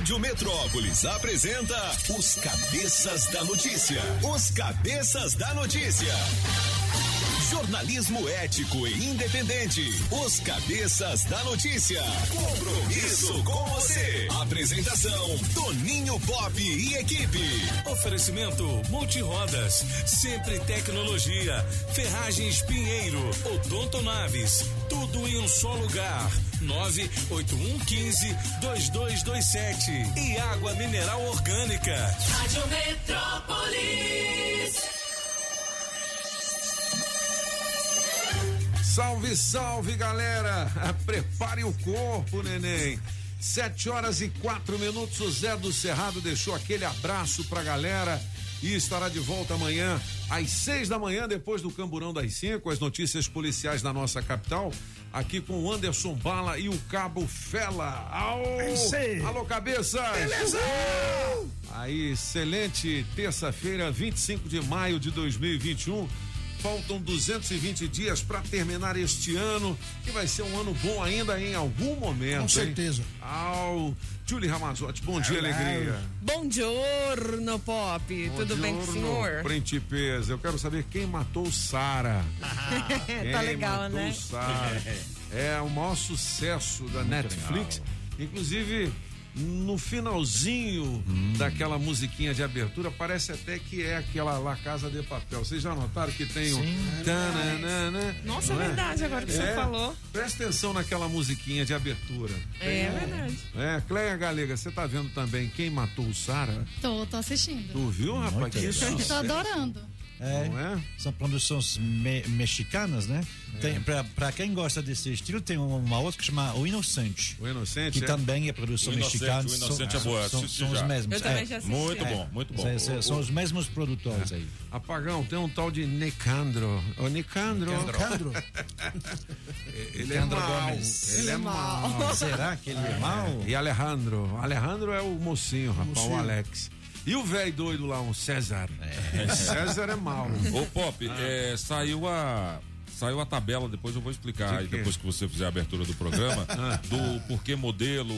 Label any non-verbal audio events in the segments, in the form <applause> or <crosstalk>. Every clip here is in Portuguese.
Rádio Metrópolis apresenta os Cabeças da Notícia. Os Cabeças da Notícia. Jornalismo ético e independente. Os Cabeças da Notícia. Compromisso com você. Apresentação: Toninho Pop e equipe. Oferecimento Multirodas, Sempre Tecnologia, Ferragens Pinheiro, Odonto Naves, tudo em um só lugar. 98115 2227 e água mineral orgânica. Rádio Metrópolis. Salve, salve, galera! <laughs> Prepare o corpo, neném. Sete horas e quatro minutos. O Zé do Cerrado deixou aquele abraço pra galera e estará de volta amanhã às seis da manhã, depois do Camburão das cinco, as notícias policiais da nossa capital. Aqui com o Anderson Bala e o Cabo Fela. Au! Alô, cabeças! Beleza! Aí, excelente terça-feira, 25 de maio de 2021. Faltam 220 dias para terminar este ano, que vai ser um ano bom ainda em algum momento. Com certeza. Hein? Ao Julie Ramazotti, bom dia, alegria. Bom giorno, Pop. Tudo bem com o senhor? Principesa, eu quero saber quem matou Sara. <laughs> tá legal, matou né? Sara. <laughs> É o maior sucesso da Netflix. Inclusive, no finalzinho daquela musiquinha de abertura, parece até que é aquela La Casa de Papel. Vocês já notaram que tem um. Tananana, Nossa, é não verdade, agora que você É. falou. Presta atenção naquela musiquinha de abertura. É verdade. É, Cleia Galega, você tá vendo também quem matou o Sara? Tô, tô assistindo. Tu viu, rapaz? Que Tô sucesso, adorando. É, Não é? são produções me- mexicanas, né? Tem, pra, pra quem gosta desse estilo, tem uma outra que chama O Inocente, O Inocente? que é? também é produção O mexicana. o Inocente são, é boa, são, são os mesmos. É. Muito É. bom, muito bom. São, são- são os mesmos produtores aí. <laughs> Apagão, tem um tal de Nicandro. O Nicandro. Candro. <laughs> Ele é mau. Gomes. Ele é mau. Será que ele é mau? E Alejandro. Alejandro é o mocinho, rapaz, o Mocinho. Alex. E o velho doido lá, um César. <laughs> César é mau. Ô Pop, é, saiu a. Saiu a tabela, depois eu vou explicar, De aí depois que você fizer a abertura do programa, <laughs> do porquê modelo.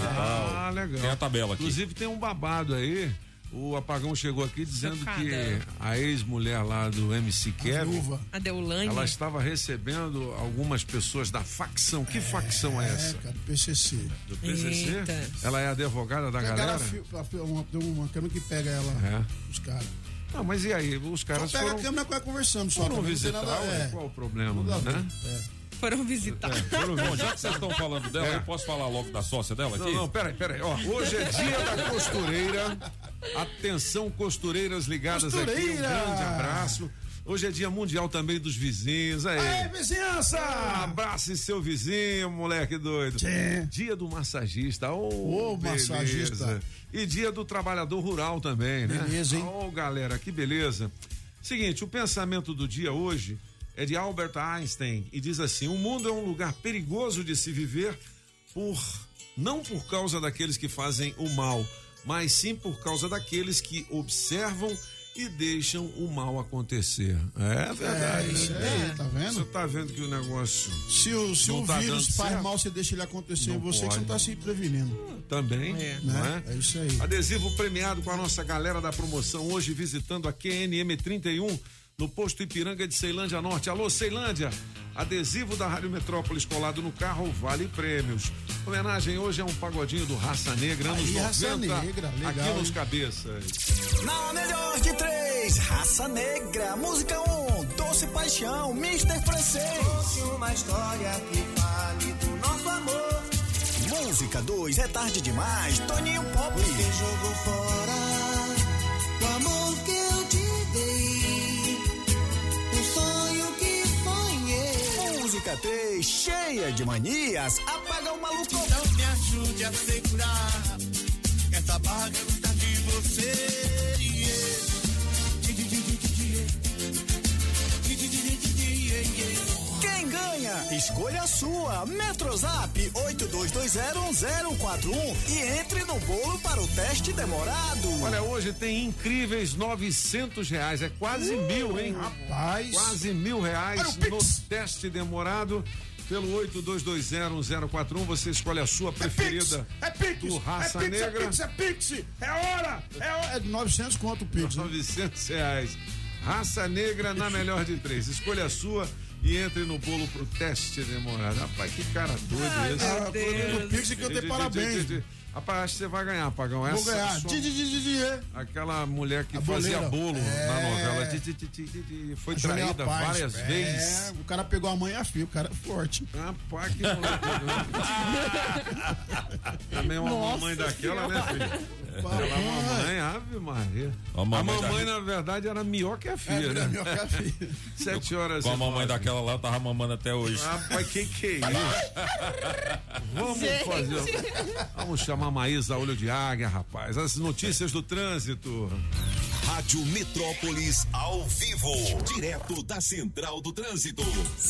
Ah, legal. Tem a tabela aqui. Inclusive tem um babado aí. O Apagão chegou aqui dizendo Chocada. que a ex-mulher lá do MC Kevin, Viúva. A Deulane. ela estava recebendo algumas pessoas da facção. Que facção é É, essa? cara, PCC. Do PCC? Eita. Ela é advogada da Pegaram galera? a fi- a fi- uma, tem uma câmera que pega ela, É. os caras. Não, mas e aí? Os Só caras pega foram, a câmera com ela conversando só. foram tem visitar, nada- é, qual o problema, tudo a ver, né? é. Foram <laughs> visitar. Bom, já que vocês estão falando dela, É. eu posso falar logo da sócia dela aqui? Não, não, peraí, peraí. Ó, hoje é dia da costureira. Atenção, costureiras ligadas aqui. Um Costureira! grande abraço. Hoje é dia mundial também dos vizinhos. Aí. Ei, vizinhança! Abrace seu vizinho, moleque doido. Tchê. Dia do massagista. Ô, Ô, beleza. massagista. E dia do trabalhador rural também, né? Beleza, hein? Ô, galera, que beleza. Seguinte, o pensamento do dia hoje é de Albert Einstein e diz assim: o mundo é um lugar perigoso de se viver por não por causa daqueles que fazem o mal, mas sim por causa daqueles que observam e deixam o mal acontecer. É É, verdade. isso aí, tá Você vendo? tá vendo que o negócio Se o, se o tá vírus faz certo? mal, você deixa ele acontecer Não em você, que você não tá pode. se prevenindo. também, É. não Né? é? É isso aí. Adesivo premiado com a nossa galera da promoção hoje visitando a QNM 31 no posto Ipiranga de Ceilândia Norte. Alô, Ceilândia! Adesivo da Rádio Metrópolis colado no carro vale prêmios. Homenagem hoje é um pagodinho do Raça Negra, anos Aí, 90. Raça Negra, legal, aqui nos hein? cabeças. Na melhor de três, Raça Negra, música 1, um, Doce Paixão, Mister Francês. uma história que fale do nosso amor. Música 2, é tarde demais, Toninho Pop. Você jogou fora 3, cheia de manias, apaga o maluco. Então me ajude a segurar essa barra que está de você. Quem ganha? Escolha a sua. Metrozap 82201041 e entre no bolo para o teste demorado. Olha, hoje tem incríveis 900 reais, é quase mil, hein? Rapaz. Quase mil reais no Pix. teste demorado. Pelo 82201041, você escolhe a sua preferida É Pix! do Raça é Pix, Negra. É Pix, é Pix! É hora! É hora! É 900 conto o Pix. né? 900 reais. Raça Negra na <laughs> melhor de três. Escolha a sua e entre no bolo pro teste demorado. Rapaz, que cara doido Ai, esse. Ah, quando no Pix que eu tenho parabéns. Rapaz, acho que você vai ganhar, Pagão. Vou Essa ganhar. sua- Di, di, di, di, di, é. Aquela mulher que A fazia boleira. bolo na É. novela. Di, di, di, di, di, di, Foi A traída Paz. várias É, vezes. o cara pegou a mãe e a filha, o cara é forte. Rapaz, que moleque doido. <laughs> Também uma Nossa mamãe daquela, né, filho? Aquela Papai. mamãe, Ave Maria. A A mamãe mamãe, da- na verdade, era melhor que a É, filha, né? melhor que a filha. <laughs> Sete horas Com a mamãe nove. daquela lá, eu tava mamando até hoje. Rapaz, que que é isso? <laughs> Vamos fazer. Vamos chamar a Maísa Olho de Águia, rapaz. As notícias do trânsito. Rádio Metrópolis ao vivo, direto da Central do Trânsito.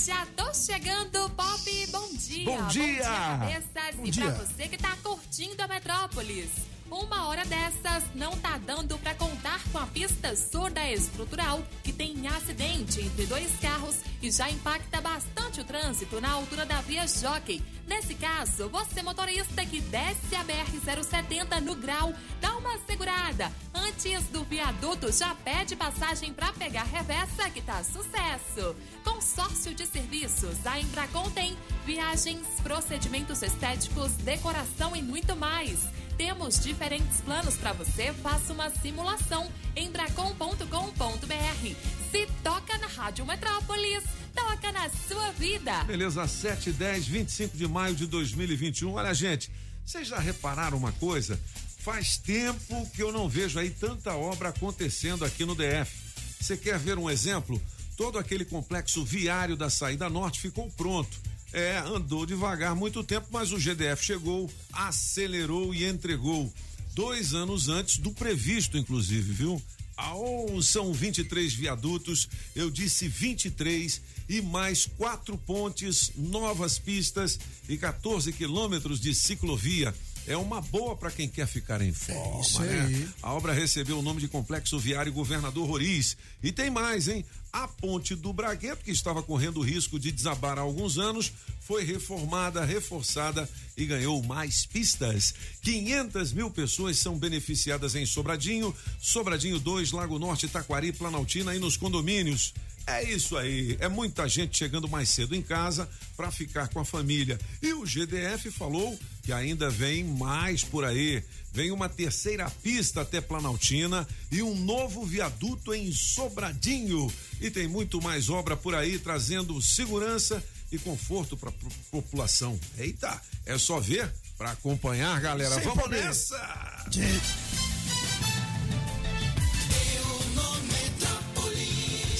Já tô chegando, Pop. Bom dia. Bom dia. cabeças. Bom e dia. pra você que tá curtindo a Metrópolis. Uma hora dessas não tá dando pra contar com a pista surda estrutural que tem acidente entre dois carros e já impacta bastante o trânsito na altura da via Jockey. Nesse caso, você motorista que desce a BR-070 no grau, dá uma segurada. Antes do viaduto, já pede passagem pra pegar reversa que tá sucesso. Consórcio de serviços, a Embracon tem viagens, procedimentos estéticos, decoração e muito mais. Temos diferentes planos para você. Faça uma simulação em bracon.com.br. Se toca na Rádio Metrópolis, toca na sua vida. Beleza, 7, 10, 25 de maio de 2021. Olha, gente, vocês já repararam uma coisa? Faz tempo que eu não vejo aí tanta obra acontecendo aqui no DF. Você quer ver um exemplo? Todo aquele complexo viário da saída norte ficou pronto. É, andou devagar muito tempo, mas o GDF chegou, acelerou e entregou. Dois anos antes do previsto, inclusive, viu? Ao, são 23 viadutos, eu disse 23 e mais quatro pontes, novas pistas e 14 quilômetros de ciclovia. É uma boa para quem quer ficar em forma, isso né? A obra recebeu o nome de Complexo Viário Governador Roriz. E tem mais, hein? A ponte do Bragueto, que estava correndo risco de desabar há alguns anos, foi reformada, reforçada e ganhou mais pistas. 500 mil pessoas são beneficiadas em Sobradinho, Sobradinho 2, Lago Norte, Taquari, Planaltina e nos condomínios. É isso aí, é muita gente chegando mais cedo em casa para ficar com a família. E o GDF falou que ainda vem mais por aí. Vem uma terceira pista até Planaltina e um novo viaduto em Sobradinho. E tem muito mais obra por aí trazendo segurança e conforto para a população. Eita, é só ver para acompanhar, galera. Sem Vamos poder. nessa!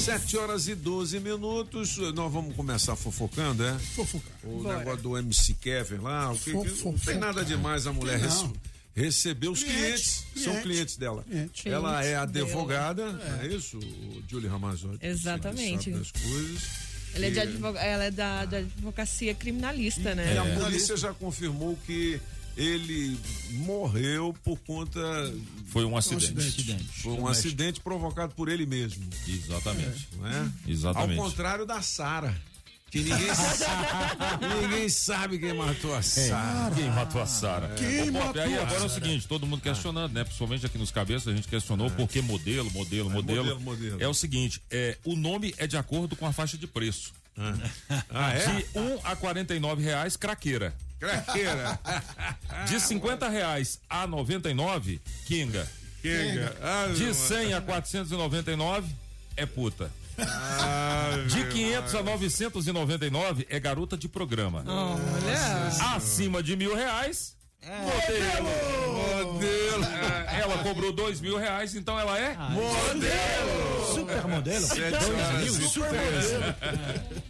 Sete horas e 12 minutos. Nós vamos começar fofocando, é? Fofocar. O Bora. negócio do MC Kevin lá. O que, que- não tem nada demais a mulher receber os clientes. Clientes, São clientes, dela. clientes. Ela é dela. advogada, não é isso, o Julie Ramazotti? Exatamente. Sabe das coisas. Ela é, de advoga- ela é da, da advocacia criminalista, né? E a polícia já confirmou que ele morreu por conta. Foi um acidente. acidente. Foi um acidente provocado por ele mesmo, Exatamente. não é? Exatamente. Ao contrário da Sara. Que ninguém sabe, <laughs> ninguém sabe quem matou a Sara. Quem matou a Sara? Quem Pop, matou aí a agora é o Sara? seguinte, todo mundo questionando, né? Principalmente aqui nos cabeças, a gente questionou por que modelo, modelo, modelo. modelo, modelo. É o seguinte, é, o nome é de acordo com a faixa de preço. Ah, é? De 1 a 49 reais, craqueira. Craqueira. <laughs> De 50 reais a 99, Kinga. Quenga. Ah, De 100 a 499, é puta. De 500 a 999 é garota de programa. Olha. Acima de mil reais, modelo. Modelo. É, Ela cobrou dois mil reais, então ela é Super modelo. Sete horas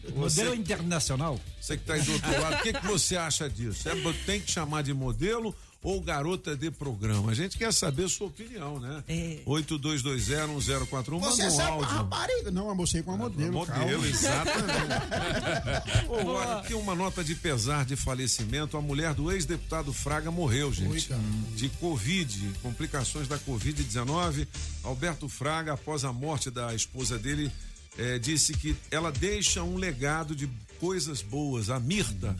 e Modelo internacional. Você que está aí do outro lado, o que, que você acha disso? É, tem que chamar de modelo ou garota de programa? A gente quer saber a sua opinião, né? É. 82201041, Você manda um sabe uma áudio. rapariga. Não, eu mostrei com a modelo. Modelo, calma. exatamente. <laughs> Ô, aqui uma nota de pesar de falecimento. A mulher do ex-deputado Fraga morreu, gente. De Covid, complicações da Covid-19. Alberto Fraga, após a morte da esposa dele, eh, disse que ela deixa um legado de coisas boas. A Mirta,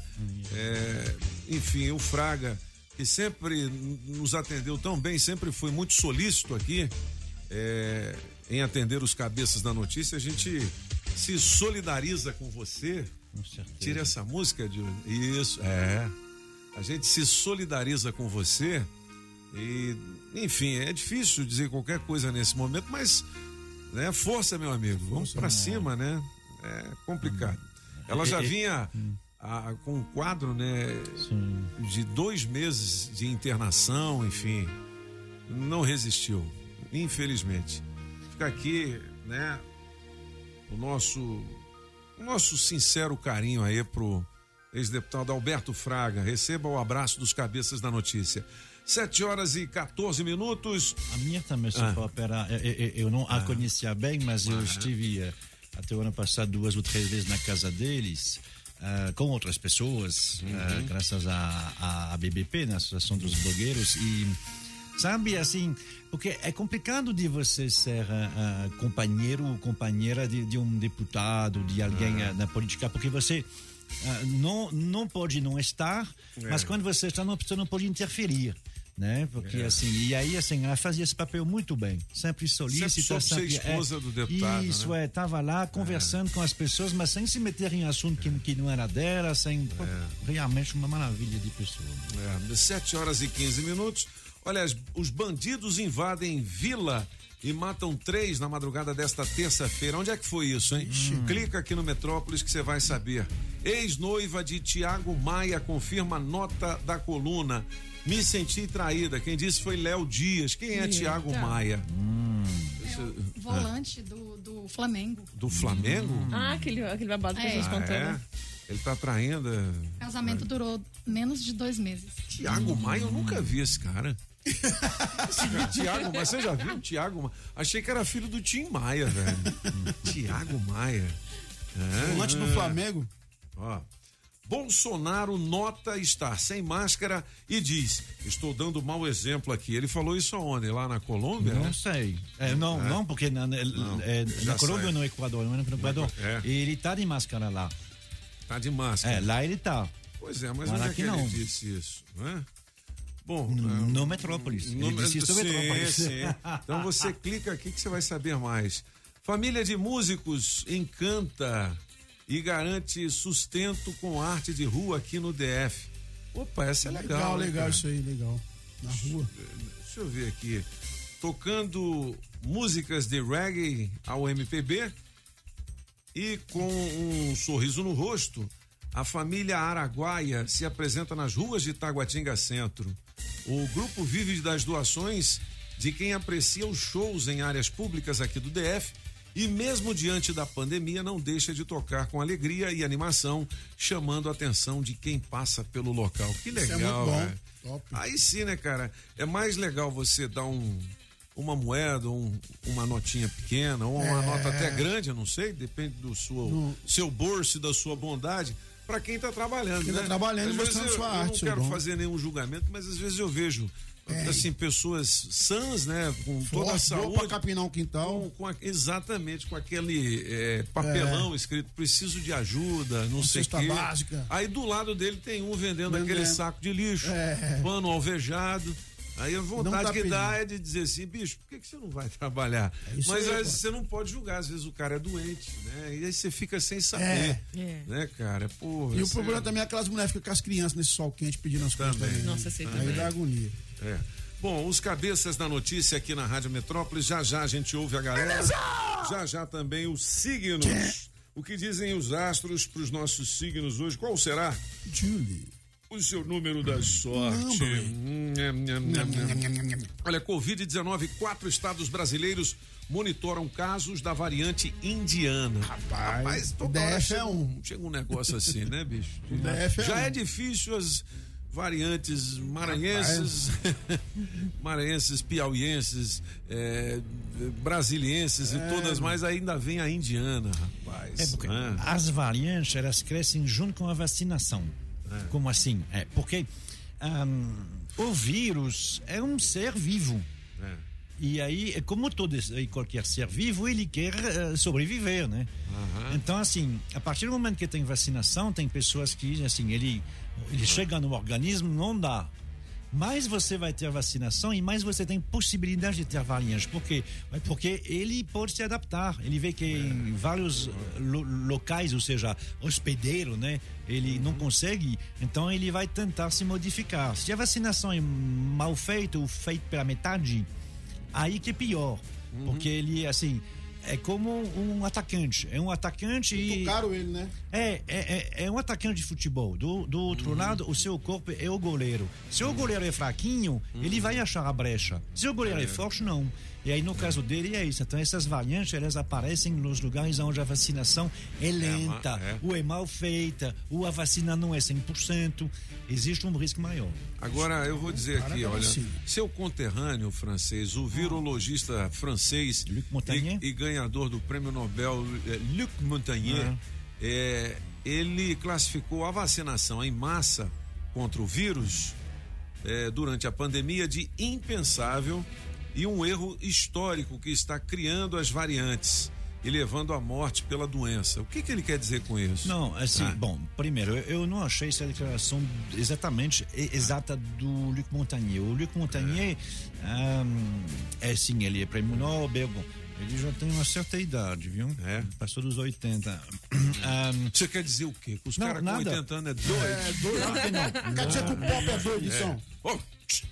é, enfim, o Fraga, que sempre nos atendeu tão bem, sempre foi muito solícito aqui é, em atender os cabeças da notícia. A gente se solidariza com você. Tira essa música de. Isso, é. A gente se solidariza com você. E, enfim, é difícil dizer qualquer coisa nesse momento, mas né, força, meu amigo. Vamos para cima, né? É complicado. Ela já vinha ah, com um quadro, né? De dois meses de internação, enfim. Não resistiu, infelizmente. Fica aqui, né? O nosso, o nosso sincero carinho aí pro ex-deputado Alberto Fraga. Receba o abraço dos cabeças da notícia. 7 horas e 14 minutos. A minha também, se Ah. for operar, eu, eu- eu não a conhecia bem, mas eu estive eh, até o ano passado duas ou três vezes na casa deles. Ah, com outras pessoas, ah, graças à à- à BBP, na Associação dos Blogueiros, e sabe assim, porque é complicado de você ser ah, companheiro ou companheira de, de um deputado, de alguém ah, na política, porque você não, não pode não estar, mas quando você está, não, você não pode interferir. Né? Porque assim, e aí assim, ela fazia esse papel muito bem, sempre solícita, soube ser esposa do deputado, Isso né? é, tava lá conversando com as pessoas, mas sem se meter em assunto que, que não era dela, sem pô, realmente uma maravilha de pessoa. É, 7 horas e 15 minutos. Olha, os bandidos invadem vila e matam três na madrugada desta terça-feira. Onde é que foi isso, hein? Clica aqui no Metrópolis que você vai saber. Ex-noiva de Tiago Maia confirma nota da coluna. Me senti traída. Quem disse foi Léo Dias. Quem é Tiago Maia? Volante do, do Flamengo. Do Flamengo? Ah, aquele, aquele babado que a É. gente Ah, contou, é? né? Ele tá traindo. é, O casamento durou menos de dois meses. Tiago Maia, eu nunca vi esse cara. Tiago, mas você já viu o Tiago Maia? Achei que era filho do Tim Maia, velho. Tiago Maia. É, Volante do Flamengo. Ó. Bolsonaro nota estar sem máscara e diz: Estou dando mau exemplo aqui. Ele falou isso aonde? Lá na Colômbia? Não né? sei. É, não, É. não, porque na, na, é, na Colômbia ou no Equador, não é no Equador. É. Ele tá de máscara lá. Tá de máscara. É, lá ele tá. Pois é, mas Mas onde é que não. ele disse isso? Não é? Bom, No Metrópolis. No- Ele disse sim, Metrópolis. sim. Então você clica aqui que você vai saber mais. Família de músicos encanta e garante sustento com arte de rua aqui no DF. Opa, essa é legal. Legal, né, legal cara? isso aí, legal. Na rua. Deixa eu ver aqui. Tocando músicas de reggae ao MPB e com um sorriso no rosto, a família Araguaia se apresenta nas ruas de Taguatinga Centro. O grupo vive das doações de quem aprecia os shows em áreas públicas aqui do DF e mesmo diante da pandemia não deixa de tocar com alegria e animação, chamando a atenção de quem passa pelo local. Que Isso é legal, muito bom. né? Top. Aí sim, né, cara? É mais legal você dar um, uma moeda, um, uma notinha pequena, ou uma É. nota até grande, eu não sei, depende do seu, No- seu bolso e da sua bondade, para quem tá trabalhando, Quem né? tá trabalhando e Às vezes mostrando eu, sua eu arte, não seu quero fazer nenhum julgamento, mas às vezes eu vejo, assim, pessoas sãs, né, com toda a Forte, boa pra saúde, capinar um quintal. com, com a- exatamente, com aquele é, papelão escrito preciso de ajuda, não sei o quê. básica. Aí do lado dele tem um vendendo, Vendendo. aquele saco de lixo, É. pano alvejado. Aí a vontade tá que dá é de dizer assim, bicho, por que, que você não vai <laughs> trabalhar? É Mas aí, às pô. vezes você não pode julgar, às vezes o cara é doente, né? E aí você fica sem saber, É. É. né, cara? Porra, E o problema também é aquelas mulheres que ficam com as crianças nesse sol quente pedindo as coisas Também. também. Nossa, sei Aí também. dá agonia. É. Bom, os cabeças da notícia aqui na Rádio Metrópolis, já já a gente ouve a galera. Já já também os signos. O que dizem os astros para os nossos signos hoje? Qual será Julie. O seu número da sorte? Olha, Covid-19, quatro estados brasileiros monitoram casos da variante indiana. Rapaz, toda hora DF chega é um. Chega um negócio assim, né, bicho? DF é Já um. é difícil as variantes maranhenses, <laughs> maranhenses, piauienses, é, brasilienses e todas mais, ainda vem a indiana, rapaz. É porque né? as variantes elas crescem junto com a vacinação. Como assim? É porque ahm, o vírus é um ser vivo. É. E aí, é como todo e qualquer ser vivo, ele quer eh, sobreviver, né? Então, assim, a partir do momento que tem vacinação, tem pessoas que, assim, ele, ele chega no organismo, não dá. Mais você vai ter vacinação e mais você tem possibilidade de ter variantes. Por quê? Porque ele pode se adaptar. Ele vê que em vários eh, lo- locais, ou seja, hospedeiro, né? Ele não consegue, então ele vai tentar se modificar. Se a vacinação é mal feita ou feita pela metade, aí que é pior. Porque ele, assim, é como um atacante. É um atacante e. Tocaram ele, né? É, é, é, é um atacante de futebol. Do, do outro lado, o seu corpo é o goleiro. Se o goleiro é fraquinho, ele vai achar a brecha. Se o goleiro é. forte, não. E aí, no caso dele, é isso. Então, essas variantes, elas aparecem nos lugares onde a vacinação é lenta, é. ou é mal feita, ou a vacina não é 100%. Existe um risco maior. Agora, eu vou dizer aqui, Para, olha, seu conterrâneo francês, o virologista francês Montagnier? e, e ganhador do prêmio Nobel, eh, Luc Montagnier, Ah. eh, ele classificou a vacinação em massa contra o vírus eh, durante a pandemia de impensável e um erro histórico que está criando as variantes e levando à morte pela doença. O que, que ele quer dizer com isso? Não, assim, Ah. bom, primeiro, eu, não achei essa declaração exatamente exata do Luc Montagnier. O Luc Montagnier, ahn, é sim, ele é prêmio Nobel, bom, ele já tem uma certa idade, viu? É. Passou dos 80. Ahn, Você quer dizer o quê? Que os Não, caras com nada. 80 anos é doido? É doido. Que não. Quer dizer que o pop é doido, então? Ô,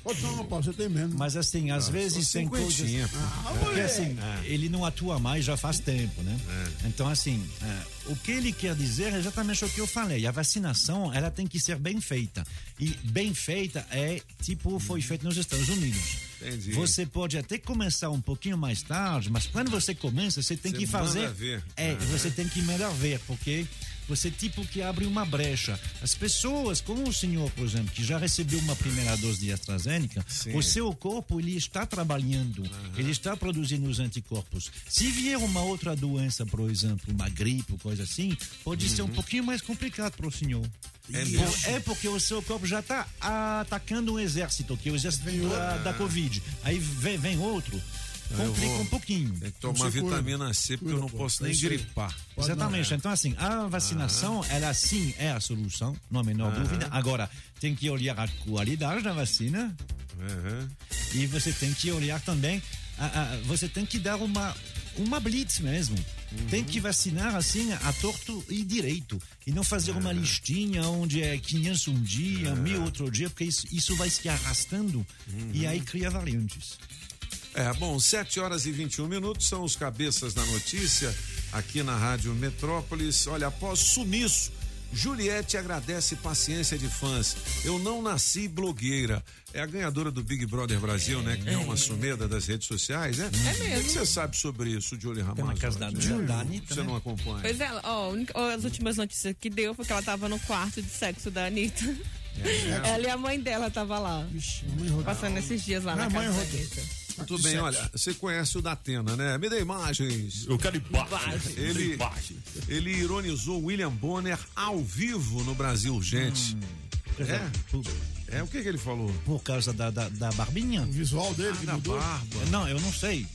Ô, não, pô, você tem menos. Mas assim, às vezes só tem coisas. cinquentinha, pô. Porque assim, ele não atua mais já faz tempo, né? É. Então, assim, é, o que ele quer dizer é exatamente o que eu falei. A vacinação, ela tem que ser bem feita. E bem feita é tipo foi feito nos Estados Unidos. Entendi. Você pode até começar um pouquinho mais tarde, mas quando você começa, você tem Você que fazer. ver. É, Aham. você tem que mandar ver, porque você tipo que abre uma brecha. As pessoas, como o senhor, por exemplo, que já recebeu uma primeira dose de AstraZeneca, Sim. o seu corpo ele está trabalhando, ele está produzindo os anticorpos. Se vier uma outra doença, por exemplo, uma gripe, coisa assim, pode ser um pouquinho mais complicado para o senhor. É Por- é porque o seu corpo já está atacando um exército, que é o exército da, da Covid. Aí vem, vem outro, complica vou- um pouquinho. Tem que tomar vitamina C, porque eu não pô. posso nem Isso gripar. Pode Exatamente. não, é. Então, assim, a vacinação, ela sim é a solução, não há menor dúvida. Agora, tem que olhar a qualidade da vacina Aham. e você tem que olhar também, a- a- você tem que dar uma, uma blitz mesmo. Tem que vacinar assim a torto e direito. E não fazer uma listinha onde é 500 um dia, mil outro dia, porque isso, isso vai se arrastando e aí cria variantes. É, bom, 7 horas e 21 minutos são os cabeças da notícia aqui na Rádio Metrópolis. Olha, após sumiço, Juliette agradece paciência de fãs. Eu não nasci blogueira. É a ganhadora do Big Brother Brasil, né? Que deu uma sumida das redes sociais, né? É O que mesmo. você sabe sobre isso, Julie Tem uma casa da, né? da Anitta, Você né? não acompanha? Pois é, ó, a as últimas notícias que deu foi que ela tava no quarto de sexo da Anitta. Ela e a mãe dela tava lá. Vixe, mamãe rodou. Passando esses dias lá na mãe casa da rodou. Anitta. Tudo bem, olha, você conhece o Datena, né? Me dê imagens. Eu quero imagens. Ele, Imagens. ele ironizou William Bonner ao vivo no Brasil Urgente. É? Por, É, o que que ele falou? por causa da, da, da barbinha? O visual dele que Da mudou. barba. Não, eu não sei.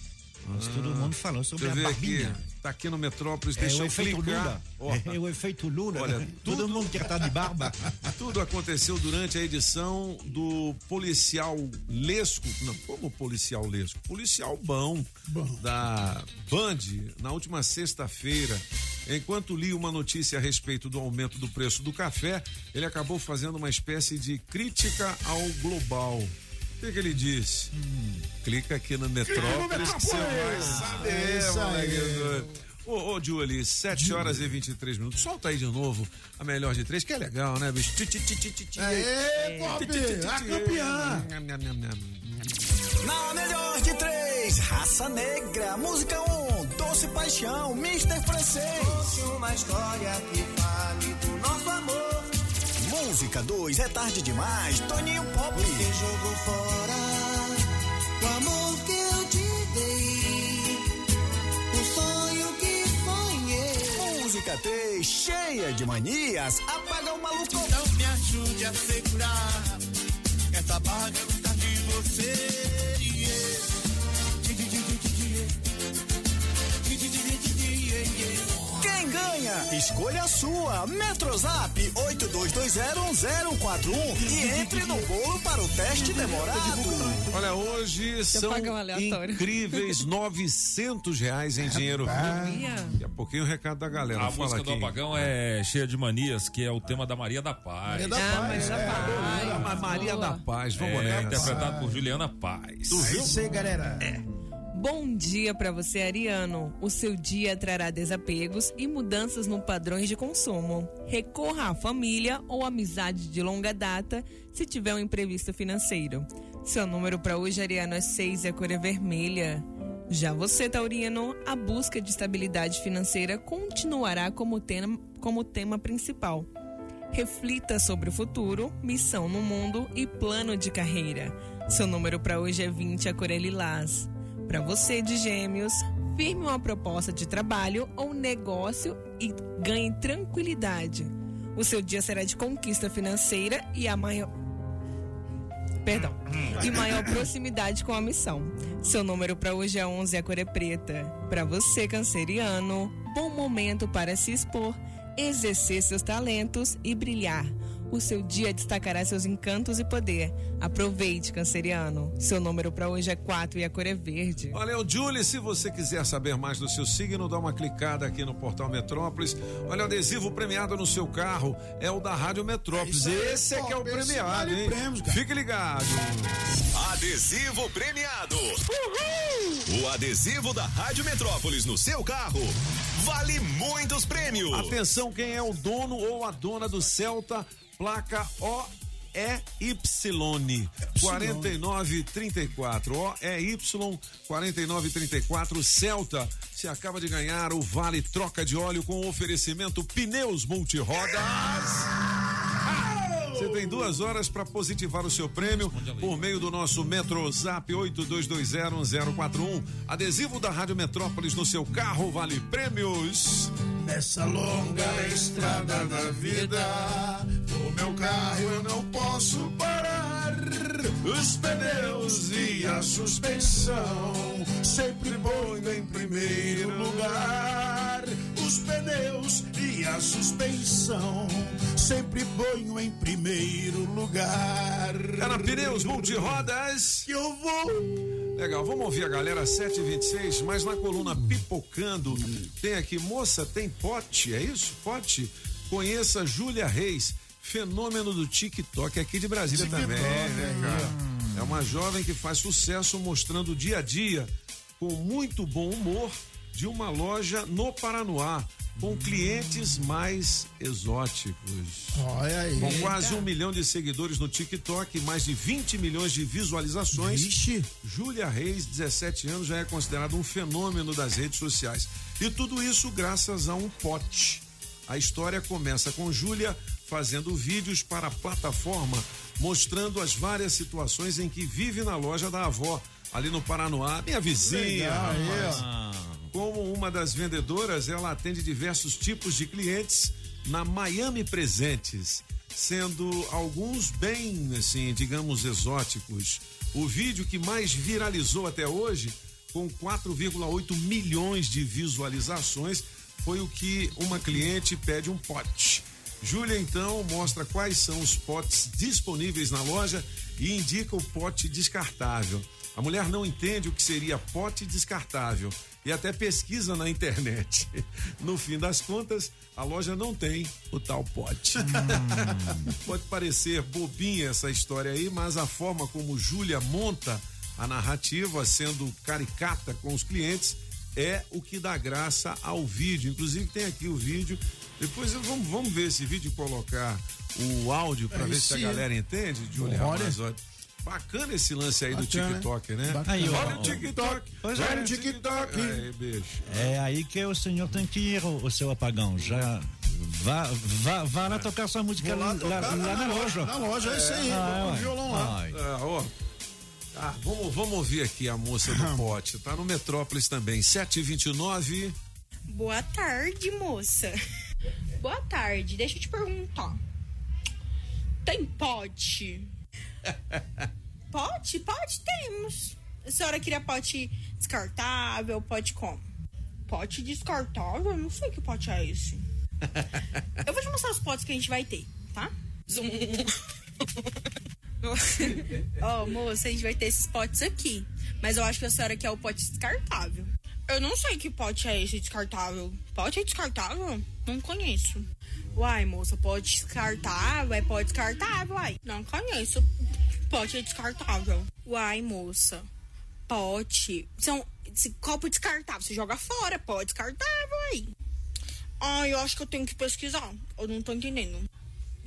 Mas todo mundo falou sobre Você a vê aqui, barbinha. tá aqui no Metrópolis, É deixa eu efeito clicar. Lula. Ó, É o efeito Lula. Olha, todo tudo- mundo quer estar de barba. <laughs> Tudo aconteceu durante a edição do policial Lesco. Não, como policial Lesco? Policial bom, Bom. da Band na última sexta-feira. Enquanto li uma notícia a respeito do aumento do preço do café, ele acabou fazendo uma espécie de crítica ao global. O que, que ele disse? Clica aqui no Metrópolis que você vai saber, É isso aí. moleque. Ô, ô, Julie, 7 horas e 23 minutos. Solta aí de novo a melhor de três, que é legal, né, bicho? Ti, ti, ti, ti, ti, ti. Aê, ti, ti, A campeã! Na melhor de três, raça negra, música 1, um, doce paixão, Mr. Francês. uma história que fale do nosso amor. Música 2 é tarde demais, Toninho Pop. Você jogou fora o amor que eu te dei, o sonho que sonhei. Música 3, cheia de manias, apaga o maluco. Então me ajude a segurar essa bagunça tá de você. Yeah, yeah, yeah de você. Escolha a sua. Metrozap 82201041 e entre no bolo para o teste demorado. Olha, hoje são um incríveis 900 reais em dinheiro vivo. Daqui a pouquinho o recado da galera. A música do. Apagão é cheia de manias, que é o tema da Maria da Paz. Maria da Ah, Paz. mas é. já Ma- Maria da Paz, vamos É, nessa. interpretado por Juliana Paz. É isso aí, galera. Bom dia para você, Ariano. O seu dia trará desapegos e mudanças no padrões de consumo. Recorra à família ou amizade de longa data se tiver um imprevisto financeiro. Seu número para hoje, Ariano, é 6 e a cor é vermelha. Já você, Taurino, a busca de estabilidade financeira continuará como tema, como tema principal. Reflita sobre o futuro, missão no mundo e plano de carreira. Seu número para hoje é 20, a cor é lilás. Para você de Gêmeos, firme uma proposta de trabalho ou negócio e ganhe tranquilidade. O seu dia será de conquista financeira e a maior Perdão. E maior proximidade com a missão. Seu número para hoje é 11, a cor é preta. Para você, canceriano, bom momento para se expor, exercer seus talentos e brilhar. O seu dia destacará seus encantos e poder. Aproveite, canceriano. Seu número para hoje é 4 e a cor é verde. Valeu, Julie. Se você quiser saber mais do seu signo, dá uma clicada aqui no portal Metrópolis. Olha, o adesivo premiado no seu carro é o da Rádio Metrópolis. É Esse é que é o premiado, vale hein? prêmios, cara. Fique ligado. Adesivo premiado. O adesivo da Rádio Metrópolis no seu carro vale muitos prêmios. Atenção, quem é o dono ou a dona do Celta, placa OEY 4934. OEY 4934 Celta. Você acaba de ganhar o Vale Troca de Óleo com oferecimento Pneus Multirodas. Você tem duas horas para positivar o seu prêmio por meio do nosso Metrozap 82201041. Adesivo da Rádio Metrópolis no seu carro vale prêmios. Nessa longa estrada da vida, o meu carro eu não posso parar. Os pneus e a suspensão sempre ponho em primeiro lugar. Os pneus e a suspensão sempre ponho em primeiro lugar. É na Pneus Multirodas. Que eu vou. Legal, vamos ouvir a galera 726, mas na coluna Pipocando tem aqui, moça, tem pote, é isso? Pote? Conheça Júlia Reis, fenômeno do TikTok aqui de Brasília TikTok, também, né, aí, cara? É uma jovem que faz sucesso mostrando o dia a dia com muito bom humor de uma loja no Paranoá, com clientes mais exóticos. Olha aí. Com quase um milhão de seguidores no TikTok e mais de 20 milhões de visualizações. Vixe. Júlia Reis, 17 anos, já é considerada um fenômeno das redes sociais. E tudo isso graças a um pote. A história começa com Júlia fazendo vídeos para a plataforma, mostrando as várias situações em que vive na loja da avó, ali no Paranoá, minha vizinha. Legal, aí, rapaz. Como uma das vendedoras, ela atende diversos tipos de clientes na Miami Presentes, sendo alguns bem, assim, digamos, exóticos. O vídeo que mais viralizou até hoje, com 4,8 milhões de visualizações, foi o que uma cliente pede um pote. Júlia então mostra quais são os potes disponíveis na loja e indica o pote descartável. A mulher não entende o que seria pote descartável e até pesquisa na internet. <laughs> No fim das contas, a loja não tem o tal pote. <laughs> Pode parecer bobinha essa história aí, mas a forma como Júlia monta a narrativa, sendo caricata com os clientes, é o que dá graça ao vídeo. Inclusive tem aqui o vídeo. Depois vamos, vamos ver esse vídeo e colocar o áudio para É, ver se a galera entende, Júlia Olha. Ramazotti. Bacana esse lance aí do Bacana, TikTok, né? Bacana. Aí, ó, Olha o. TikTok. Pois Olha é. o TikTok. Aí, bicho. É aí que o senhor tem que ir, o, o seu apagão. Já vá, vá, vá lá tocar sua música lá lá, tocar lá- lá na loja. Na loja, é isso aí. Ah, o violão lá. Ai. Ah, ó. Ah, vamos, vamos ouvir aqui a moça do pote. Tá no Metrópolis também. 729. Boa tarde, moça. Boa tarde. Deixa eu te perguntar. Tem pote? <laughs> pote? Pote temos. A senhora queria pote descartável, pote como? Pote descartável? Não sei que pote é esse. <laughs> Eu vou te mostrar os potes que a gente vai ter, tá? Zoom. <laughs> Ó, moça, a gente vai ter esses potes aqui. Mas eu acho que a senhora quer o pote descartável. Eu não sei que pote é esse descartável. Pote é descartável? Não conheço. Uai, moça, pote descartável é pote descartável, uai. Não conheço. Pote é descartável. Uai, moça. Pote. São esse copo descartável. Você joga fora, pote descartável aí. Ai, eu acho que eu tenho que pesquisar. Eu não tô entendendo.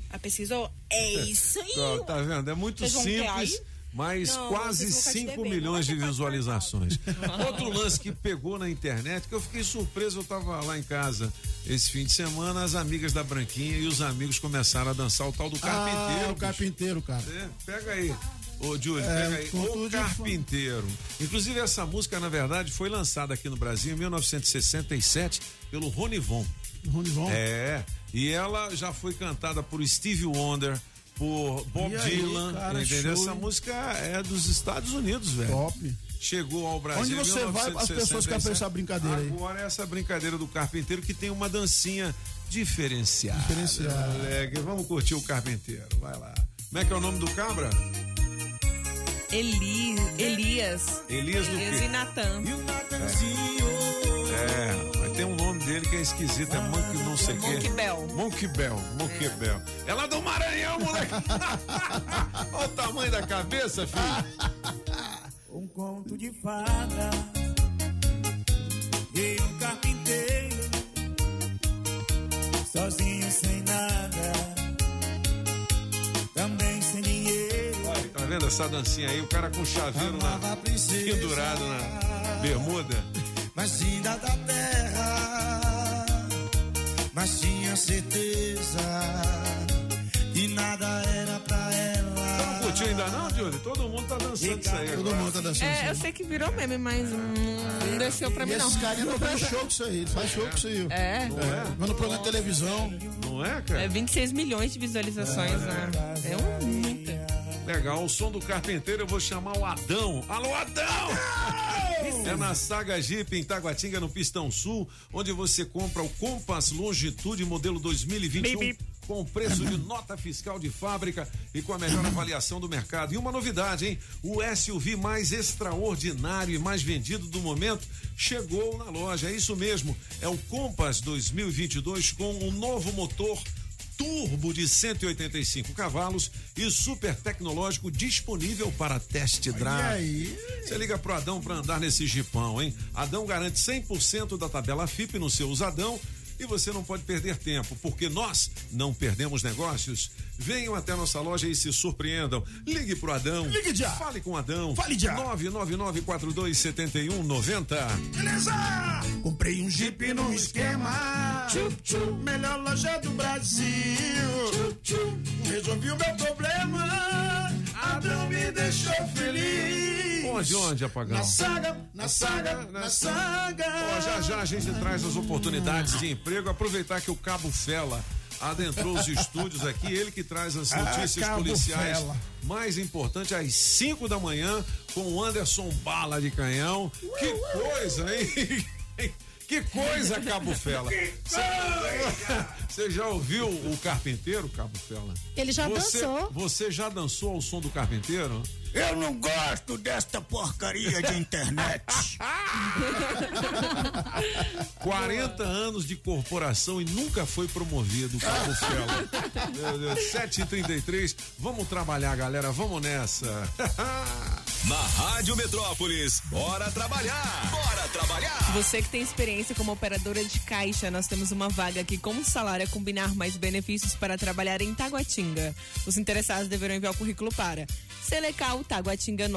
Ah, pesquisou? É <laughs> isso aí. Ó, tá vendo? É muito simples. Mas Não, quase vocês vão ficar de 5 bebê, milhões de visualizações. <laughs> Outro lance que pegou na internet, que eu fiquei surpreso, eu tava lá em casa esse fim de semana, as amigas da Branquinha e os amigos começaram a dançar o tal do carpinteiro. Ah, o bicho. carpinteiro, cara. É, pega aí. Ô, Júlio, É, pega aí. O de Carpinteiro. Inclusive, essa música, na verdade, foi lançada aqui no Brasil em 1967 pelo Ronivon. Ronivon? É. E ela já foi cantada por Stevie Wonder, por Bob E aí, Dylan. cara, entendeu? show, Essa música é dos Estados Unidos, velho. Top. Chegou ao Brasil. Onde você vai, as pessoas querem 1967. essa brincadeira aí. Agora é essa brincadeira do carpinteiro que tem uma dancinha diferenciada. Diferenciada. Moleque, vamos curtir o carpinteiro. Vai lá. Como é que é o nome do cabra? Eli, Elias. Elias do Elias quê? e Natan. É, mas tem um nome dele que é esquisito, é Monkey não sei o quê. Monkey Bell. Monkey Bell, Monkey Bell. Ela do Maranhão, moleque. <laughs> Olha o tamanho da cabeça, filho. Um conto de fada e um carpinteiro sozinho sem nada, também sem dinheiro. Tá vendo essa dancinha aí? O cara com chaveiro na, pendurado na bermuda. mas vinda da terra, mas tinha certeza que nada era pra ela. Não curtiu ainda não, Júlio? Todo mundo tá dançando isso aí. Todo agora. mundo tá dançando É, eu sei que virou meme, mas não desceu pra E mim, não. esses caras não fazem show com isso aí. Eles fazem show com isso aí. É. Não é? Vai no programa de televisão. Não é, cara? É 26 milhões de visualizações, né? É um muito. Legal, o som do carpinteiro eu vou chamar o Adão. Alô, Adão! É na Saga Jeep em Taguatinga, no Pistão Sul, onde você compra o Compass Longitude modelo 2021 com preço de nota fiscal de fábrica e com a melhor avaliação do mercado. E uma novidade, hein? O SUV mais extraordinário e mais vendido do momento chegou na loja. É isso mesmo, é o Compass 2022 com um novo motor turbo de 185 cavalos e super tecnológico disponível para test drive. Você liga pro Adão para andar nesse jipão, hein? Adão garante 100% da tabela FIP no seu usadão e você não pode perder tempo, porque nós não perdemos negócios. Venham até nossa loja e se surpreendam. Ligue pro Adão. Ligue já. Fale com Adão. Fale já. 999427190. Beleza! Comprei um Jeep no esquema. Melhor loja do Brasil. Resolvi o meu problema. Adão me deixou feliz. Onde, onde, apagão? Na saga, na saga, na saga. Ó, já já a gente traz as oportunidades de emprego. Aproveitar que o Cabo Fela adentrou os estúdios aqui, ele que traz as Ah, notícias Cabo policiais Fela. mais importantes às 5 da manhã com o Anderson Bala de Canhão. Que coisa, hein? <laughs> Que coisa, Cabo Fela. Você <laughs> já ouviu o Carpinteiro, Cabo Fela? Ele já Você- dançou. Você já dançou ao som do Carpinteiro? Eu não gosto desta porcaria de internet. <laughs> 40 anos de corporação e nunca foi promovido, Cabo Fela. Meu Deus, 7h33. Vamos trabalhar, galera. Vamos nessa. <laughs> Na Rádio Metrópolis, bora trabalhar! Bora trabalhar! Você que tem experiência como operadora de caixa, nós temos uma vaga aqui com salário a combinar mais benefícios para trabalhar em Taguatinga. Os interessados deverão enviar o currículo para Selecal Taguatinga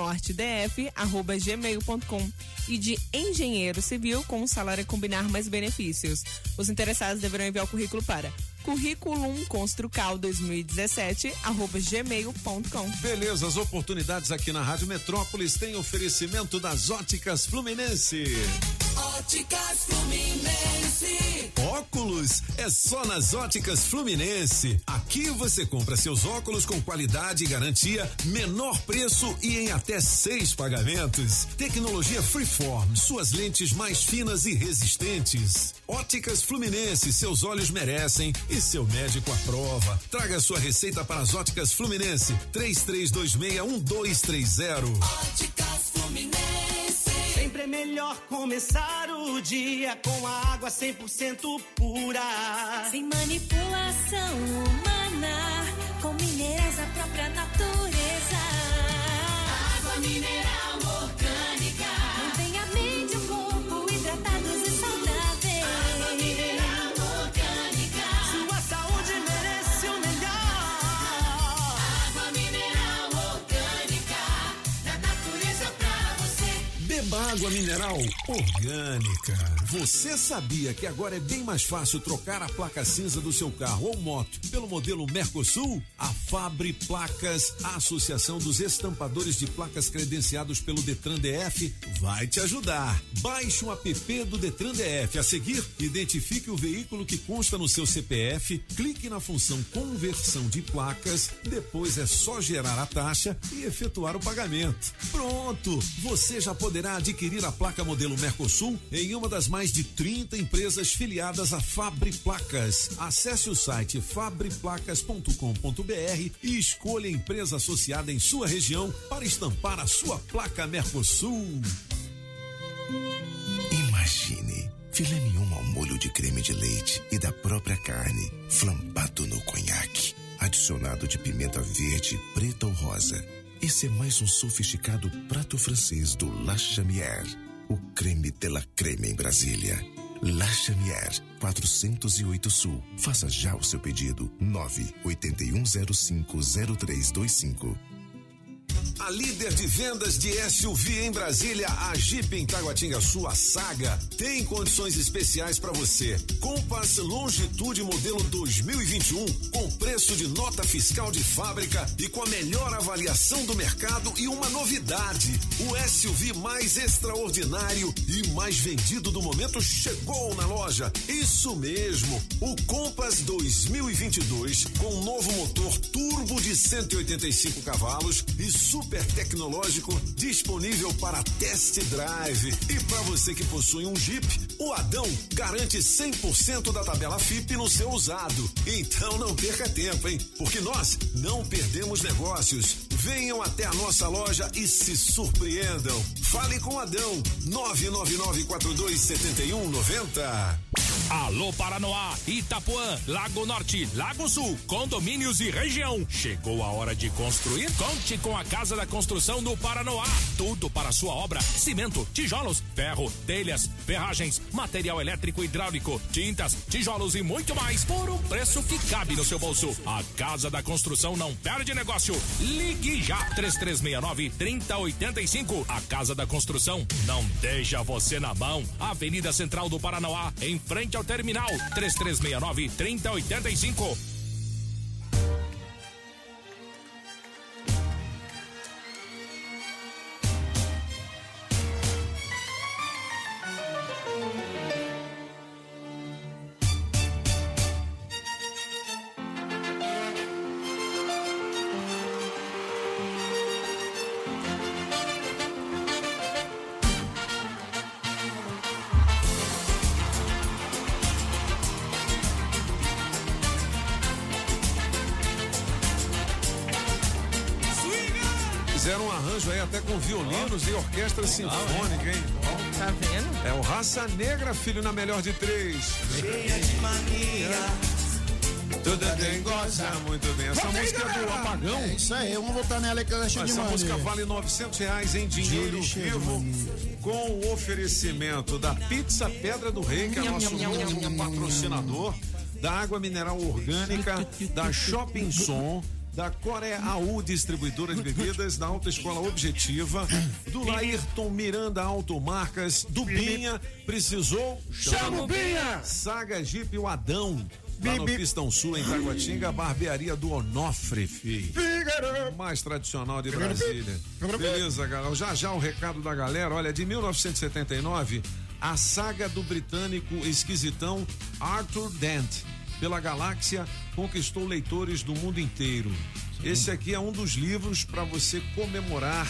arroba gmail.com e de engenheiro civil com salário a combinar mais benefícios. Os interessados deverão enviar o currículo para currículum construcal 2017 arroba gmail.com. Beleza, as oportunidades aqui na Rádio Metrópolis têm oferecimento das óticas Fluminense. Óticas Fluminense. Óculos é só nas óticas Fluminense. Aqui você compra seus óculos com qualidade e garantia, menor preço e em até seis pagamentos. Tecnologia Freeform, suas lentes mais finas e resistentes. Óticas Fluminense, seus olhos merecem e seu médico aprova. Traga sua receita para as óticas Fluminense. 33261230. Óticas Fluminense. Sempre é melhor começar o dia com a água 100% pura. Sem manipulação humana, com minerais da própria natureza. Água mineral água mineral orgânica. Você sabia que agora é bem mais fácil trocar a placa cinza do seu carro ou moto pelo modelo Mercosul? A Fabre Placas, a Associação dos Estampadores de Placas credenciados pelo Detran DF, vai te ajudar. Baixe um app do Detran DF. A seguir, identifique o veículo que consta no seu CPF, clique na função conversão de placas, depois é só gerar a taxa e efetuar o pagamento. Pronto! Você já poderá adquirir a placa modelo Mercosul em uma das mais de 30 empresas filiadas à Fabre Placas. Acesse o site fabreplacas.com.br e escolha a empresa associada em sua região para estampar a sua placa Mercosul. Imagine filé mignon ao molho de creme de leite e da própria carne, flambado no conhaque, adicionado de pimenta verde, preta ou rosa. Esse é mais um sofisticado prato francês do La Chamière, o creme de la creme em Brasília. La Chamière, 408 Sul. Faça já o seu pedido. 981050325. A líder de vendas de SUV em Brasília, a Jeep em Taguatinga Sua Saga, tem condições especiais para você. Compass Longitude modelo 2021, com preço de nota fiscal de fábrica e com a melhor avaliação do mercado e uma novidade: o SUV mais extraordinário e mais vendido do momento chegou na loja. Isso mesmo, o Compass 2022 com novo motor turbo de 185 cavalos e super tecnológico disponível para test drive. E para você que possui um Jeep, o Adão garante 100% da tabela FIP no seu usado. Então não perca tempo, hein? Porque nós não perdemos negócios. Venham até a nossa loja e se surpreendam. Fale com o Adão 999427190. Alô Paranoá, Itapuã, Lago Norte, Lago Sul, condomínios e região. Chegou a hora de construir? Conte com a Casa da Construção do Paranoá. Tudo para sua obra: cimento, tijolos, ferro, telhas, ferragens, material elétrico e hidráulico, tintas, tijolos e muito mais por um preço que cabe no seu bolso. A Casa da Construção não perde negócio. Ligue já 3369 3085. A Casa da Construção não deixa você na mão. Avenida Central do Paranoá, em frente ao terminal 3369 3085. Fizeram um arranjo aí até com violinos e orquestra sinfônica, hein? Tá vendo? É o Raça Negra, filho, na melhor de três. Cheia de mania. Tudo bem, goza muito bem. Essa música é do galera. Apagão. É isso aí, vamos voltar nela que ela é cheia de Essa música vale 900 reais em dinheiro vivo com o oferecimento da Pizza Pedra do Rei, que é nosso novo patrocinador, da água mineral orgânica, da Shopping Som, da Coreaú Distribuidora de Bebidas, da Autoescola Objetiva, do Laírton Miranda Automarcas, do Binha, precisou? Chama o Binha! Saga Jeep o Adão. Lá no Pistão Sul, em Taguatinga, barbearia do Onofre, filho. Mais tradicional de Brasília. Beleza, galera. Já já o recado da galera. Olha, de 1979, a saga do britânico esquisitão Arthur Dent. Pela galáxia, conquistou leitores do mundo inteiro. Esse aqui é um dos livros para você comemorar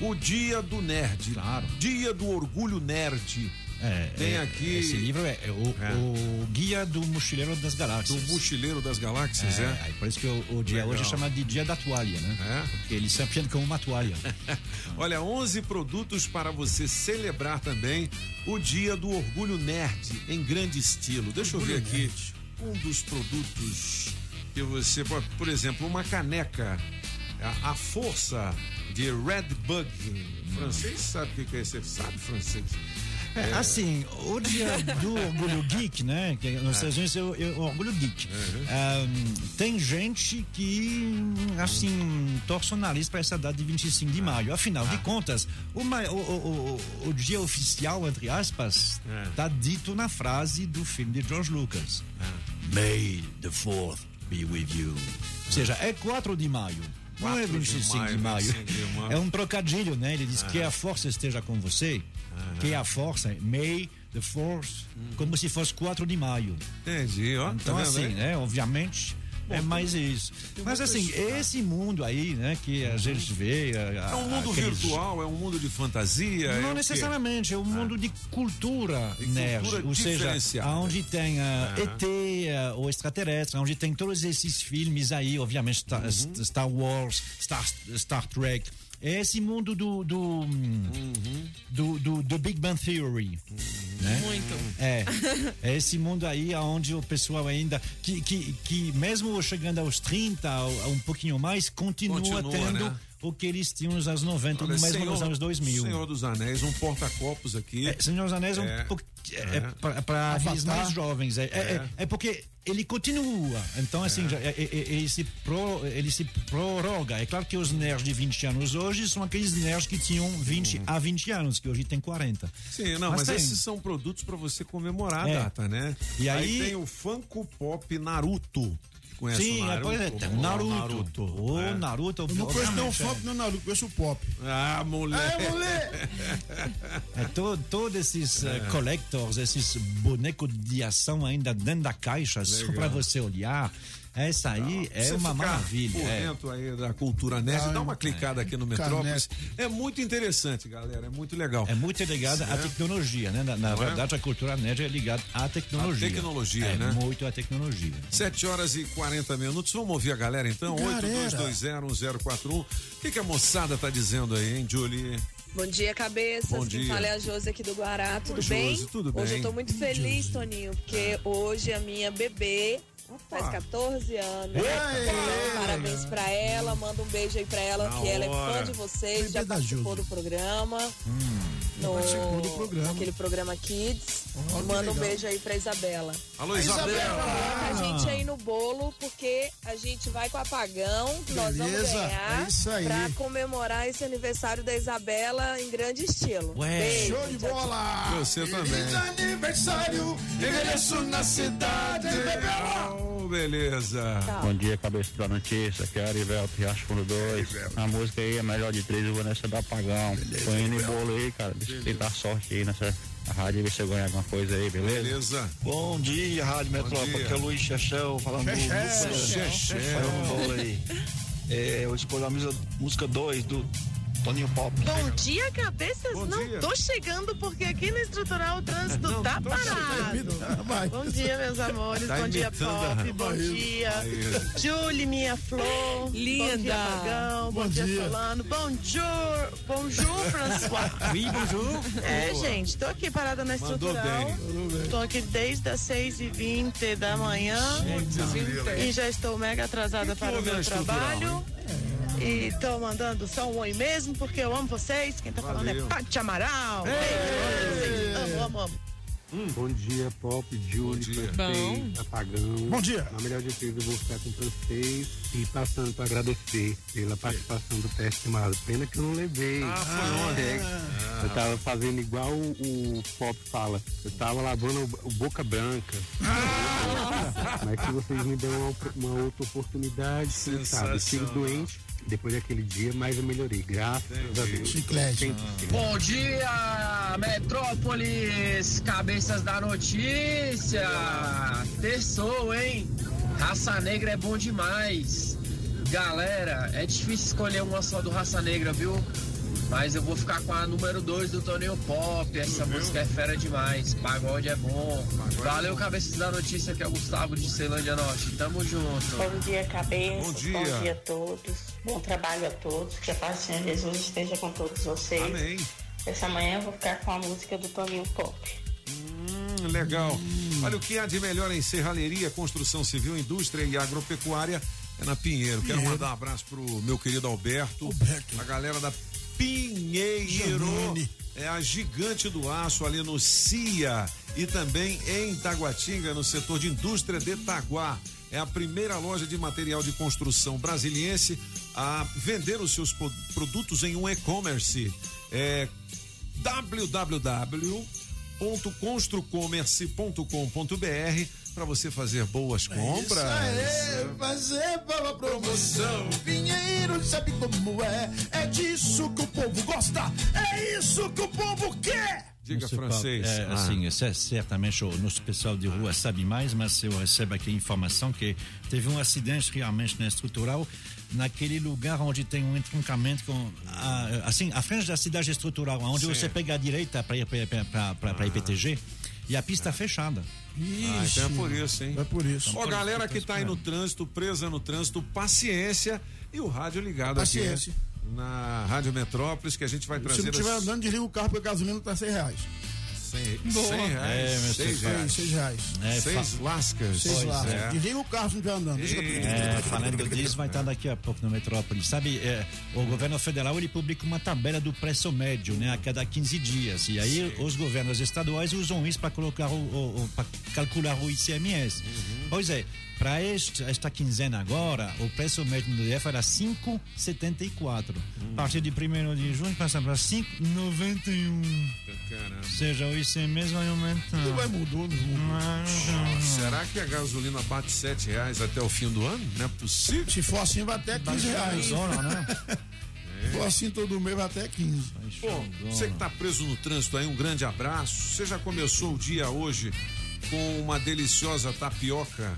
o Dia do Nerd. Claro. Dia do Orgulho Nerd. É, Tem é, aqui. Esse livro é, é o, É. o Guia do Mochileiro das Galáxias. Do Mochileiro das Galáxias, é? aí por isso que o, o dia Legal. hoje é chamado de Dia da Toalha, né? É? Porque ele se apreende com uma toalha. <laughs> Olha, 11 produtos para você celebrar também o Dia do Orgulho Nerd em grande estilo. Deixa eu ver aqui um dos produtos que você pode, por exemplo, uma caneca, a, a força de Red Bug. Francês sabe o que que é isso? Sabe francês? É, assim, o dia do orgulho geek, né? Que nos Estados Unidos é o, é o orgulho geek. Ahn, tem gente que, assim, torce o nariz para essa data de 25 de maio. Afinal de contas, o, o, o, o, o dia oficial, entre aspas, tá dito na frase do filme de George Lucas. May the 4th be with you. Ou seja, é 4 de maio. Não é 4 de 25 maio, de maio. 25 de maio. É um trocadilho, né? Ele diz Aham. que a força esteja com você. Que a força, May the Force, como se fosse 4 de maio. Entendi, ó. Então, tá assim, aí? né? Obviamente. É mais isso. Mas assim, esse mundo aí, né, que a gente vê. É um mundo aqueles- virtual, é um mundo de fantasia. é Não quê? necessariamente, é um mundo de cultura nerd. cultura ou seja, onde tem uh, Aham. ET, uh, ou extraterrestre, onde tem todos esses filmes aí, obviamente, Star, Uhum. Star Wars, Star, Star Trek. É esse mundo do do, Uhum. do, do, do Big Bang Theory. Né? Muito. É, <laughs> é esse mundo aí onde o pessoal ainda, que, que, que mesmo chegando aos 30, ou um pouquinho mais, continua, Continua, tendo né? O que eles tinham nos anos 90, Olha, mesmo Senhor- nos anos 2000. Senhor dos Anéis, um porta-copos aqui. É, Senhor dos Anéis é, É. um pouco. É, É. é para Avatar. mais jovens. É, é, É. é- é porque ele continua. Então, assim, já- é- é- é- ele, se pro, ele se prorroga. É claro que os nerds de 20 anos hoje são aqueles nerds que tinham 20 a 20 anos, que hoje tem 40. Uhum. Sim, não, mas, tem. esses são produtos para você comemorar É. a data, né? E aí- tem o Funko Pop Naruto. Conhece Sim, o é, Naruto? é, tem o Bom, Naruto. O é. Naruto, Eu não conheço nem o é. funk, nem o Naruto, conheço o pop. Ah, moleque. É, moleque. <laughs> É, to- todos esses eh, É. collectors, esses bonecos de ação ainda dentro da caixa, só Legal. para você olhar. Essa aí é Você uma ficar maravilha. Por é. dentro aí da cultura nerd, Ah, dá uma clicada aqui no Metrópolis. É muito interessante, galera. É muito legal. É muito ligada à É. tecnologia, né? Na, na é? verdade, a cultura nerd é ligada à tecnologia. À tecnologia, é, né? Muito à tecnologia. 7 horas e 40 minutos. Vamos ouvir a galera então? Galera. 82201041. O que, que a moçada tá dizendo aí, hein, Julie? Bom dia, cabeças. Bom Quem dia. fala é a Josi aqui do Guará. Tudo Oi, bem? Josi, tudo Hoje bem. eu tô muito feliz, Toninho, porque hoje a minha bebê faz 14 anos. Então, parabéns pra ela. Manda um beijo aí pra ela, Na que ela é hora. fã de vocês. Bebê Já da participou do programa. No, participou do programa. Naquele programa Kids. Que Manda um beijo aí pra Isabela. Alô, Isabela. Isabela. A gente aí no bolo, porque a gente vai com apagão. Nós vamos Beleza, ganhar é isso aí. pra comemorar esse aniversário da Isabela em grande estilo. Ué. Beijo, Show de tchau, tchau. bola! Você também. Feliz aniversário, envelheço na cidade, bebê! Oh, beleza. Bom dia, cabeça da notícia. Aqui é Arivel, Riacho Fundo 2. A música aí é melhor de três, eu vou nessa do apagão. Põe indo em bolo aí, cara. Eu tentar sorte aí nessa rádio, ver se eu ganho alguma coisa aí, beleza? Beleza. Bom dia, Rádio Metrópole. dia. Aqui é o Luiz Chechel falando do Chechel. Chechel. Aí. É, eu escolho a música 2 do Toninho Pop. Bom dia, cabeças. Bom não dia. tô chegando porque aqui na estrutural o trânsito Não, tá parado. Vai. Bom dia, meus amores. Tá bom dia, Pop. Bom dia. Julie, minha flor. Linda. Bom dia, Pagão. Bom, Bom dia, dia. Solano. Bonjour. Bonjour, <laughs> François. Oui, bonjour. É, Boa. gente, tô aqui parada na Mandou estrutural. bem. Tô aqui desde as 6h20 da manhã. E já estou mega atrasada para o meu trabalho. E tô mandando só um oi mesmo, porque eu amo vocês. Quem tá falando Valeu. é Paty Amaral. Beijo vocês. Amo, amo, amo. Bom dia, Pop, Julie. Bom. Apagão. Bom dia. Na melhor de três, eu vou ficar com francês e passando para agradecer pela participação do teste chamado. Pena que eu não levei. Ah, foi ontem. É, Eu tava fazendo igual o, o Pop fala. Eu tava lavando o, o Boca Branca. Mas se vocês me dão uma, uma outra oportunidade, sabe? Eu fico doente. Depois daquele dia, mas eu melhorei. Graças a Deus. Chiclete. 100%. Bom dia, Metrópolis, cabeças da notícia. Terçou, hein? Raça Negra é bom demais. Galera, é difícil escolher uma só do Raça Negra, viu? Mas eu vou ficar com a número 2 do Toninho Pop. Essa música é fera demais. Pagode é bom. Valeu, cabeças da notícia, que é o Gustavo de Ceilândia Norte. Tamo junto. Bom dia, cabeça. Bom dia. Bom dia a todos. Bom trabalho a todos. Que a paz do Senhor Jesus esteja com todos vocês. Amém. Essa manhã eu vou ficar com a música do Toninho Pop. Hum, legal. Olha o que há de melhor em serralheria, construção civil, indústria e agropecuária é na Pinheiro. Quero Pinheiro. mandar um abraço pro meu querido Alberto, a galera da Pinheiro. Janone. É a gigante do aço ali no CIA e também em Taguatinga, no setor de indústria de Taguá. É a primeira loja de material de construção brasiliense a vender os seus produtos em um e-commerce. É www.construcommerce.com.br para você fazer boas compras. É, fazer boa promoção. Pinheiro sabe como é. É disso que o povo gosta. É isso que o povo quer. Diga francês. qual- É, Ah. assim, cer- certamente o nosso pessoal de rua sabe mais, mas eu recebo aqui informação que teve um acidente realmente na estrutural naquele lugar onde tem um entroncamento com a, assim a frente da cidade estrutural, onde Sim. você pega a direita para ir para IPTG e a pista fechada. Ah, então é por isso, hein? É por isso. Ó, galera que tá aí no trânsito, presa no trânsito, paciência e o rádio ligado Paciência. aqui. Na Rádio Metrópolis, que a gente vai trazer. Se não estiver as- andando, desliga o carro porque a gasolina tá 100 reais. Cem, Boa. cem reais. É, meu seis Deus. reais. Seis reais. É, seis lascas. Seis Pois lá. é. Desliga o carro se não estiver andando. Deixa É, falando disso, vai estar daqui a pouco no Metrópole. Sabe, é, o governo federal ele publica uma tabela do preço médio, né, a cada 15 dias. E aí os governos estaduais usam isso para colocar o, o, o para calcular o ICMS. Pois é, para esta, esta quinzena agora, o preço médio do DF era 5,74. A partir de 1 de junho passa para 5,91. Caramba. Ou seja, o ICMS vai aumentando. E vai mudando, mudando. Será que a gasolina bate sete reais até o fim do ano? Não é possível. Se for assim, vai até 15 reais. Zona, né? <laughs> Se for assim todo mês, vai até 15. Bom, você que tá preso no trânsito aí, um grande abraço. Você já começou o dia hoje com uma deliciosa tapioca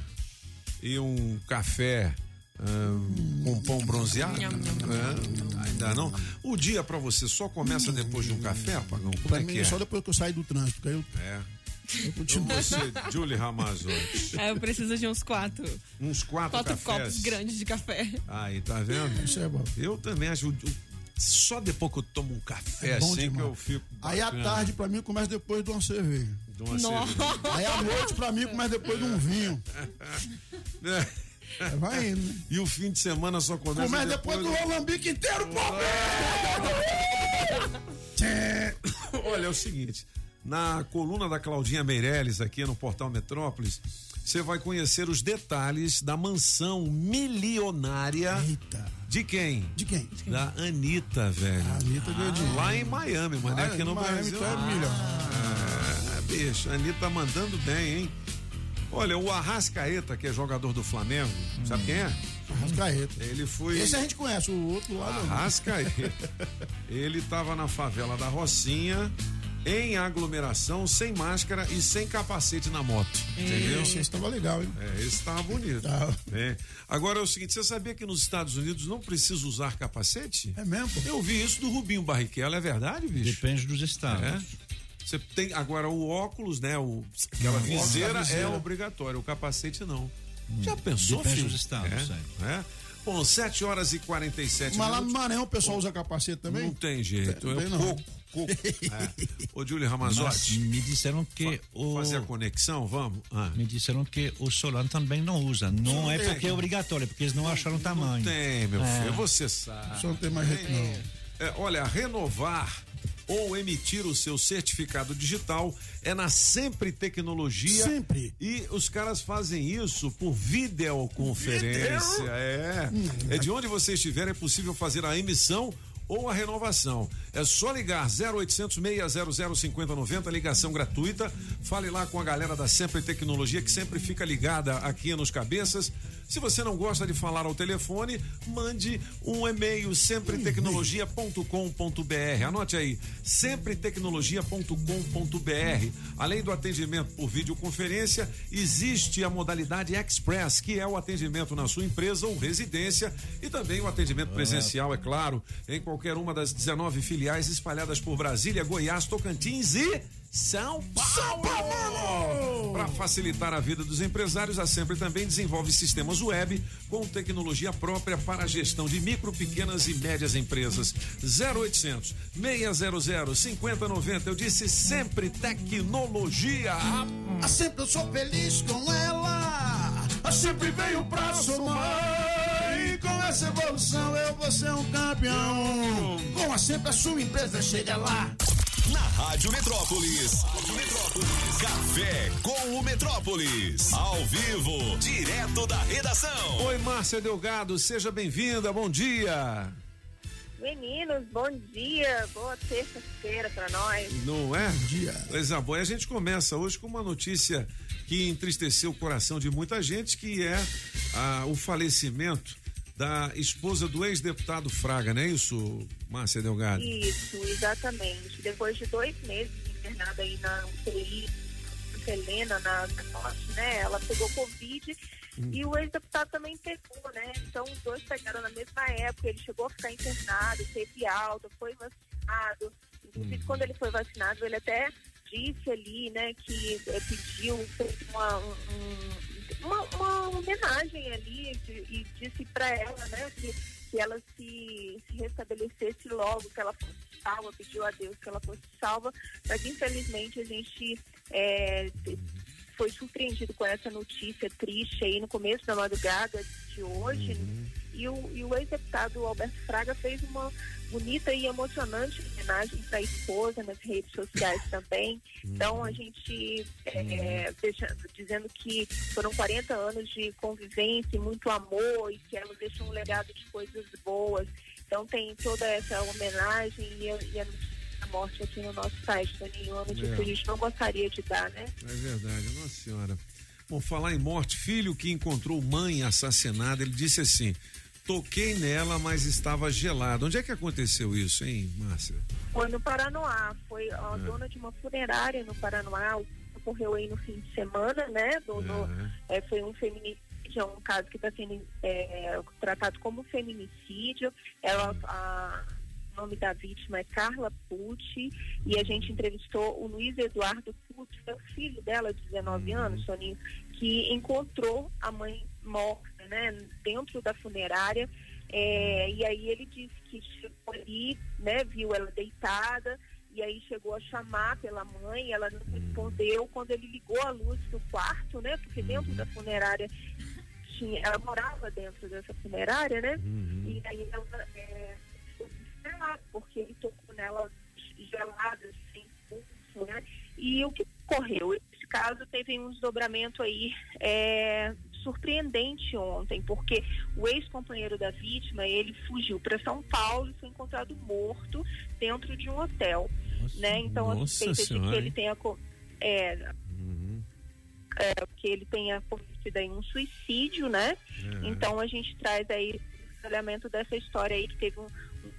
e um café ahn, com pão bronzeado? É, ainda não? O dia pra você só começa depois de um café, Apagão? Como Pra é mim, que é? só depois que eu saio do trânsito. Eu, É. eu continuo. Então você, Julie Ramazotti, Aí eu preciso de uns quatro, uns quatro, quatro cafés. copos grandes de café. Aí, tá vendo? Isso é bom. Eu também acho. eu- Só depois que eu tomo um café É assim que demais. eu fico. Aí à bacana. tarde, pra mim, começa depois de uma cerveja. De uma Nossa. cerveja. Aí à noite, pra mim, começa depois de um vinho. É. Vai indo, né? E o fim de semana só começa, Começa depois do Rolambique inteiro, pô! <laughs> Olha, é o seguinte, na coluna da Claudinha Meirelles aqui no Portal Metrópolis, você vai conhecer os detalhes da mansão milionária Eita. De quem? De quem? Da Anitta, velho. A Anitta ganhou dinheiro. Lá em Miami, mas é Ah, aqui no Miami, Brasil. é milhão. Ah, bicho, a Anitta tá mandando bem, hein? Olha, o Arrascaeta, que é jogador do Flamengo, sabe quem é? Arrascaeta. Ele foi. Esse a gente conhece, o outro não. Arrascaeta. <laughs> Ele estava na favela da Rocinha, em aglomeração, sem máscara e sem capacete na moto. Entendeu? Esse, esse tava legal, hein? É, esse tava bonito. Tava. É. Agora é o seguinte, você sabia que nos Estados Unidos não precisa usar capacete? É mesmo, pô? Eu vi isso do Rubinho Barrichello, é verdade, bicho? Depende dos estados. É. Você tem agora o óculos, né? O, aquela viseira, a viseira. é obrigatório, o capacete não. Já pensou, Depende filho? dos estados, é, sei. é. Bom, 7 horas e 47 Mas lá no minutos. Maranhão o pessoal usa capacete também? Não tem jeito. Tem- é tem o não. coco, coco. <laughs> É. Ô, Júlio Mas Ramazotti, me disseram que fa- o fazer a conexão, vamos? Ah. me disseram que o Solano também não usa. Não, Não é tem. porque é obrigatório, é porque eles não acharam o tamanho. Tem, meu É. filho, você sabe. Só não tem mais jeito, não. É, olha, renovar ou emitir o seu certificado digital é na Sempre Tecnologia. Sempre. E os caras fazem isso por videoconferência. É. É de onde você estiver, é possível fazer a emissão ou a renovação. É só ligar 0800 600 5090, ligação gratuita. Fale lá com a galera da Sempre Tecnologia que sempre fica ligada aqui nos cabeças. Se você não gosta de falar ao telefone, mande um e-mail sempretecnologia.com.br. Anote aí, sempretecnologia.com.br. Além do atendimento por videoconferência, existe a modalidade Express, que é o atendimento na sua empresa ou residência e também o atendimento presencial, é claro, em qualquer uma das 19 filiais espalhadas por Brasília, Goiás, Tocantins e são Paulo! Para facilitar a vida dos empresários, a Sempre também desenvolve sistemas web com tecnologia própria para a gestão de micro, pequenas e médias empresas. 0800 600 5090. Eu disse Sempre Tecnologia. A sempre eu sou feliz com ela. A sempre veio pra somar. E essa evolução eu vou ser um campeão. Com a sempre a sua empresa chega lá. Na Rádio Metrópolis. Metrópolis. Café com o Metrópolis. Ao vivo, direto da redação. Oi, Márcia Delgado, seja bem-vinda, bom dia. Meninos, bom dia, boa terça-feira para nós. Não é? Bom dia. Coisa boa. E a gente começa hoje com uma notícia que entristeceu o coração de muita gente, que é ah, o falecimento da esposa do ex-deputado Fraga, não é isso, Márcia Delgado? Isso, exatamente. Depois de dois meses internada aí na UTI, Helena, na, na norte, né? Ela pegou Covid Hum. e o ex-deputado também pegou, né? Então os dois pegaram na mesma época, ele chegou a ficar internado, teve alta, foi vacinado. Inclusive, quando ele foi vacinado, ele até disse ali, né, que eh, pediu fez uma, um- um- uma, uma homenagem ali de- e disse para ela, né, que, que ela se, se restabelecesse logo, que ela fosse salva, pediu a Deus que ela fosse salva, mas infelizmente a gente é, foi surpreendido com essa notícia triste aí no começo da madrugada de hoje. E o, e o ex-deputado Alberto Fraga fez uma bonita e emocionante homenagem para a esposa nas redes sociais também. Então a gente é, deixa- dizendo que foram 40 anos de convivência e muito amor e que ela deixou um legado de coisas boas. Então tem toda essa homenagem e, a- e a notícia da morte aqui no nosso site, Toninho. Uma notícia É. que a gente não gostaria de dar, né? É verdade, nossa senhora. Bom, falar em morte, filho que encontrou mãe assassinada, ele disse assim: toquei nela, mas estava gelada. Onde é que aconteceu isso, hein, Márcia? Foi no Paranoá, foi a dona de uma funerária no Paranoá, ocorreu aí no fim de semana, né? Do, no- é, foi um feminicídio, é um caso que está sendo é, tratado como feminicídio. Ela, a, o nome da vítima é Carla Pucci e a gente entrevistou o Luiz Eduardo Pucci, que é o filho dela, de 19 anos, Soninho, que encontrou a mãe morta, né? Dentro da funerária. É, e aí ele disse que chegou ali, né, viu ela deitada, e aí chegou a chamar pela mãe, ela não respondeu. Quando ele ligou a luz do quarto, né, porque dentro da funerária tinha, ela morava dentro dessa funerária, né, e aí ela é, ficou desesperada, porque ele tocou nela gelada, sem pulso, né, e o que ocorreu? Esse caso teve um desdobramento aí é, surpreendente ontem, porque o ex-companheiro da vítima, ele fugiu para São Paulo e foi encontrado morto dentro de um hotel, né? Então a nossa suspeita de senhora, que ele tenha é, é, que ele tenha cometido aí um suicídio, né? É. Então a gente traz aí o detalhamento dessa história aí que teve um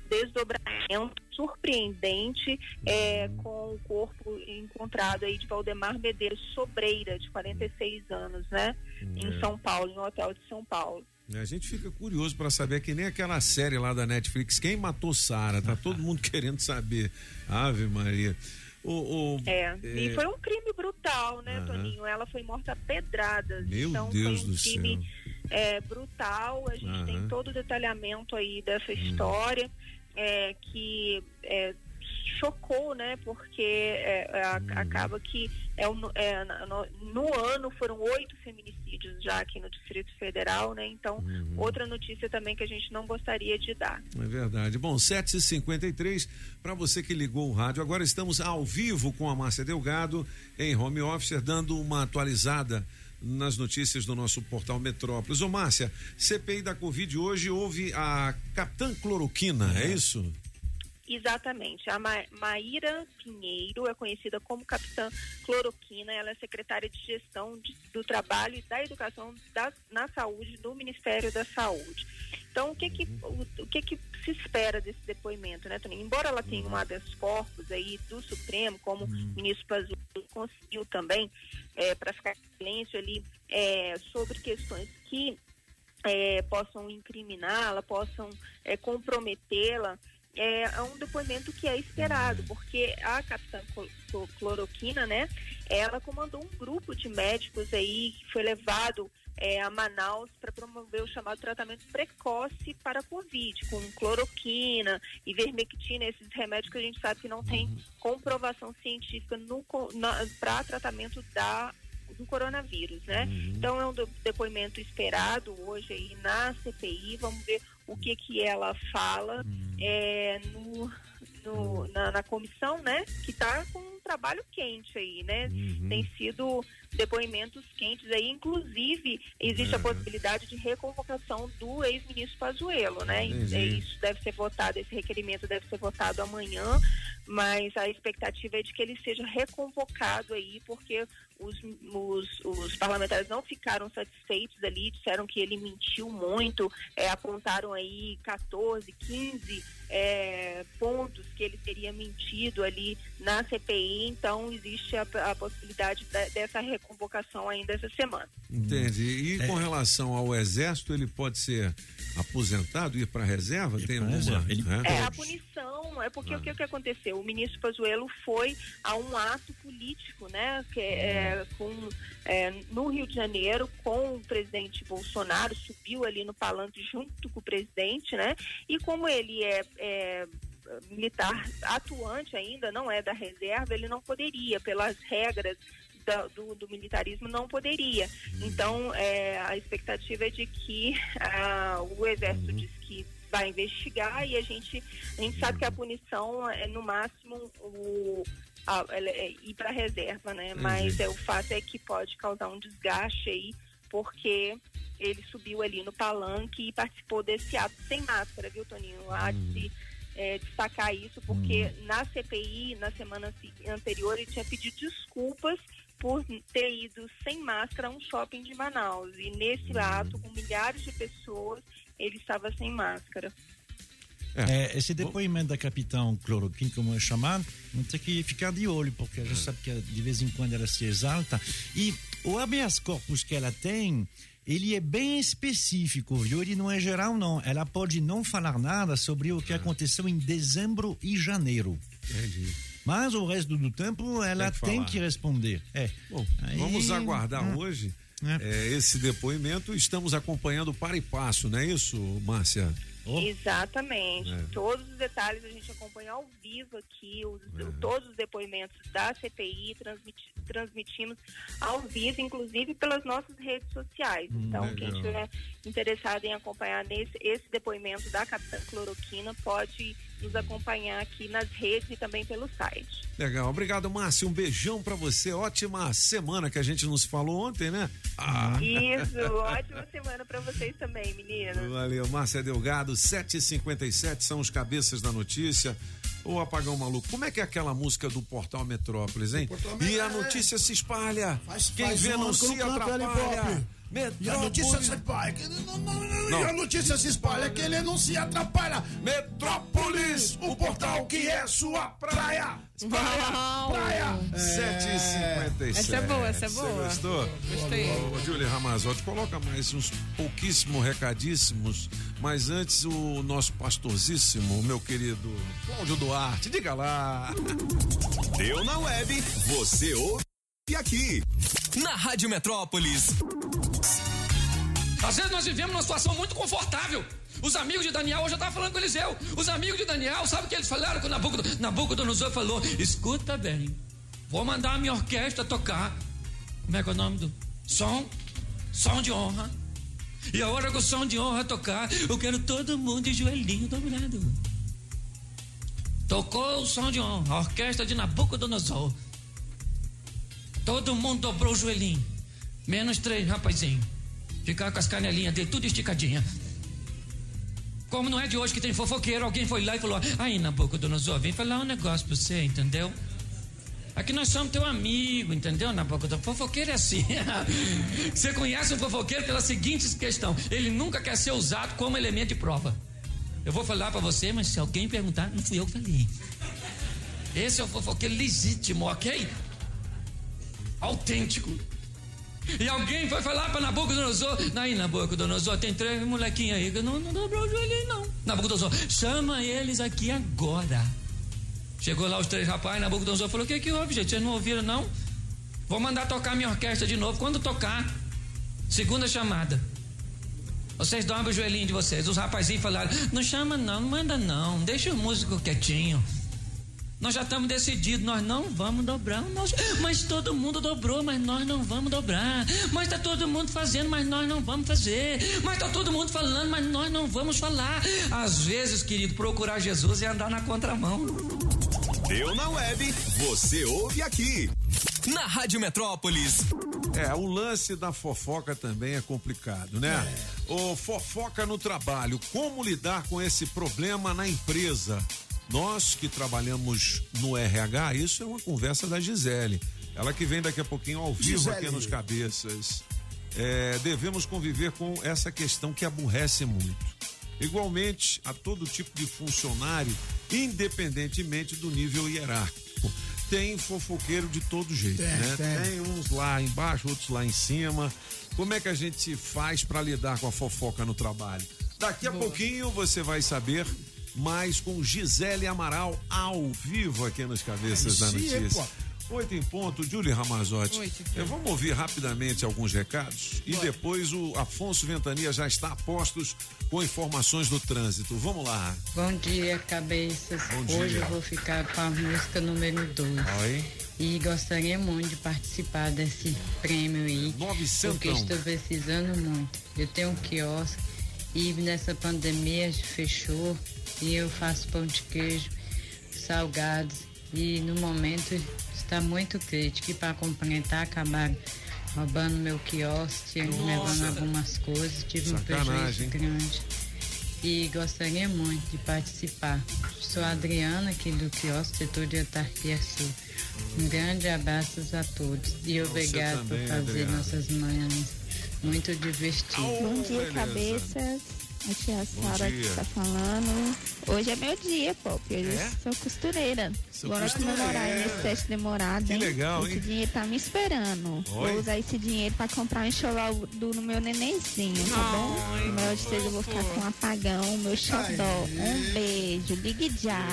desdobramento surpreendente é, com o corpo encontrado aí de Valdemar Medeiros Sobreira, de 46 anos, né? Em É. São Paulo, em um hotel de São Paulo. A gente fica curioso para saber que nem aquela série lá da Netflix, quem matou Sara? Tá todo mundo <laughs> querendo saber. Ave Maria. O, o- É, e é, foi um crime brutal, né, Aham. Toninho? Ela foi morta a pedradas. Meu então Deus foi um do crime é, brutal. A gente. Uhum. tem todo o detalhamento aí dessa história é, que é, chocou, né? Porque é, é, Uhum. acaba que é, é, no, no ano foram oito feminicídios já aqui no Distrito Federal, né? Então, Uhum. outra notícia também que a gente não gostaria de dar. É verdade. Bom, 7h53, para você que ligou o rádio, agora estamos ao vivo com a Márcia Delgado em home office, dando uma atualizada nas notícias do nosso portal Metrópolis. Ô Márcia, CPI da Covid hoje houve a Capitã Cloroquina, é, isso? Exatamente. A Ma Maíra Pinheiro é conhecida como Capitã Cloroquina. Ela é secretária de Gestão de, do Trabalho e da Educação da, na Saúde do Ministério da Saúde. Então, o que que, o, o que que se espera desse depoimento, né, Toninho? Embora ela tenha um habeas corpus aí do Supremo, como o ministro Pazuello conseguiu também, é, para ficar em silêncio ali é, sobre questões que é, possam incriminá-la, possam é, comprometê-la, é, é um depoimento que é esperado, porque a capitã Clo- Cloroquina, né, ela comandou um grupo de médicos aí que foi levado é, a Manaus para promover o chamado tratamento precoce para a Covid, com cloroquina, ivermectina, esses remédios que a gente sabe que não tem comprovação científica para tratamento da do coronavírus, né? Então é um depoimento esperado hoje aí na CPI. Vamos ver o que que ela fala é, no, no- na, na comissão, né? Que está com um trabalho quente aí, né? Tem sido depoimentos quentes aí, inclusive existe a possibilidade de reconvocação do ex-ministro Pazuello, né? Entendi. É, Isso deve ser votado, esse requerimento deve ser votado amanhã, mas a expectativa é de que ele seja reconvocado aí, porque os, os, os parlamentares não ficaram satisfeitos ali, disseram que ele mentiu muito, é, apontaram aí 14, 15 é, pontos que ele teria mentido ali na CPI, então existe a, a possibilidade da- dessa reconvocação ainda essa semana. Entende? E com relação ao exército, ele pode ser aposentado, ir para reserva? Tem alguma? reserva, ele né? É, a punição é porque o que, que aconteceu? O ministro Pazuello foi a um ato político, né? Que, é, com, é, no Rio de Janeiro, com o presidente Bolsonaro, subiu ali no palanque junto com o presidente, né? E como ele é, é militar atuante ainda, não é da reserva, ele não poderia, pelas regras da- do, do militarismo, não poderia. Então, é, a expectativa é de que <laughs> o Exército diz que vai investigar e a gente, a gente sabe que a punição é no máximo o a- é ir para reserva, né? Mas é, o fato é que pode causar um desgaste aí, porque ele subiu ali no palanque e participou desse ato sem máscara, viu, Toninho? Há de se é, destacar isso, porque na CPI, na semana se- anterior, ele tinha pedido desculpas por ter ido sem máscara a um shopping de Manaus. E nesse ato, com milhares de pessoas, ele estava sem máscara. É, esse depoimento da capitã Cloroquina, como é chamado, não tem que ficar de olho, porque a gente sabe que de vez em quando ela se exalta. E o habeas corpus que ela tem, ele é bem específico, viu? Ele não é geral, não. Ela pode não falar nada sobre o que aconteceu em dezembro e janeiro. Mas o resto do tempo ela Tem que tem que, responder. É. Aí- Vamos aguardar Hum. hoje é, esse depoimento. Estamos acompanhando para e passo, não é isso, Márcia? Exatamente. É. Todos os detalhes a gente acompanha ao vivo aqui, os- É. todos os depoimentos da CPI, transmiti- transmitimos ao vivo, inclusive pelas nossas redes sociais. Hum, então, legal. quem estiver interessado em acompanhar nesse, esse depoimento da Capitã Cloroquina pode nos acompanhar aqui nas redes e também pelo site. Legal, obrigado, Márcia. Um beijão pra você. Ótima semana que a gente nos falou ontem, né? Ah. Isso, ótima semana para vocês também, meninas. Valeu, Márcia Delgado, 7h57 são os cabeças da notícia. Ô apagão maluco, como é que é aquela música do Portal Metrópolis, hein? E a notícia se espalha. Quem faz vê um não se atrapalha. E a notícia se espalha. que não- não- não- Não. E a notícia se espalha que ele não se atrapalha. Metrópolis, o portal que é sua praia. Praia, praia. 7h57. Essa é boa, essa é boa. Você gostou? Gostei. Ô, Júlia Ramazotti, coloca mais uns pouquíssimos recadíssimos. Mas antes, o nosso pastorzíssimo, meu querido Cláudio Duarte, diga lá. Deu na web, você ouve aqui. Na Rádio Metrópolis. Às vezes nós vivemos numa situação muito confortável. Os amigos de Daniel, hoje eu estava falando com Eliseu. Os amigos de Daniel, sabe o que eles falaram quando Nabucodonosor, Nabucodonosor falou? Escuta bem, vou mandar a minha orquestra tocar. Como é que é o nome do som? Som de honra. E a hora que o som de honra tocar, eu quero todo mundo de joelhinho dobrado. Tocou o som de honra, a orquestra de Nabucodonosor. Todo mundo dobrou o joelhinho. Menos três, rapazinho. Ficar com as canelinhas dele tudo esticadinha. Como não é de hoje que tem fofoqueiro, alguém foi lá e falou: Aí, Nabucodonosor, vem falar um negócio pra você, entendeu? Aqui nós somos teu amigo, entendeu, Nabucodonosor? Fofoqueiro é assim. <laughs> você conhece um fofoqueiro pela seguinte questão: ele nunca quer ser usado como elemento de prova. Eu vou falar pra você, mas se alguém perguntar, não fui eu que falei. Esse é o fofoqueiro legítimo, ok? Autêntico. E alguém foi falar para Nabucodonosor, aí Nabucodonosor, tem três molequinhos aí que não, não dobrou o joelho não. Nabucodonosor, chama eles aqui agora. Chegou lá os três rapazes, Nabucodonosor falou, o que que houve, gente? Vocês não ouviram não? Vou mandar tocar minha orquestra de novo. Quando tocar, segunda chamada. Vocês dobram o joelhinho de vocês. Os rapazinhos falaram, não chama não, não manda não, deixa o músico quietinho. Nós já estamos decididos, nós não vamos dobrar. Nós, mas todo mundo dobrou, mas nós não vamos dobrar. Mas está todo mundo fazendo, mas nós não vamos fazer. Mas está todo mundo falando, mas nós não vamos falar. Às vezes, querido, procurar Jesus é andar na contramão. Deu na web, você ouve aqui. Na Rádio Metrópolis. É, o lance da fofoca também é complicado, né? É. O fofoca no trabalho, como lidar com esse problema na empresa? Nós que trabalhamos no RH, isso é uma conversa da Gisele. Ela que vem daqui a pouquinho ao vivo Gisele. aqui nos cabeças. É, devemos conviver com essa questão que aborrece muito. Igualmente a todo tipo de funcionário, independentemente do nível hierárquico. Tem fofoqueiro de todo jeito, tem, né? Tem. tem uns lá embaixo, outros lá em cima. Como é que a gente faz para lidar com a fofoca no trabalho? Daqui a Boa. pouquinho você vai saber mais com Gisele Amaral ao vivo aqui nos Cabeças da Notícia. Oito em ponto, Julie Ramazotti. Oi, é, vamos ouvir rapidamente alguns recados e depois o Afonso Ventania já está a postos com informações do trânsito. Vamos lá. Bom dia, cabeças. Bom dia. Hoje eu vou ficar com a música número 2. Oi. E gostaria muito de participar desse prêmio aí. 900. Porque estou precisando muito. Eu tenho um quiosque e nessa pandemia fechou e eu faço pão de queijo, salgados e no momento está muito crítico. E para complementar, acabaram roubando meu quiosque, levando algumas coisas, tive Sacanagem. um prejuízo grande. E gostaria muito de participar. Sou a Adriana, aqui do quiosque, setor de autarquia sul. Um grande abraço a todos e obrigado por fazer Adriana. nossas manhãs muito divertidas. Bom dia, beleza. cabeças. Aqui é a Sara que tá falando. Hoje é meu dia, Pop. Hoje é? sou costureira. Sou Bora costureira. comemorar nesse teste demorado. Que hein? legal, esse hein? dinheiro tá me esperando. Oi? Vou usar esse dinheiro pra comprar um enxoval do no meu nenenzinho, tá bom? No meu de eu vou ficar com um apagão, meu xodó. Um beijo. Ligue já.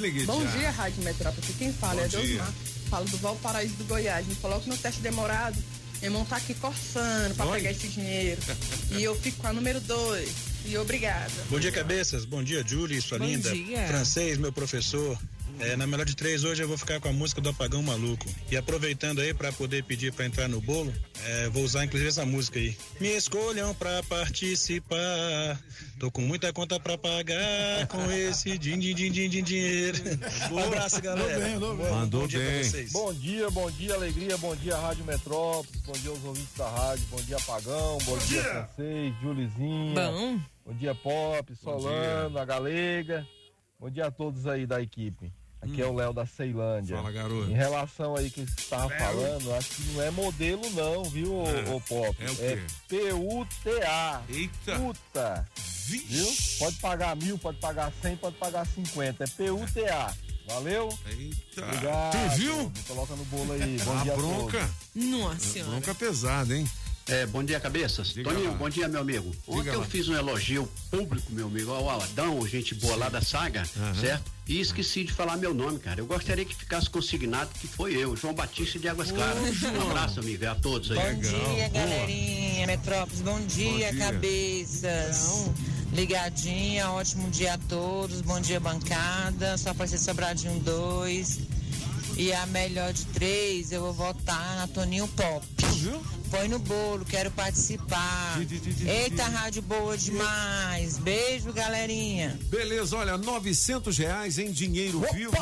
Ligue Bom dia, Rádio Metrópole. Quem fala Bom é Deusmar. Falo do Valparaíso do Goiás. Me coloque no teste demorado. Meu irmão tá aqui coçando pra Oi? pegar esse dinheiro. <laughs> e eu fico com a número 2. E obrigada. Bom dia, cabeças. Bom dia, Julie, sua Bom linda. Dia. Francês, meu professor. É, na melhor de três hoje eu vou ficar com a música do Apagão Maluco. E aproveitando aí para poder pedir para entrar no bolo, é, vou usar inclusive essa música aí. Me escolham para participar. Tô com muita conta para pagar com esse din, din, din, din, din dinheiro. <laughs> Um abraço, galera. Bem, bem. Mandou bom bem. Dia bom dia, bom dia, alegria, bom dia, Rádio Metrópolis, bom dia aos ouvintes da rádio, bom dia, Apagão, bom, bom dia, dia, Francês, Julizinha. Bom. Bom dia, Pop, Solano, a Galega. Bom dia a todos aí da equipe. Aqui hum. é o Léo da Ceilândia. Fala, garoto. Em relação aí que você estava falando, acho que não é modelo não, viu, é. ô, Pop? É o quê? É P-U-T-A. Eita. Puta. Vixe. Viu? Pode pagar mil, pode pagar cem, pode pagar cinquenta. É P-U-T-A. Valeu? Eita. Obrigado. Tu viu? Me coloca no bolo aí. Bom a dia bronca. Nossa senhora. Bronca pesada, hein? É, bom dia, cabeças. Diga Toninho, lá. bom dia, meu amigo. Diga Ontem lá. eu fiz um elogio público, meu amigo, ao Aladão, gente boa Sim. lá da saga, uhum. certo? E esqueci de falar meu nome, cara. Eu gostaria que ficasse consignado que foi eu, João Batista de Águas Claras. Um abraço, amigo, a todos aí. Bom dia, galerinha, Metrópolis. Bom dia, bom dia. cabeças. Ligadinha, ótimo dia a todos. Bom dia, bancada. Só para ser Sobradinho 2. E a melhor de três, eu vou votar na Toninho Pop. Viu? Põe no bolo, quero participar. Eita, rádio boa demais. Beijo, galerinha. Beleza, olha, novecentos reais em dinheiro Opa! vivo,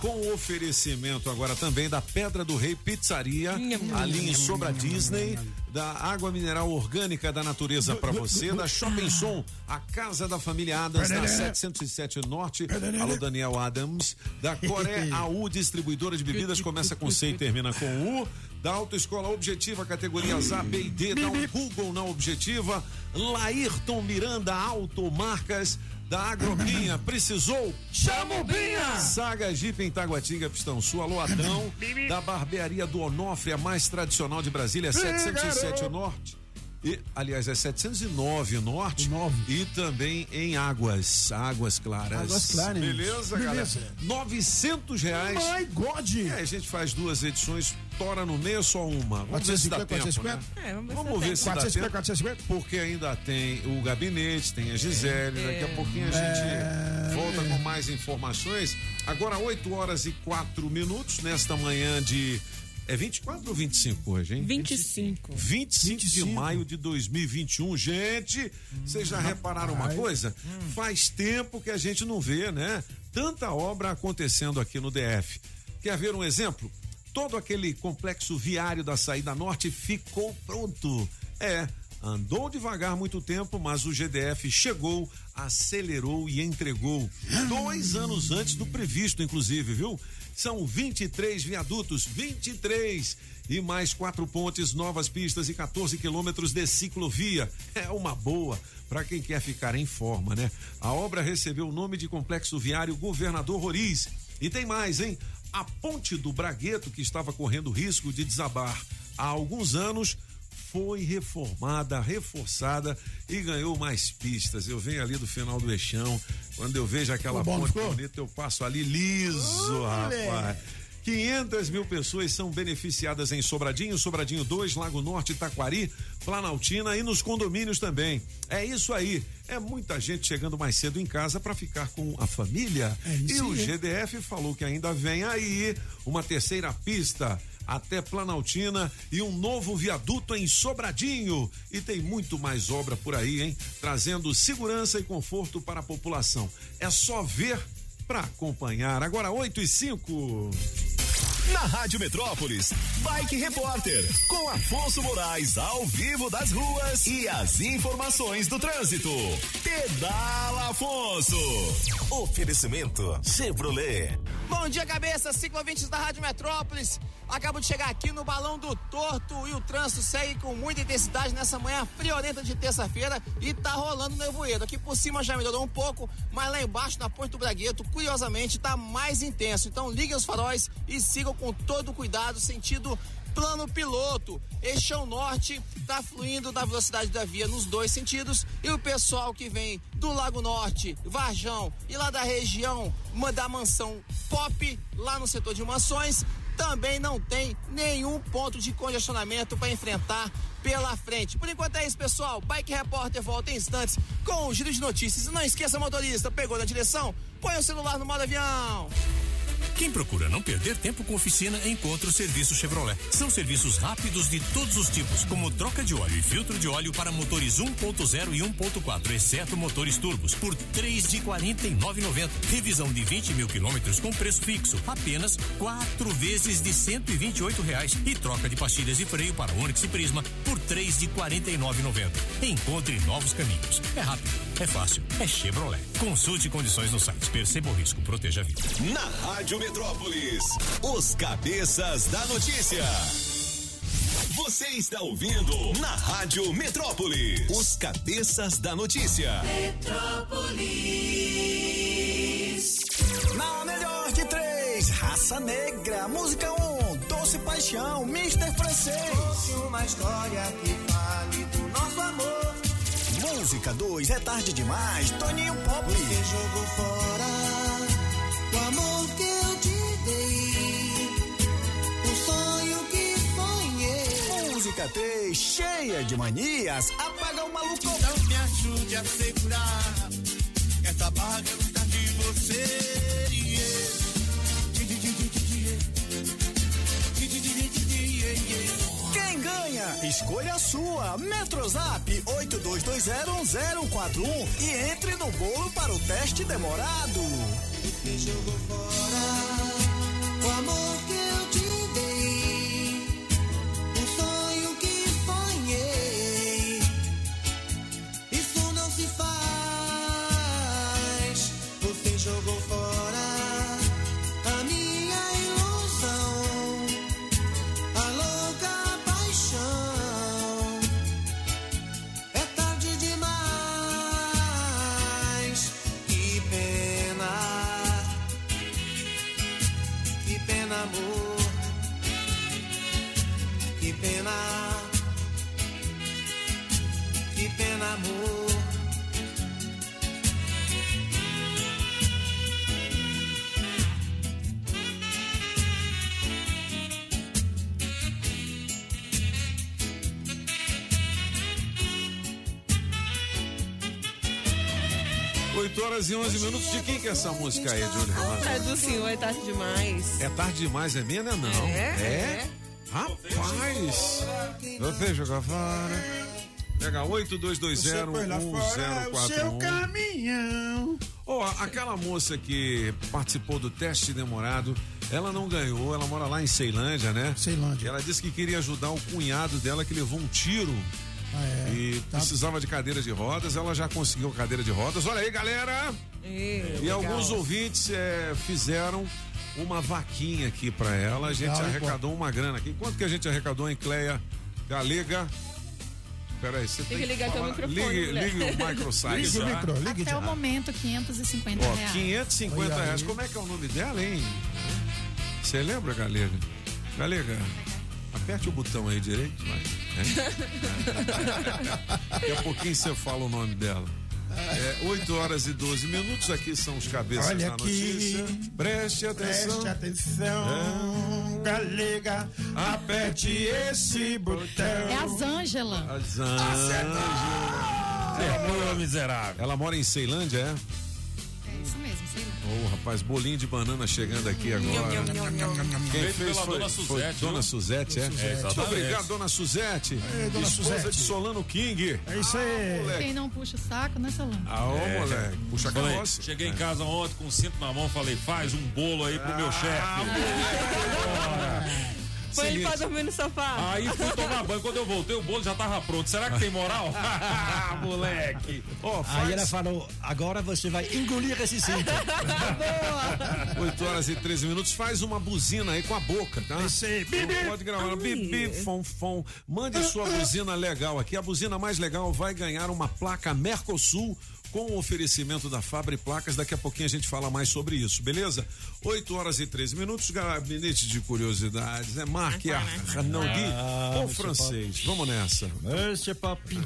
com oferecimento agora também da Pedra do Rei Pizzaria, ali em Sobra Disney da água mineral orgânica da natureza para você, da Shopping Som, a casa da família Adams, na 707 Norte. Alô, Daniel Adams. Da Coré AU, distribuidora de bebidas, começa com C e termina com U. Da Autoescola Objetiva, categorias A, B e D. Dá um Google na Objetiva. Laírton Miranda Automarcas da Agrobinha. Precisou? Chama o Binha! Saga Jeep em Taguatinga, Pistão Sul. Alô, Adão. da Barbearia do Onofre, a mais tradicional de Brasília, 707 Norte. E, aliás, é 709 Norte. E também em Águas. Águas Claras. Águas Claras. Beleza, Beleza. galera? 900 reais. My God! É, a gente faz duas edições, tora no meio só uma. Vamos ver se dá 450, tempo, né? É, vamos ver Vamos se ver se dá 450, tempo. 450. Porque ainda tem o gabinete, tem a Gisele. Daqui a pouquinho a gente volta com mais informações. Agora, 8 horas e 4 minutos nesta manhã de. É 24 ou 25 hoje, hein? 25. 25, de maio de 2021. Gente, vocês já repararam uma rapaz. coisa? Faz tempo que a gente não vê, né? Tanta obra acontecendo aqui no DF. Quer ver um exemplo? Todo aquele complexo viário da saída norte ficou pronto. É, andou devagar muito tempo, mas o GDF chegou, acelerou e entregou. Dois anos antes do previsto, inclusive, viu? São 23 viadutos, 23 e mais quatro pontes, novas pistas e 14 quilômetros de ciclovia. É uma boa para quem quer ficar em forma, né? A obra recebeu o nome de Complexo Viário Governador Roriz. E tem mais, hein? A ponte do Bragueto, que estava correndo risco de desabar há alguns anos, foi reformada, reforçada e ganhou mais pistas. Eu venho ali do final do Eixão, quando eu vejo aquela bom, ponte ficou? bonita, eu passo ali liso, rapaz. 500 mil pessoas são beneficiadas em Sobradinho, Sobradinho 2, Lago Norte, Taquari, Planaltina e nos condomínios também. É isso aí. É muita gente chegando mais cedo em casa para ficar com a família. É isso e o. GDF falou que ainda vem aí uma terceira pista até Planaltina e um novo viaduto em Sobradinho. E tem muito mais obra por aí, hein? Trazendo segurança e conforto para a população. É só ver para acompanhar. Agora 8 e 5. Na Rádio Metrópolis, Bike Repórter, com Afonso Moraes ao vivo das ruas e as informações do trânsito. Pedala Afonso. Oferecimento Chevrolet. Bom dia, cabeça, ciclovintes da Rádio Metrópolis. Acabo de chegar aqui no Balão do Torto e o trânsito segue com muita intensidade nessa manhã friorenta de terça-feira e tá rolando nevoeiro. Aqui por cima já melhorou um pouco, mas lá embaixo na Porto Bragueto, curiosamente, tá mais intenso. Então liguem os faróis e sigam com todo cuidado, sentido plano piloto. Eixão Norte tá fluindo na velocidade da via nos dois sentidos e o pessoal que vem do Lago Norte, Varjão e lá da região da mansão Pop, lá no setor de mansões, também não tem nenhum ponto de congestionamento para enfrentar pela frente. Por enquanto é isso, pessoal. Bike Repórter volta em instantes com o giro de notícias. E não esqueça, motorista, pegou na direção? Põe o celular no modo avião. Quem procura não perder tempo com oficina, encontra o serviço Chevrolet. São serviços rápidos de todos os tipos, como troca de óleo e filtro de óleo para motores 1.0 e 1.4, exceto motores turbos, por três de 49,90. Revisão de 20 mil quilômetros com preço fixo, apenas quatro vezes de 128 reais. E troca de pastilhas de freio para Onix e Prisma por três de 49,90. Encontre novos caminhos. É rápido, é fácil, é Chevrolet. Consulte condições no site. Perceba o risco, proteja a vida. Na Rádio Metrópolis, os cabeças da notícia. Você está ouvindo na Rádio Metrópolis, os cabeças da notícia. Metrópolis. Na melhor de três, raça negra, música um, doce paixão, Mister Francês. Uma história que fale do nosso amor. Música 2, é tarde demais, Toninho Pop. Cheia de manias, apaga o maluco. Então me ajude a segurar essa barra que não tá de você. Quem ganha? Escolha a sua. Metrozap 82201041 e entre no bolo para o teste demorado. Horas e 11 minutos. De quem que é essa música aí, Júlio Ramazão? É do senhor, é tarde demais. É tarde demais, é minha, né? Não. É? É? Rapaz! Você joga fora. Pega 8220 Você põe lá fora o seu 1041. caminhão. Ó, aquela moça que participou do teste demorado, ela não ganhou, ela mora lá em Ceilândia, né? Ceilândia. Ela disse que queria ajudar o cunhado dela que levou um tiro Ah, é. e Tá. precisava de cadeira de rodas. Ela já conseguiu cadeira de rodas. Olha aí, galera! E, E alguns ouvintes é, fizeram uma vaquinha aqui pra ela. A gente Legal, arrecadou uma grana aqui. Quanto que a gente arrecadou em Cleia Galega? Peraí, você tem, que ligar teu falar- microfone, Ligue, ligue o microsite. Ligue o tá? micro, ligue Até já. o momento, 550 Ó, reais. 550 Olha reais. aí. Como é que é o nome dela, hein? Você lembra, Galega? Galega, aperte o botão aí direito. Vai. É? <laughs> Daqui a pouquinho você fala o nome dela. É, 8 horas e 12 minutos, aqui são os cabeças Olha da aqui. notícia. Preste atenção. Preste atenção, galega. Aperte esse botão. É as Ângela. As Ângela. miserável. Ela mora em Ceilândia, é? É Ô, rapaz, bolinho de banana chegando aqui agora. Quem Feito fez pela foi, dona foi Suzete, Dona? Suzete, é? É, Muito obrigado, Dona Suzete. Ei, dona Esposa Suzete. de Solano King. É isso aí. Moleque. Quem não puxa o saco, né, Solano? Ah, ô, É. moleque. Puxa a carroça. cheguei em casa ontem com o cinto na mão, falei, faz um bolo aí pro meu chefe. <laughs> Põe ele pra dormir no sofá. Aí fui tomar banho, quando eu voltei o bolo já tava pronto. Será que tem moral? <laughs> Moleque. Aí faz ela falou: agora você vai engolir esse cinto. <laughs> 8 horas e 13 minutos. Faz uma buzina aí com a boca, tá? Isso aí. Pode gravar. Bibi, fom, fom. Mande sua buzina legal aqui. A buzina mais legal vai ganhar uma placa Mercosul com o oferecimento da Fabre Placas. Daqui a pouquinho a gente fala mais sobre isso, beleza? 8 horas e 13 minutos. Gabinete de curiosidades, né? Marque Arnaldi Ah, ou monsieur francês. Vamos nessa. Monsieur Papi,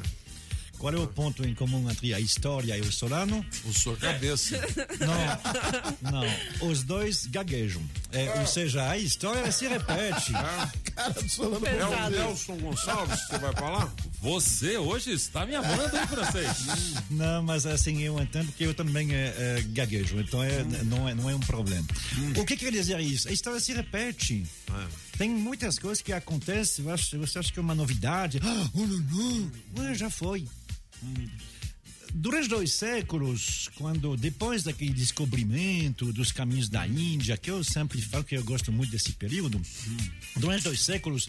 qual é o ponto em comum entre a história e o Solano? O sua cabeça. <laughs> Não, não. Os dois gaguejam. É, ou seja, a história se repete. Cara do Solano É o. Nelson Gonçalves que você vai falar? Você hoje está me amando, hein, francês? <laughs> Não, mas assim, eu entendo que eu também é, é, gaguejo, então é, não, é, não é um problema. O que quer dizer isso? A história se repete. Tem muitas coisas que acontecem, você acha, você acha que é uma novidade. Ah, <gasps> oh, não, não. Ué, já foi. Durante dois séculos, quando depois daquele descobrimento dos caminhos da Índia, que eu sempre falo que eu gosto muito desse período, durante dois séculos,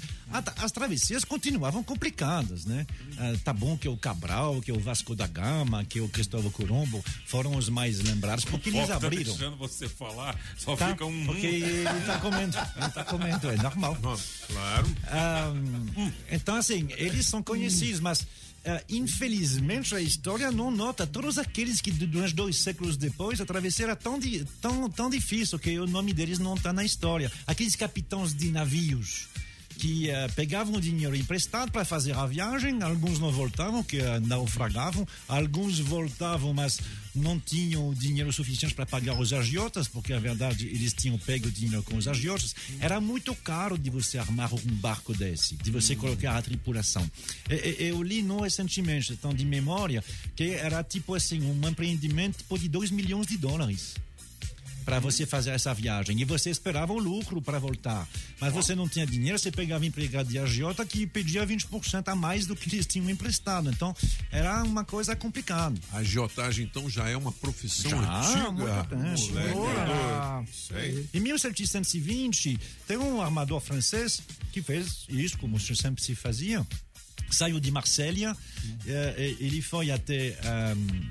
as travessias continuavam complicadas, né? Ah, tá bom que o Cabral, que o Vasco da Gama, que o Cristóvão Colombo foram os mais lembrados, porque eles Ó, tá abriram. deixando você falar, só Tá? fica um... Porque ele tá comendo, ele tá comendo, é normal. Claro. Ah, então, assim, eles são conhecidos, mas ah, infelizmente a história não nota todos aqueles que du- durante dois séculos depois a travessia era tão, di- tão, tão difícil que o nome deles não está na história. Aqueles capitães de navios que ah, pegavam dinheiro emprestado para fazer a viagem, alguns não voltavam, que ah, naufragavam, alguns voltavam, mas não tinham dinheiro suficiente para pagar os agiotas, porque a verdade eles tinham pego dinheiro com os agiotas. Era muito caro de você armar um barco desse, de você colocar a tripulação. E- Eu li não recentemente, então de memória, que era tipo assim, um empreendimento tipo de 2 milhões de dólares para você fazer essa viagem. E você esperava o lucro para voltar. Mas você não tinha dinheiro, você pegava empregado de agiota que pedia 20% a mais do que eles tinham emprestado. Então, era uma coisa complicada. A agiotagem, então, já é uma profissão Já, antiga. Moleque. Em 1720, tem um armador francês que fez isso, como sempre se fazia. Saiu de Marsella, eh, ele foi até ehm,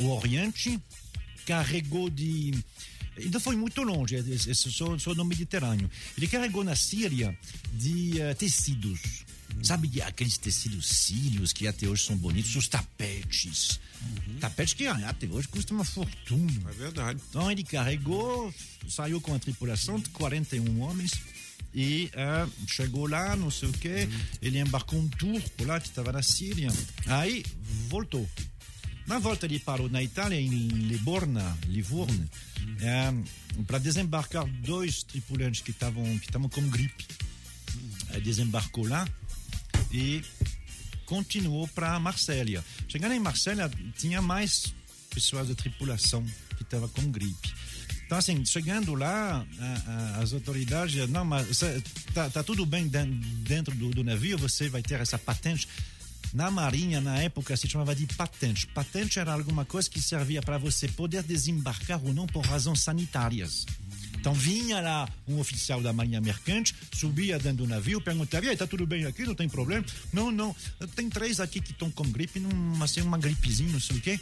o Oriente, carregou de. Ainda foi muito longe, esse- só, só no Mediterrâneo. Ele carregou na Síria de eh, tecidos. Sabe aqueles tecidos cílios que até hoje são bonitos, os tapetes. Tapetes que até hoje custam uma fortuna. É verdade. Então ele carregou, saiu com a tripulação de 41 homens e ah, chegou lá, não sei o quê. Ele embarcou um turco lá que estava na Síria. Aí voltou. Na volta ele parou na Itália, em Livorna, Livorno, para desembarcar dois tripulantes que estavam que estavam com gripe. Aí desembarcou lá e continuou para Marsella. Chegando em Marsella, tinha mais pessoas da tripulação que estavam com gripe. Então, assim, chegando lá, a- a- as autoridades, não, mas tá, tá tudo bem den- dentro do, do navio, você vai ter essa patente. Na Marinha, na época, se chamava de patente. Patente era alguma coisa que servia para você poder desembarcar ou não por razões sanitárias. Então vinha lá um oficial da Marinha Mercante, subia dentro do navio, perguntava: "E aí, tá tudo bem aqui? Não tem problema? Não, não. Tem três aqui que estão com gripe, não, assim, uma gripezinha, não sei o quê.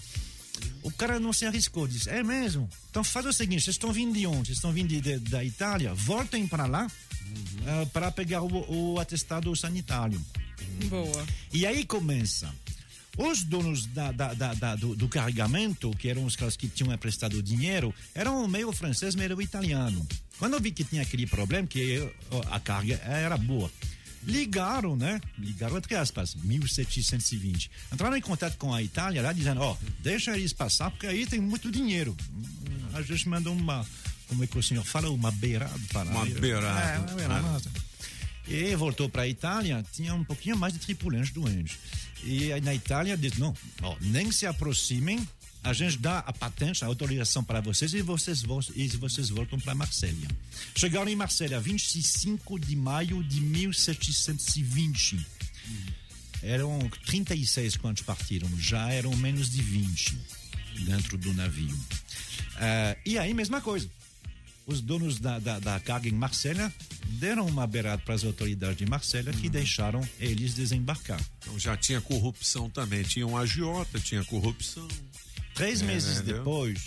O cara não se arriscou, disse: É mesmo? Então faz o seguinte: vocês estão vindo de onde? Vocês estão vindo de- de- da Itália? Voltem para lá ah, para pegar o, o atestado sanitário. Boa. E aí começa. Os donos da- da- da- da- do, do carregamento, que eram os caras que tinham emprestado dinheiro, eram meio francês, meio italiano. Quando eu vi que tinha aquele problema, que a carga era boa, ligaram, né? Ligaram entre aspas, 1720. Entraram em contato com a Itália lá, dizendo: ó, deixa eles passar, porque aí tem muito dinheiro. A gente mandou uma, como é que o senhor fala, uma beirada para Uma beirada. É, uma beirada. E voltou para a Itália, tinha um pouquinho mais de tripulantes doentes. E aí na Itália disse: não, ó, nem se aproximem, a gente dá a patente, a autorização para vocês e vocês, vo- e vocês voltam para Marselha. Chegaram em Marselha 25 de maio de 1720. Eram 36 quando partiram, já eram menos de 20 dentro do navio. Ah, e aí, mesma coisa. Os donos da, da, da carga em Marselha deram uma beirada para as autoridades de Marselha que deixaram eles desembarcar. Então já tinha corrupção também. Tinha um agiota, tinha corrupção. Três É, meses entendeu? depois.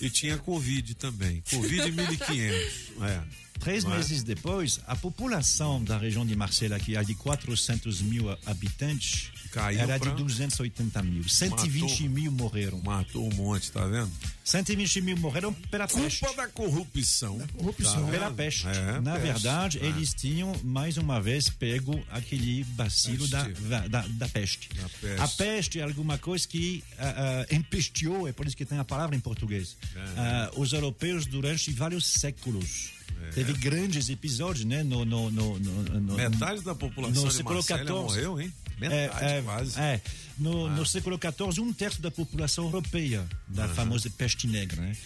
E tinha Covid também. Covid 1500. <laughs> É. Três é? meses depois, a população da região de Marselha, que é de 400 mil habitantes, Caiu era pra- de 280 mil. 120 Matou. mil morreram. Matou um monte, tá vendo? 120 mil morreram pela peste. Culpa da corrupção. Corrupção. Tá Pela peste. É, Na peste. verdade, É. eles tinham, mais uma vez, pego aquele bacilo da, Peste. da, da- da peste. Da peste. A peste é alguma coisa que ah, ah, empesteou, é por isso que tem a palavra em português, ah, os europeus durante vários séculos. É. Teve grandes episódios, né? No, no, no, no- Metade da população no de século Marselha morreu, hein? Metade, é, é, quase. É. No, Ah. no século XIV, um terço da população europeia, da famosa peste negra, né?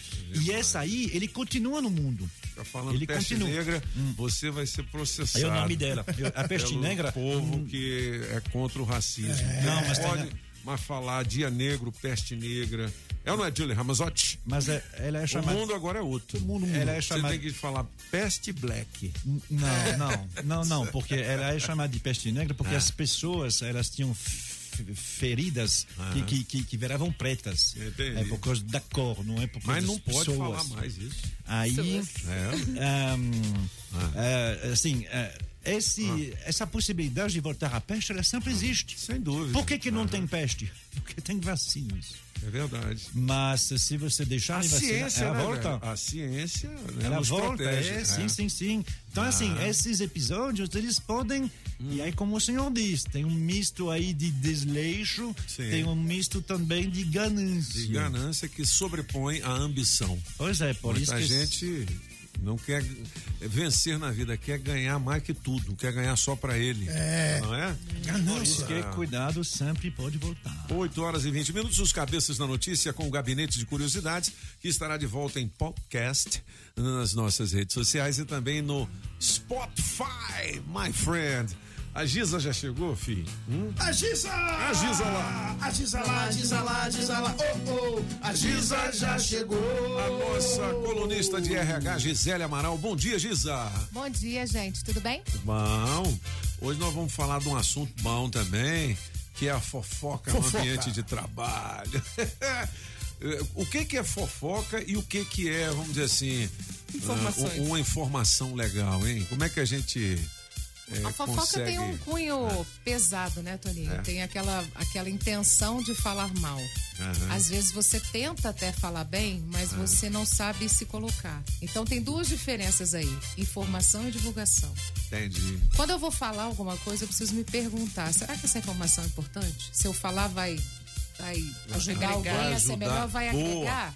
E essa aí, ele continua no mundo. Tá falando ele peste continua. negra, você vai ser processado. Aí é o nome dela. A peste <laughs> negra- povo que é contra o racismo. Não, mas tem- pode mas falar dia negro, peste negra. É ou não é, Julie Ramazotti? Mas é- ela é chamada. O mundo agora é outro. O mundo muda. Ela é Você chamada- tem que falar peste black. Não, <laughs> não, não, não, porque ela é chamada de peste negra porque Ah. as pessoas elas tinham feridas que, Ah. que, que, que viravam pretas. Entendi. É por causa da cor, não é por causa Mas não das pode pessoas. falar mais isso. Aí, É. ahm, é, assim, é, esse, essa possibilidade de voltar à peste, ela sempre existe. Sem dúvida. Por que, que não tem peste? Porque tem vacinas. É verdade. Mas se você deixar A de vacinar, ciência, ela né, volta. velho? A ciência né, Ela volta, protege. é, sim, sim, sim. Então, Ah. assim, esses episódios, eles podem. E aí, como o senhor diz, tem um misto aí de desleixo, Sim. tem um misto também de ganância. De ganância que sobrepõe a ambição. Pois é, por Muita isso que. gente não quer vencer na vida, quer ganhar mais que tudo, quer ganhar só pra ele. É. Não é? Por isso que cuidado sempre pode voltar. 8 horas e 20 minutos, os cabeças da notícia com o Gabinete de Curiosidades, que estará de volta em podcast nas nossas redes sociais e também no Spotify, my friend. A Giza já chegou, filho? Hum? A Giza! A Giza lá. A Giza lá, a Giza lá, a Giza lá. Oh, oh, a Giza já chegou. A nossa colunista de RH, Gisele Amaral. Bom dia, Giza. Bom dia, gente. Tudo bem? Bom, hoje nós vamos falar de um assunto bom também, que é a fofoca, Fofoca. no ambiente de trabalho. <laughs> o que que é fofoca e o que que é, vamos dizer assim, Informações. ah, uma informação legal, hein? Como é que a gente é, A fofoca consegue... tem um cunho pesado, né, Toninho? É. Tem aquela, aquela intenção de falar mal. Aham. Às vezes você tenta até falar bem, mas Aham. você não sabe se colocar. Então tem duas diferenças aí: informação e divulgação. Entendi. Quando eu vou falar alguma coisa, eu preciso me perguntar: será que essa informação é importante? Se eu falar, vai, vai ajudar alguém a ser melhor, vai Boa. agregar?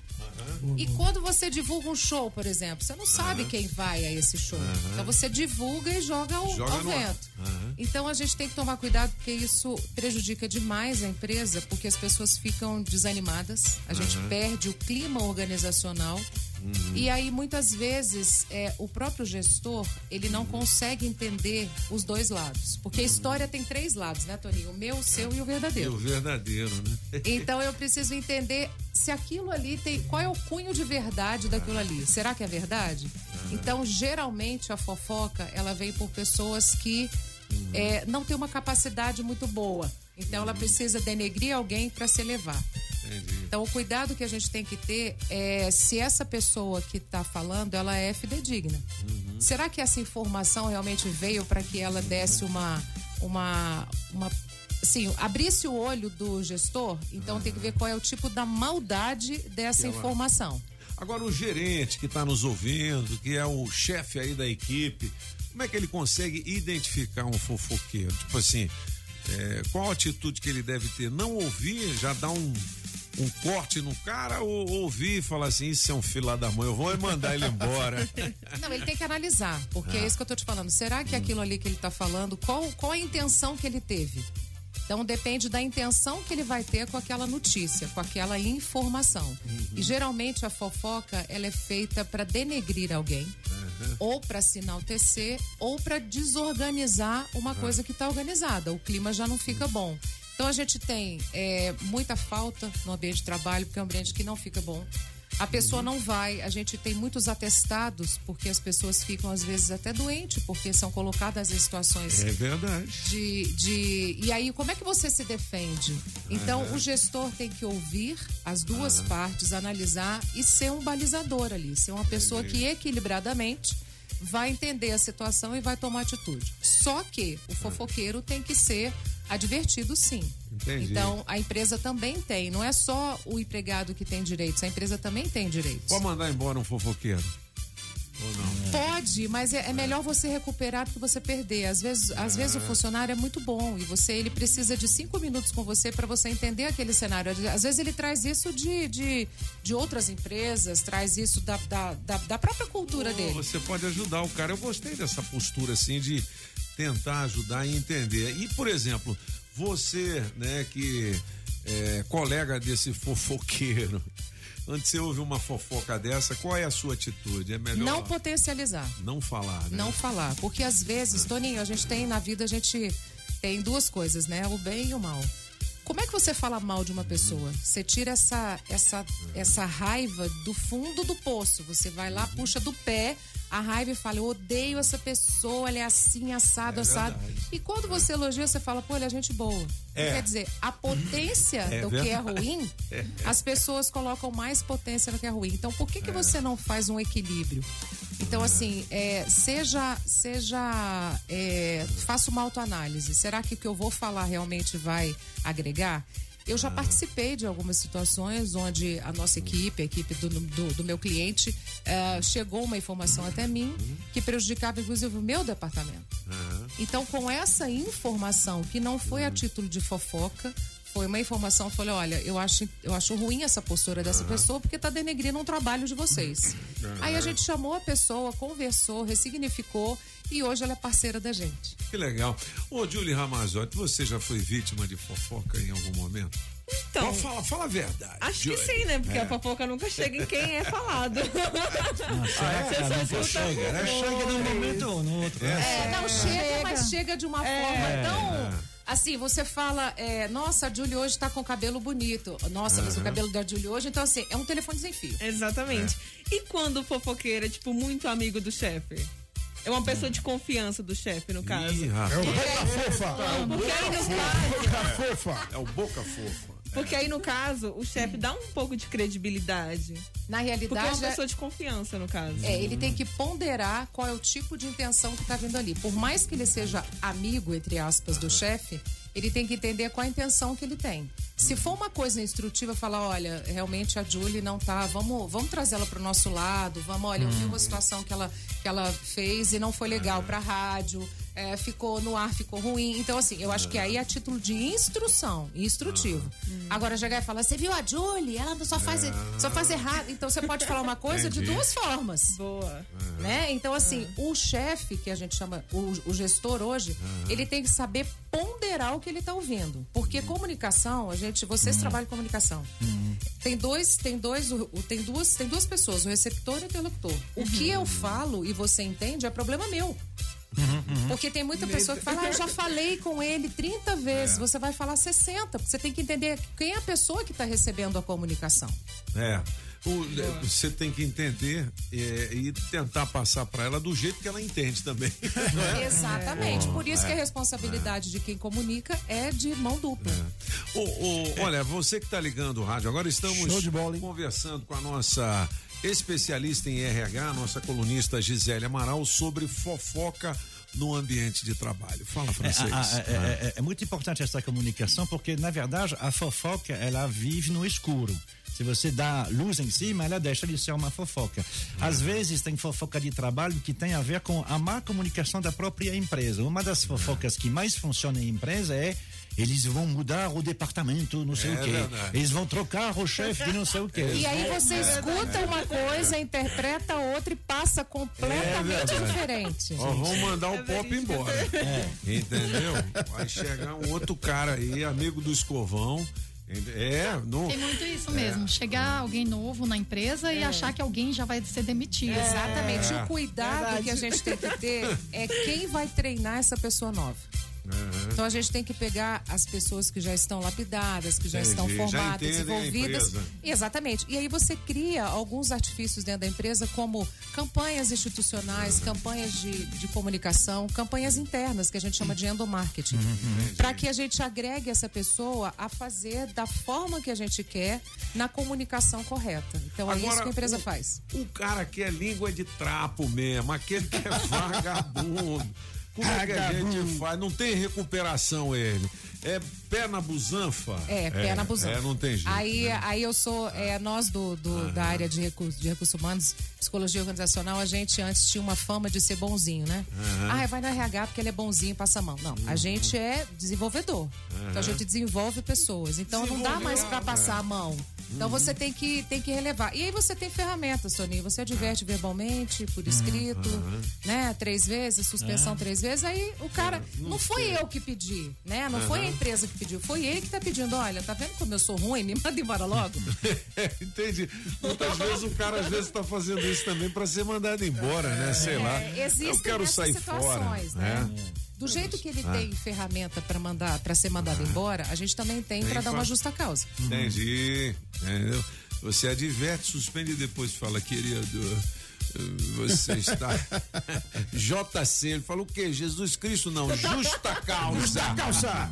E quando você divulga um show, por exemplo, você não sabe Aham. quem vai a esse show. Aham. Então você divulga e joga ao, Joga ao vento. Aham. Então a gente tem que tomar cuidado porque isso prejudica demais a empresa, porque as pessoas ficam desanimadas, a gente Aham. perde o clima organizacional. Uhum. E aí, muitas vezes, é, o próprio gestor, ele não consegue entender os dois lados. Porque a história tem três lados, né, Toninho? O meu, o seu e o E verdadeiro. o verdadeiro, né? Então eu preciso entender se aquilo ali tem. Qual é o cunho de verdade daquilo ali? Será que é verdade? Então, geralmente, a fofoca ela vem por pessoas que é, não têm uma capacidade muito boa. Então, ela precisa denegrir alguém para se elevar. Entendi. Então, o cuidado que a gente tem que ter é se essa pessoa que está falando, ela é fidedigna. Será que essa informação realmente veio para que ela desse uma, uma, uma, assim, abrisse o olho do gestor? Então, tem que ver qual é o tipo da maldade dessa Que ela- informação. Agora, o gerente que está nos ouvindo, que é o chefe aí da equipe, como é que ele consegue identificar um fofoqueiro? Tipo assim, é, qual a atitude que ele deve ter? Não ouvir, já dar um, um corte no cara ou ouvir e falar assim, isso é um filho lá da mãe, eu vou é mandar ele embora. <laughs> Não, ele tem que analisar, porque Ah. é isso que eu tô te falando. Será que aquilo ali que ele tá falando, qual, qual a intenção que ele teve? Então depende da intenção que ele vai ter com aquela notícia, com aquela informação. E geralmente a fofoca ela é feita para denegrir alguém, ou para se enaltecer, ou para desorganizar uma coisa que está organizada. O clima já não fica bom. Então a gente tem é, muita falta no ambiente de trabalho, porque é um ambiente que não fica bom. A pessoa não vai, a gente tem muitos atestados, porque as pessoas ficam às vezes até doentes, porque são colocadas em situações É verdade. de, de. E aí, como é que você se defende? Então, Aham. o gestor tem que ouvir as duas Aham. partes, analisar e ser um balizador ali, ser uma pessoa que equilibradamente vai entender a situação e vai tomar atitude. Só que o fofoqueiro tem que ser advertido sim. Entendi. Então, a empresa também tem, não é só o empregado que tem direitos, a empresa também tem direitos. Pode mandar embora um fofoqueiro? Não? Pode, mas é, é melhor você recuperar do que você perder. Às vezes, às vezes o funcionário é muito bom e você ele precisa de cinco minutos com você para você entender aquele cenário. Às vezes ele traz isso de, de, de outras empresas, traz isso da, da, da, da própria cultura Pô, dele. Você pode ajudar o cara. Eu gostei dessa postura assim de tentar ajudar e entender. E, por exemplo, você, né, que é colega desse fofoqueiro, onde você ouve uma fofoca dessa, qual é a sua atitude? É melhor Não potencializar. não falar, né? Não falar. Porque às vezes, Toninho, a gente tem na vida, a gente tem duas coisas, né? O bem e o mal. Como é que você fala mal de uma pessoa? Você tira essa, essa, essa raiva do fundo do poço. Você vai lá, puxa do pé a raiva e fala: Eu odeio essa pessoa, ela é assim, assado, É assado. verdade. E quando você elogia, você fala: Pô, ele é gente boa. É. Quer dizer, a potência É do que é verdade. ruim, É. as pessoas colocam mais potência no que é ruim. Então, por que, que É. você não faz um equilíbrio? Então, assim, é, seja, seja, é, faça uma autoanálise. Será que o que eu vou falar realmente vai agregar? Eu já participei de algumas situações onde a nossa equipe, a equipe do, do, do meu cliente, eh, chegou uma informação até mim que prejudicava, inclusive, o meu departamento. Então, com essa informação, que não foi a título de fofoca, foi uma informação, eu falei, olha, eu acho, eu acho ruim essa postura dessa pessoa porque está denegrindo um trabalho de vocês. Aí a gente chamou a pessoa, conversou, ressignificou e hoje ela é parceira da gente. Que legal. Ô, Julie Ramazotti, você já foi vítima de fofoca em algum momento? Então. Fala, fala a verdade. Acho que sim, né? Porque É. a fofoca nunca chega em quem é falado. <laughs> que ela nunca chega? Ela chega num momento ou no outro. É, não chega, mas chega de uma forma É. tão. Assim, você fala, é, nossa, a Julie hoje tá com cabelo bonito. Nossa, mas o cabelo da Julie hoje, então assim, é um telefone sem fio. Exatamente. E quando o fofoqueiro é, tipo, muito amigo do chefe? É uma pessoa de confiança do chefe, no caso. Ih. É o boca fofa. Não, porque aí no Boca fofa. É o boca fofa. Porque aí, no caso, o chefe dá um pouco de credibilidade. Na realidade. Porque é uma é- pessoa de confiança, no caso. É, ele tem que ponderar qual é o tipo de intenção que tá vindo ali. Por mais que ele seja amigo, entre aspas, do chefe, ele tem que entender qual a intenção que ele tem. Se for uma coisa instrutiva, falar, olha, realmente a Julie não tá, vamos, vamos trazê-la pro nosso lado, vamos, olha, eu vi uma situação que ela, que ela fez e não foi legal pra rádio, é, ficou no ar, ficou ruim. Então, assim, eu acho que aí é a título de instrução, instrutivo. Agora, chegar e falar, você viu a Julie? Ela só faz, só faz errado. Então, você pode falar uma coisa de duas formas. Boa. Né? Então, assim, o chefe, que a gente chama, o, o gestor hoje, ele tem que saber ponderar o que ele está ouvindo. Porque comunicação, a gente, vocês trabalham em comunicação. Tem dois, tem dois, tem duas, tem duas pessoas, o receptor e o interlocutor. O que eu falo e você entende é problema meu. Porque tem muita pessoa que fala, ah, eu já falei com ele 30 vezes. Você vai falar 60. Você tem que entender quem é a pessoa que está recebendo a comunicação. É. O- é, você tem que entender é, e tentar passar para ela do jeito que ela entende também. <laughs> é? Exatamente. Por isso que a É. responsabilidade de quem comunica é de mão dupla. Ô, ô, olha, você que está ligando o rádio, agora estamos Show de conversando com a nossa especialista em RH, nossa colunista Gisele Amaral, sobre fofoca no ambiente de trabalho. Fala, É, francês. a- é- é- é muito importante essa comunicação porque, na verdade, a fofoca ela vive no escuro. Se você dá luz em cima, ela deixa de ser uma fofoca. Às vezes tem fofoca de trabalho que tem a ver com a má comunicação da própria empresa. Uma das fofocas que mais funciona em empresa é eles vão mudar o departamento, não sei É o quê. verdade. Eles vão trocar o chefe de não sei o quê. E aí você É escuta uma coisa, interpreta outra e passa completamente verdade. diferente. Ó, vamos mandar o pop embora. É. Entendeu? Vai chegar um outro cara aí, amigo do escovão. É, não. Tem muito isso mesmo. Chegar alguém novo na empresa e achar que alguém já vai ser demitido. Exatamente. É. O cuidado que a gente tem que ter é quem vai treinar essa pessoa nova. Então a gente tem que pegar as pessoas que já estão lapidadas, que já Entendi. estão Já formadas, desenvolvidas. empresa. Exatamente. E aí você cria alguns artifícios dentro da empresa, como campanhas institucionais, campanhas de, de comunicação, campanhas internas, que a gente chama de endomarketing. Uhum. Para que a gente agregue essa pessoa a fazer da forma que a gente quer na comunicação correta. Então é isso Agora, que a empresa o- faz. O cara que é língua de trapo mesmo, aquele que é <laughs> vagabundo. Como é que a gente faz? Não tem recuperação ele. É pé na busanfa? É, pé na busanfa. É, não tem jeito. Aí, né? aí eu sou, é, nós do, do- da área de recursos, de recursos humanos, psicologia organizacional, a gente antes tinha uma fama de ser bonzinho, né? Aham. Ah, vai no RH porque ele é bonzinho e passa a mão. Não, a gente é desenvolvedor. Então a gente desenvolve pessoas. Então não dá mais para passar a mão. Então você tem que, tem que relevar. E aí você tem ferramentas, Toninho. Você adverte verbalmente, por escrito, né? Três vezes, suspensão É. três vezes. Aí o cara. Não, foi eu que pedi, né? Não foi a Aham. empresa que pediu. Foi ele que tá pedindo. Olha, tá vendo como eu sou ruim? Me manda embora logo. <laughs> Entendi. Muitas vezes o cara às vezes tá fazendo isso também para ser mandado embora, né? Sei lá. É, existem Eu quero sair situações, fora. né? É. Do jeito que ele Ah. tem ferramenta para mandar, para ser mandado embora, a gente também tem Tem para dar uma justa causa. Entendi. Entendeu? Você adverte, suspende e depois fala, querido. Eh, Você está. <laughs> JC, ele falou o quê? Jesus Cristo não, justa causa. Justa causa.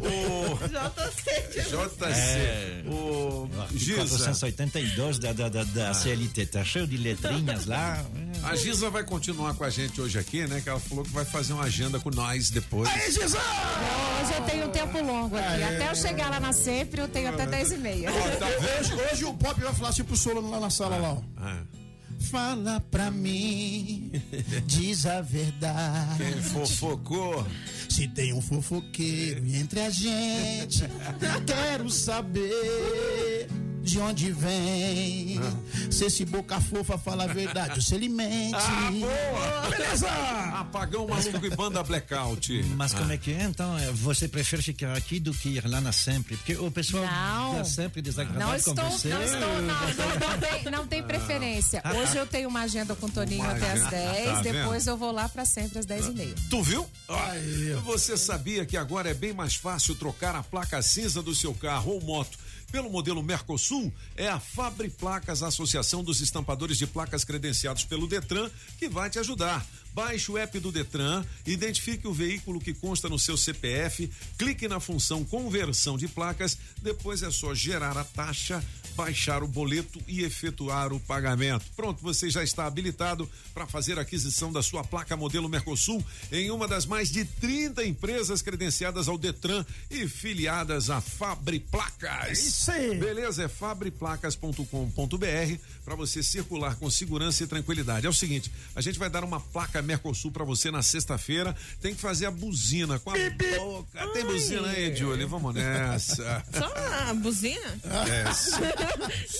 O JC. JC. É. O Giza. 482 da, da, da, da CLT, tá cheio de letrinhas lá. A Giza vai continuar com a gente hoje aqui, né? Que ela falou que vai fazer uma agenda com nós depois. Aí, Giza! Hoje eu tenho um tempo longo aqui. Até eu chegar lá na sempre, eu tenho até 10 e meia. Hoje, hoje o Pop vai falar assim pro Solano lá na sala lá, ó. Ah. Fala pra mim, diz a verdade. Quem fofocou? Se tem um fofoqueiro entre a gente, quero saber de onde vem. Se esse boca fofa fala a verdade, ou se ele mente. Ah, boa! Beleza! Apagão maluco e banda blackout. Mas como é que é? Então, é, você prefere ficar aqui do que ir lá na sempre? Porque o pessoal Não. fica sempre desagradável Não com estou, você. não estou, não, não, não tem, não tem preferência. Hoje eu tenho uma agenda com o Toninho Uma até às agenda, 10, tá vendo? depois eu vou lá para sempre às 10 e meia. Tu viu? Você sabia que agora é bem mais fácil trocar a placa cinza do seu carro ou moto pelo modelo Mercosul, é a Fabri Placas, Associação dos Estampadores de Placas credenciados pelo Detran, que vai te ajudar. Baixe o app do Detran, identifique o veículo que consta no seu CPF, clique na função conversão de placas, depois é só gerar a taxa, baixar o boleto e efetuar o pagamento. Pronto, você já está habilitado para fazer a aquisição da sua placa modelo Mercosul em uma das mais de 30 empresas credenciadas ao Detran e filiadas à Fabri Placas. Isso aí. Beleza? É fabriplacas.com.br para você circular com segurança e tranquilidade. É o seguinte, a gente vai dar uma placa Mercosul para você na sexta-feira. Tem que fazer a buzina com a boca. Tem buzina aí, Julie? Vamos nessa. Só a buzina? É,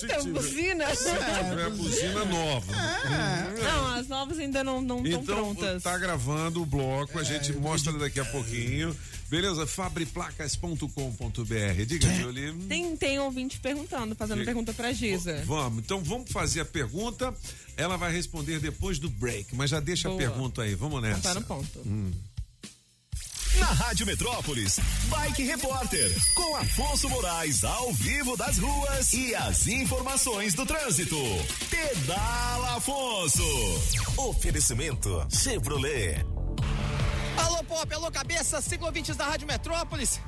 Então, buzina. Se tiver buzina nova. Hum. Não, as novas ainda não estão Então, prontas. tá gravando o bloco, a gente mostra daqui a pouquinho. Beleza? Fabriplacas.com.br. Diga, Julie. Tem, tem ouvinte perguntando, fazendo Diga. pergunta pra Giza. Vamos, então vamos fazer a pergunta. Ela vai responder depois do break, mas já deixa Boa. a pergunta aí. Vamos nessa. Tá no ponto. Hum. Na Rádio Metrópolis, Bike Repórter, com Afonso Moraes ao vivo das ruas e as informações do trânsito. Pedala Afonso. Oferecimento Chevrolet. Alô, Pop, alô, cabeça, ciclovintes da Rádio Metrópolis.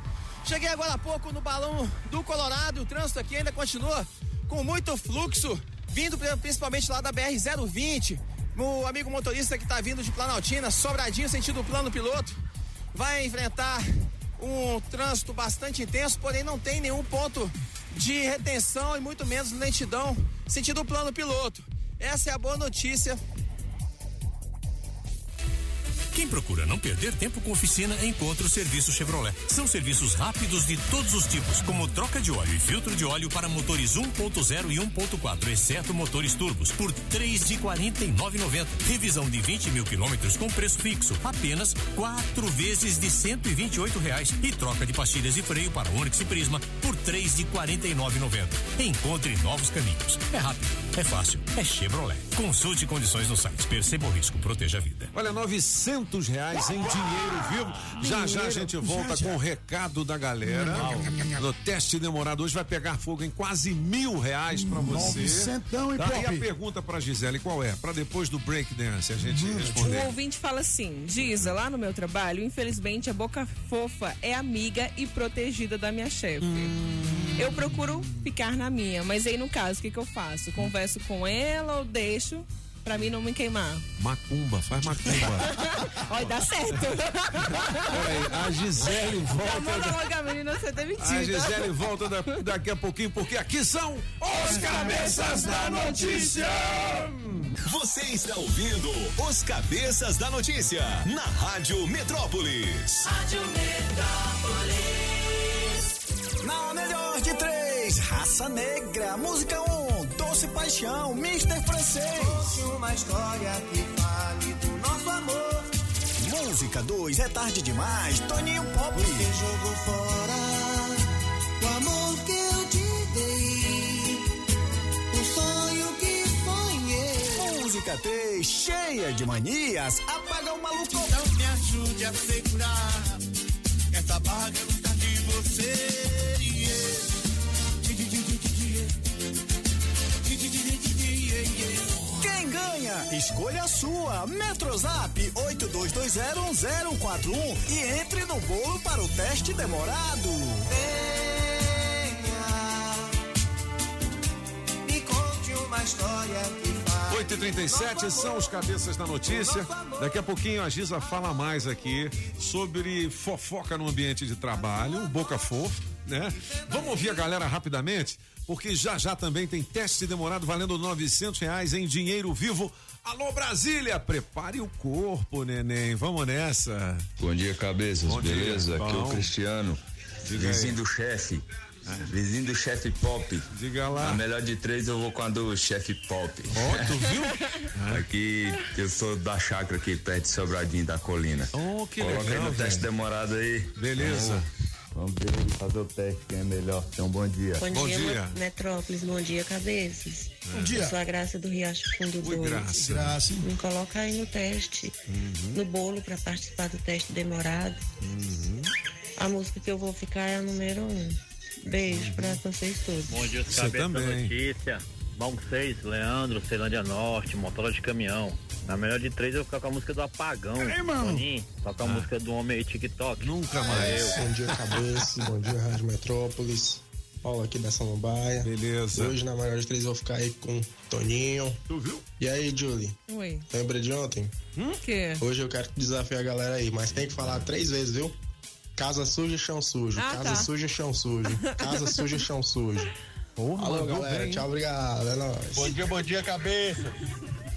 Cheguei agora há pouco no balão do Colorado. O trânsito aqui ainda continua com muito fluxo, vindo pri- principalmente lá da BR-020. O amigo motorista que está vindo de Planaltina, Sobradinho, sentido plano piloto, vai enfrentar um trânsito bastante intenso, porém não tem nenhum ponto de retenção e muito menos lentidão, sentido plano piloto. Essa é a boa notícia Quem procura não perder tempo com oficina, encontra o serviço Chevrolet. São serviços rápidos de todos os tipos, como troca de óleo e filtro de óleo para motores 1.0 e 1.4, exceto motores turbos, por três de quarenta e Revisão de 20 mil quilômetros com preço fixo, apenas quatro vezes de cento e reais. E troca de pastilhas e freio para Onix e Prisma por três de quarenta e Encontre novos caminhos. É rápido, é fácil, é Chevrolet. Consulte condições no site. Perceba o risco, proteja a vida. Olha, 900 reais em dinheiro vivo. Já já a gente volta com o recado da galera. No teste demorado hoje vai pegar fogo em quase mil reais pra você. Novecentão e Tá, e a pop. pergunta pra Gisele qual é? Pra depois do break dance a gente O responder. ouvinte fala assim: Giza, lá no meu trabalho, infelizmente a boca fofa é amiga e protegida da minha chefe. Eu procuro ficar na minha, mas aí no caso, o que, que eu faço? Converso com ela ou deixo pra mim não me queimar? Macumba, faz macumba. <laughs> Olha, dá certo. Peraí, a Gisele Já volta. manda logo a menina ser demitida. A Gisele volta da- daqui a pouquinho, porque aqui são os cabeças da notícia. Você está ouvindo os Cabeças da Notícia na Rádio Metrópolis. Rádio Metrópolis. Na melhor de três, raça negra, música 1, um, doce paixão, Mr. Francês. Conte uma história que fale do nosso amor. Música 2, é tarde demais, Toninho Pop. Você jogou fora o amor que eu te dei. O sonho que sonhei. Música 3, cheia de manias, apaga o maluco. Então me ajude a segurar essa barra que tá de você. Ganha? Escolha a sua. Metrozap 82201041 e entre no bolo para o teste demorado. Me conte uma história que fale. 8h37 são os cabeças da notícia. Daqui a pouquinho a Giza fala mais aqui sobre fofoca no ambiente de trabalho, boca fofa, né? Vamos ouvir a galera rapidamente, porque já já também tem teste demorado valendo 900 reais em dinheiro vivo. Alô Brasília, prepare o corpo, neném. Vamos nessa. Bom dia, cabeças. Bom dia. Beleza? Aqui é o Cristiano, Diga aí. vizinho do chefe. Vizinho do chefe Pop. Diga lá. A melhor de três eu vou com a do chefe Pop. Ó, tu viu? <laughs> Aqui, eu sou da chácara aqui perto de Sobradinho da Colina. Oh, que Coloca legal, aí no teste demorado aí. Beleza. Vamos, ver, fazer o teste, quem é melhor. Então, bom dia. Bom, dia, Metrópolis. Bom dia, cabeças. Bom dia. Eu sou a Graça do Riacho Fundo 2. Graça. Graça. Me coloca aí no teste, no bolo para participar do teste demorado. A música que eu vou ficar é a número 1. Um. Beijo pra vocês todos. Bom dia, Você cabeças da também. notícia. Bom 6, Leandro, Ceilândia Norte, motora de caminhão. Na melhor de três eu vou ficar com a música do Apagão. Ei, mano. Toninho, toca a música do Homem aí TikTok. Nunca mais. Bom dia, cabeça. Bom dia, Rádio Metrópolis. Paulo aqui da Samambaia. Beleza. Hoje, na maior de três, eu vou ficar aí com Toninho. Tu viu? E aí, Julie? Oi. Lembra de ontem? O quê? Hoje eu quero desafiar a galera aí, mas tem que falar três vezes, viu? Casa suja, chão sujo. Ah, Casa tá. suja, chão sujo. Casa suja, chão sujo. <laughs> Alô, mandou galera. bem, Tchau, obrigado. É nóis. Bom dia, bom dia, cabeça.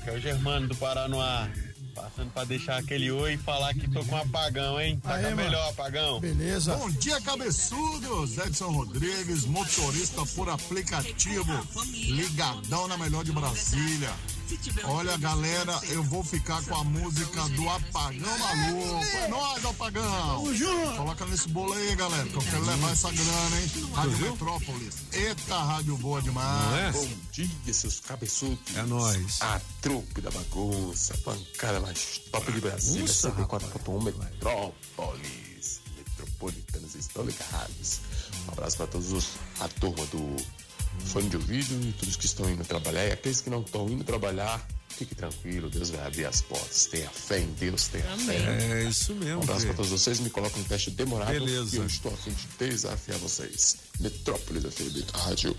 Que é o Germano do Paranoá. Passando pra deixar aquele oi e falar que tô com apagão, hein? Tá Aí, com a mano. melhor apagão. Beleza. Bom dia, cabeçudos! Edson Rodrigues, motorista por aplicativo, ligadão na melhor de Brasília. Olha, galera, eu vou ficar com a música do Apagão Maluco. É nóis, Apagão! Tamo junto. Coloca nesse bolo aí, galera, que eu quero levar essa grana, hein? Rádio Metrópolis. Eita, rádio boa demais. É? Bom dia, seus cabeçudos. É nóis. A trupe da bagunça, bancada mais top de Brasília, Bagunça, 104.1 Metrópolis. Metropolitanos estão ligados. Um abraço para todos os, a turma do fone de ouvido e todos que estão indo trabalhar. E aqueles que não estão indo trabalhar, fique tranquilo, Deus vai abrir as portas. Tenha fé em Deus, tenha Amém. fé. É isso mesmo. Um abraço para todos vocês, me colocam no teste demorado. Beleza. E eu estou a fim de desafiar vocês. Metrópolis FM, rádio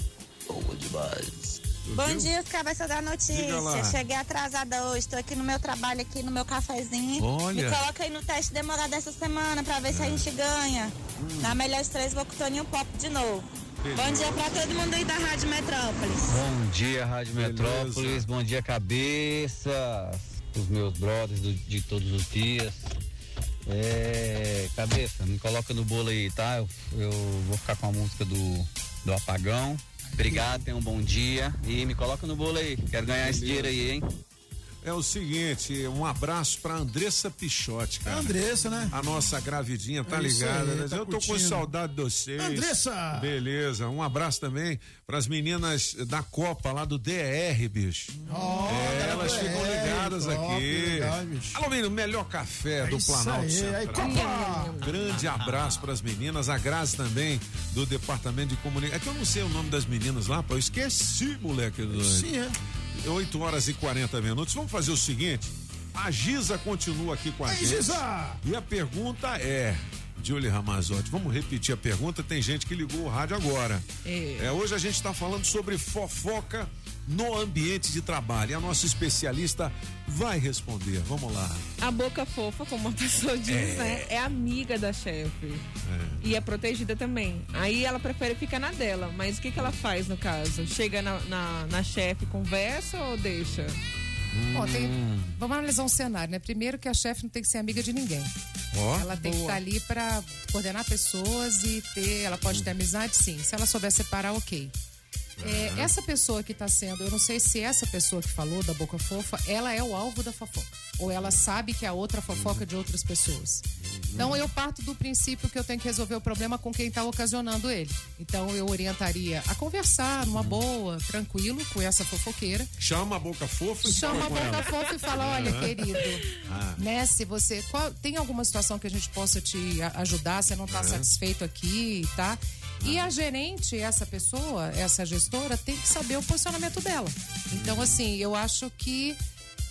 boa demais. Bom dia, os cabeças da notícia. Cheguei atrasada hoje, estou aqui no meu trabalho, aqui no meu cafezinho. Olha. Me coloca aí no teste demorado essa semana pra ver se a gente ganha. Na melhor três, vou com o Toninho Pop de novo. Bom dia pra todo mundo aí da Rádio Metrópolis. Bom dia, Rádio Beleza. Metrópolis. Bom dia, cabeça. Os meus brothers do- de todos os dias. É, cabeça, me coloca no bolo aí, tá? Eu, eu vou ficar com a música do, do Apagão. Obrigado, tenha um bom dia. E me coloca no bolo aí. Quero ganhar esse dinheiro aí, hein? É o seguinte, um abraço pra Andressa Pichotti, cara. Andressa, né? A nossa gravidinha, tá É ligada, aí, né? tá Eu tô com curtindo. saudade de vocês. Andressa! Beleza, um abraço também pras meninas da Copa lá do DR, bicho. é, elas DR, ficam ligadas top, aqui. legal, bicho. Alô, menino, melhor café do isso Planalto aí, Central. aí, Copa! Grande abraço pras meninas, a Grazi também, do Departamento de Comunicação. É que eu não sei o nome das meninas lá, pô, eu esqueci, moleque. Sim, é. 8 horas e 40 minutos. Vamos fazer o seguinte: a Giza continua aqui com a Aí, gente. Giza! E a pergunta é. Julie Ramazotti, vamos repetir a pergunta. Tem gente que ligou o rádio agora. É. É, hoje a gente está falando sobre fofoca no ambiente de trabalho. E a nossa especialista vai responder. Vamos lá. A boca fofa, como a pessoa diz, É. né? É amiga da chefe. E é protegida também. Aí ela prefere ficar na dela. Mas o que, que ela faz no caso? Chega na, na, na chefe, conversa ou deixa? Ó, tem- vamos analisar um cenário, né? Primeiro que a chefe não tem que ser amiga de ninguém. Ó, ela tem que boa. estar ali para coordenar pessoas e ter. Ela pode ter amizade, sim. Se ela souber separar, ok. É, essa pessoa que está sendo, eu não sei se essa pessoa que falou da boca fofa, ela é o alvo da fofoca. Ou ela sabe que é a outra fofoca de outras pessoas. Então eu parto do princípio que eu tenho que resolver o problema com quem está ocasionando ele. Então eu orientaria a conversar numa boa, tranquilo, com essa fofoqueira. Chama a boca fofa e Chama a boca ela. fofa e fala: olha, Aham. querido, Ah. né? Se você. qual- tem alguma situação que a gente possa te ajudar, você não está satisfeito aqui, tá? E a gerente, essa pessoa, essa gestora, tem que saber o posicionamento dela. Então, assim, eu acho que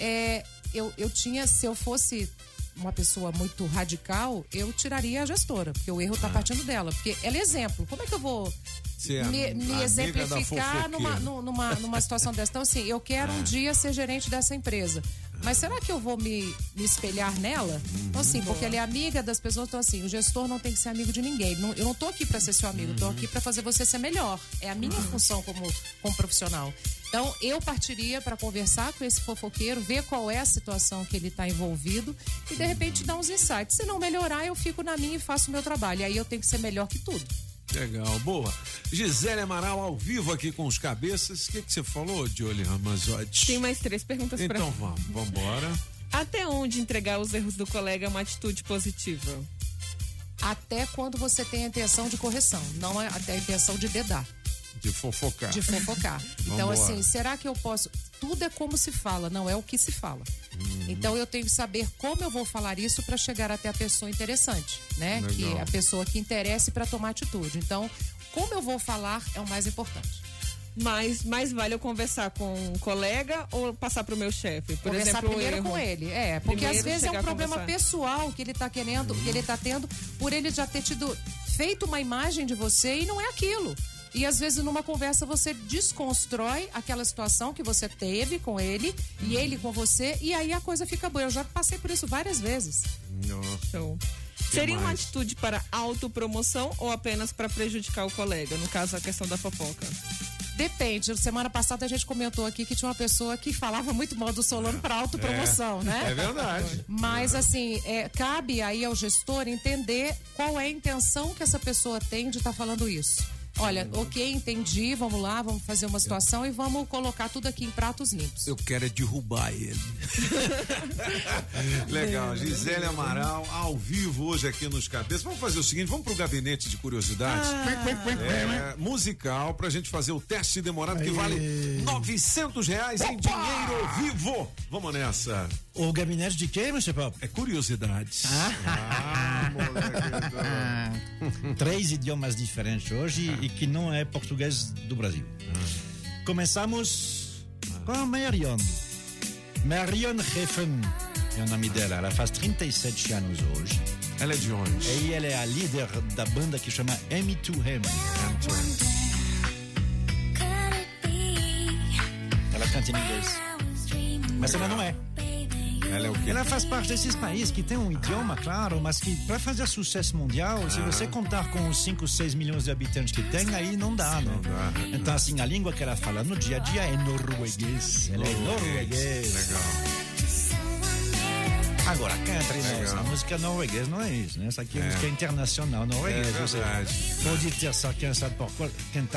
é, eu, eu tinha, se eu fosse uma pessoa muito radical, eu tiraria a gestora, porque o erro está partindo dela. Porque ela é exemplo. Como é que eu vou é me, me exemplificar numa, numa, numa situação dessa? Então, assim, eu quero um É. dia ser gerente dessa empresa. Mas será que eu vou me, me espelhar nela? Então, assim, porque ela é amiga das pessoas, então, assim, o gestor não tem que ser amigo de ninguém. Não- eu não tô aqui para ser seu amigo, tô aqui para fazer você ser melhor. É a minha função como, como profissional. Então, eu partiria para conversar com esse fofoqueiro, ver qual é a situação que ele está envolvido e, de repente, dar uns insights. Se não melhorar, eu fico na minha e faço o meu trabalho. E aí eu tenho que ser melhor que tudo. Legal, boa. Gisele Amaral ao vivo aqui com os cabeças. O que, que você falou, Jolie Ramazotti? Tem mais três perguntas pra Então vamos, vamos embora. Até onde entregar os erros do colega é uma atitude positiva? Até quando você tem a intenção de correção, não é até a intenção de dedar. De fofocar. De fofocar. <laughs> Então, assim, será que eu posso. Tudo é como se fala, não é o que se fala. Uhum. Então, eu tenho que saber como eu vou falar isso para chegar até a pessoa interessante, né? Legal. Que é a pessoa que interesse para tomar atitude. Então, como eu vou falar é o mais importante. Mas mais vale eu conversar com um colega ou passar pro meu chefe? Por Conversar exemplo, o primeiro erro. com ele. É, porque Primeiro às vezes é um problema pessoal que ele tá querendo, que ele tá tendo, por ele já ter tido feito uma imagem de você e não é aquilo. E às vezes numa conversa você desconstrói aquela situação que você teve com ele e ele com você e aí a coisa fica boa. Eu já passei por isso várias vezes. Show. Que Seria uma mais? atitude para autopromoção ou apenas para prejudicar o colega? No caso, a questão da fofoca. Depende. Semana passada a gente comentou aqui que tinha uma pessoa que falava muito mal do Solano para autopromoção, É, né? é verdade. Mas assim, é, cabe aí ao gestor entender qual é a intenção que essa pessoa tem de estar falando isso. Olha, ok, entendi, vamos lá, vamos fazer uma situação e vamos colocar tudo aqui em pratos limpos. Eu quero é derrubar ele. <laughs> Legal, Gisele Amaral, ao vivo hoje aqui nos cabeças. Vamos fazer o seguinte, vamos pro gabinete de curiosidades. É, musical pra gente fazer o teste demorado que vale 900 reais em dinheiro vivo. Vamos nessa. O gabinete de quem, Mr. Pop? É curiosidades. Ah, <laughs> Três idiomas diferentes hoje <laughs> e que não é português do Brasil. Começamos com a Marion. Marion Reffen é o nome dela. Ela faz 37 anos hoje. Ela é de onde? E ela é a líder da banda que chama M2M. Ela canta em inglês. Mas ela não é. Ela é o quê? Ela faz parte desses países que tem um idioma, claro, mas que para fazer sucesso mundial, se Ah. você contar com os 5, 6 milhões de habitantes que tem, aí não dá, né? Então, assim, a língua que ela fala no dia a dia é norueguês. Ela é norueguês. Legal. Agora, nós, Legal. a música norueguesa não é isso, né? Essa aqui é, É. música internacional norueguesa. É Você verdade. pode ter essa cantado por, qual-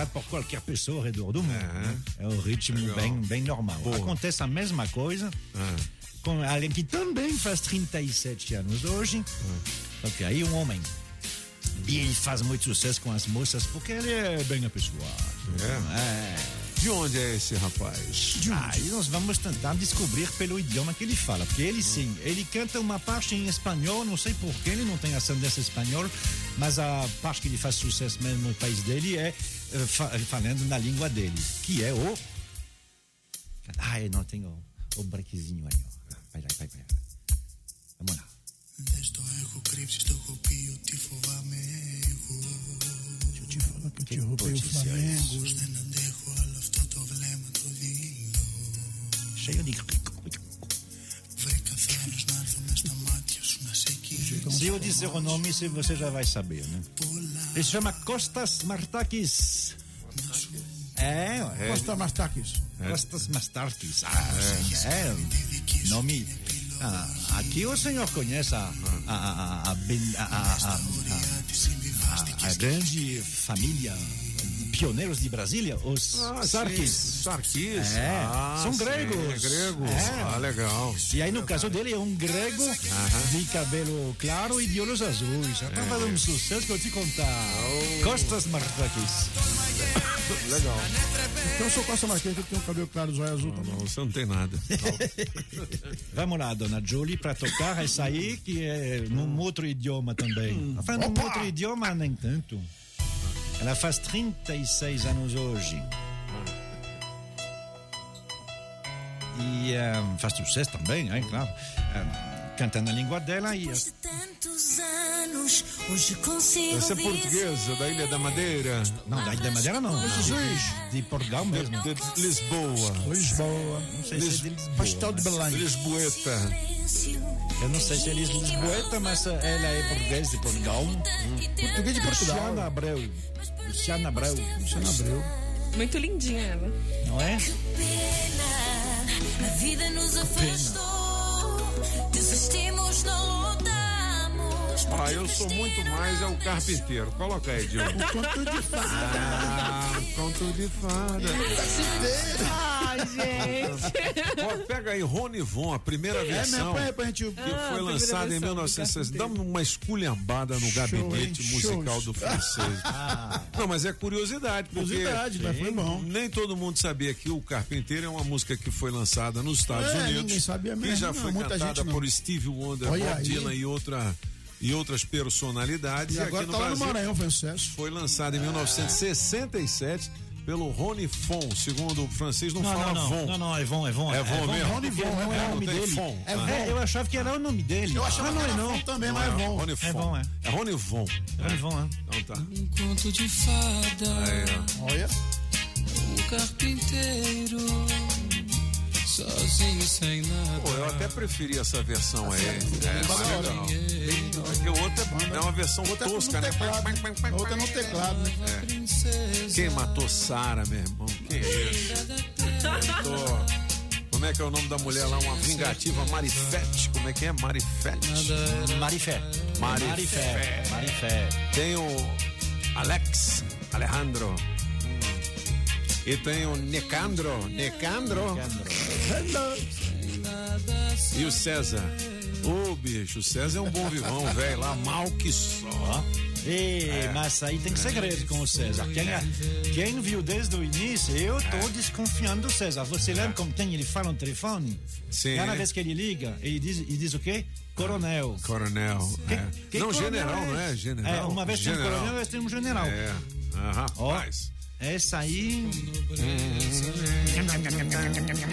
por qualquer pessoa ao redor do mundo. né? É um ritmo Legal. bem, bem normal. Boa. Acontece a mesma coisa com alguém que também faz 37 anos hoje. Ok, aí um homem. E ele faz muito sucesso com as moças porque ele é bem apessoado. É. De onde é esse rapaz? Aí nós vamos tentar descobrir pelo idioma que ele fala. Porque ele sim, ele canta uma parte em espanhol, não sei porquê, ele não tem ascendência espanhol, mas a parte que ele faz sucesso mesmo no país dele é fa- falando na língua dele, que é o. Ah, eu não tenho o brequezinho aí, ó. Vai lá, vai, vai. Vamos lá. Δεν στο έχω κρύψει, στο έχω πει ότι φοβάμαι εγώ. Que eu roubei o Flamengo. Δεν αντέχω άλλο αυτό το βλέμμα το δειλό. Cheio de. Βρήκα θάρρος να έρθω μες στα μάτια σου να σε κοιτάξω. Se eu disser o nome, se você já vai saber, né? Ele se chama Costas Martakis. É, é. Costa Martakis. Costas Martakis. Ah, é. é. Nome. Ah, aqui o senhor conhece a, a, a, a, a, a, a, grande família pioneiros de Brasília, os Ah, Sarkis. Sarkis. É, Ah, são sim, gregos. gregos. É. Ah, legal. E aí, no caso dele, é um grego de cabelo claro e de olhos azuis. Já tá É. fazendo um sucesso que eu te contar. Costas Martakis. Legal. Então eu sou Costa Marquês, que tem um cabelo claro, zóio azul também. Não, você não tem nada. <laughs> Vamos lá, dona Julie, para tocar essa aí, que é num outro idioma também. Enfin, num outro idioma, nem tanto. Ela faz 36 anos hoje. E eh, faz sucesso também, é claro. Eh, canta na língua dela e. Tantos anos, hoje consigo Você é portuguesa, da Ilha da Madeira? Não, da Ilha da Madeira não. Jesus. De Portugal mesmo. De, de Lisboa. Lisboa. Não sei se é de Lisboa. Pastel de Belém. Lisboeta. Eu não sei se é de Lisboeta, mas ela é portuguesa de Portugal. Português de Portugal. Luciana Abreu. Luciana Abreu. Luciana Abreu. Muito lindinha ela. Não é? A vida nos afastou, desistimos, não lutamos. Ah, eu sou muito mais é o carpinteiro. Coloca aí, Diogo. <laughs> O conto de fada. Ah, conto de fada. Ai, gente. Ó, pega aí Rony Von, a primeira É versão. mesmo, é pra gente. que foi lançada em 1960. Dá uma esculhambada no gabinete hein? musical Show. do francês. Não, mas é curiosidade, porque Curiosidade, mas foi bom. nem todo mundo sabia que o Carpinteiro é uma música que foi lançada nos Estados É, Unidos. ninguém sabia que mesmo, já não, foi cantada gente por Steve Wonder, Bob. Dylan e outra e outras personalidades. E agora aqui no tá lá no Brasil Maranhão, foi um sucesso. Foi lançado em 1967 pelo Rony Fon. Segundo o francês, não, Não, fala não, não, Von. não, não, é Von, é Von. É Von mesmo? Rony Von, não é é o nome dele. Von. É Ah. Von. eu achava que era o nome dele. Eu achava Ah, que não, era é não. Von também, Não mas é é Von. Rony É Fon. Von, é. É Rony Von. Rony Von, é. Então tá. Um conto de fada. Aí, ó. Olha. Um carpinteiro. Sozinho, sem nada. Pô, eu até preferi essa versão aí. É, mais legal. Porque o outro é, é uma versão tosca, né? Outra é no teclado, né? É. Quem matou Sara, meu irmão? Que isso? Matou- Como é que é o nome da mulher lá? Uma vingativa Marifete. Como é que é? Marifete. Marifé. Marifé. Marifé. Tem o Alex Alejandro. E tem o Necandro. Necandro. E o César. Ô, bicho, o César é um bom vivão, <laughs> velho. Lá mal que só. Ei, É. mas aí tem segredo com o César. Quem, quem viu desde o início, eu tô É. desconfiando do César. Você lembra como tem, ele fala no telefone? Sim. Cada vez que ele liga, ele diz, ele diz o quê? Coronel. Coronel. é. que não, coronel general, é não é? General. É, uma vez tem um General. coronel, outra vez tem um general. É. Ah, rapaz. Essa aí.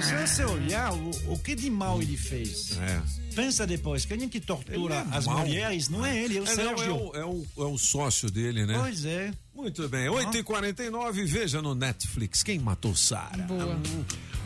Se você olhar, o, o que de mal ele fez? É. Pensa depois, quem é que tortura é as mau. mulheres? Não é ele, é o É, não, Sérgio. é, o, é, o, é o sócio dele, né? Pois é. Muito bem, 8h49, veja no Netflix quem matou Sara. Boa.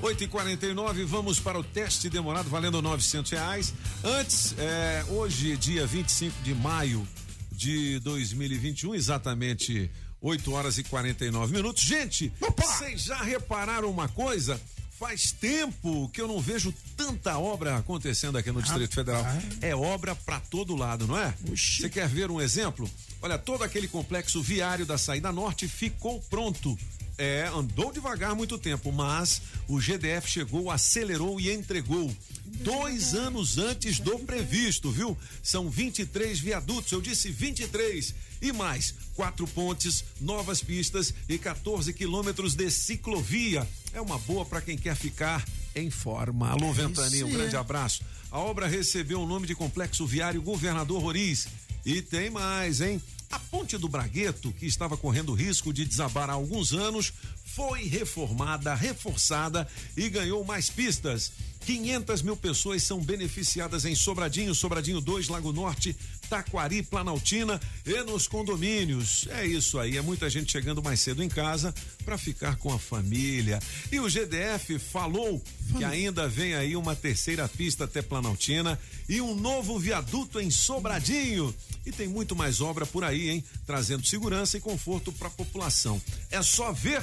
8h49, vamos para o teste demorado valendo 900 reais. Antes, é, hoje, dia 25 de maio de 2021, exatamente 8 horas e 49 minutos. Gente, vocês já repararam uma coisa? Faz tempo que eu não vejo tanta obra acontecendo aqui no Distrito Federal. É obra pra todo lado, não é? Você quer ver um exemplo? Olha, todo aquele complexo viário da saída norte ficou pronto. É, andou devagar muito tempo, mas o GDF chegou, acelerou e entregou. Dois anos antes do previsto, viu? São 23 viadutos, eu disse 23. E mais, quatro pontes, novas pistas e 14 quilômetros de ciclovia. É uma boa para quem quer ficar em forma. Alô, Ventania, um grande é. abraço. A obra recebeu o nome de Complexo Viário Governador Roriz. E tem mais, hein? A ponte do Bragueto, que estava correndo risco de desabar há alguns anos, foi reformada, reforçada e ganhou mais pistas. 500 mil pessoas são beneficiadas em Sobradinho, Sobradinho 2, Lago Norte, Taquari, Planaltina e nos condomínios. É isso aí, é muita gente chegando mais cedo em casa para ficar com a família. E o GDF falou que ainda vem aí uma terceira pista até Planaltina e um novo viaduto em Sobradinho. E tem muito mais obra por aí, hein? Trazendo segurança e conforto para a população. É só ver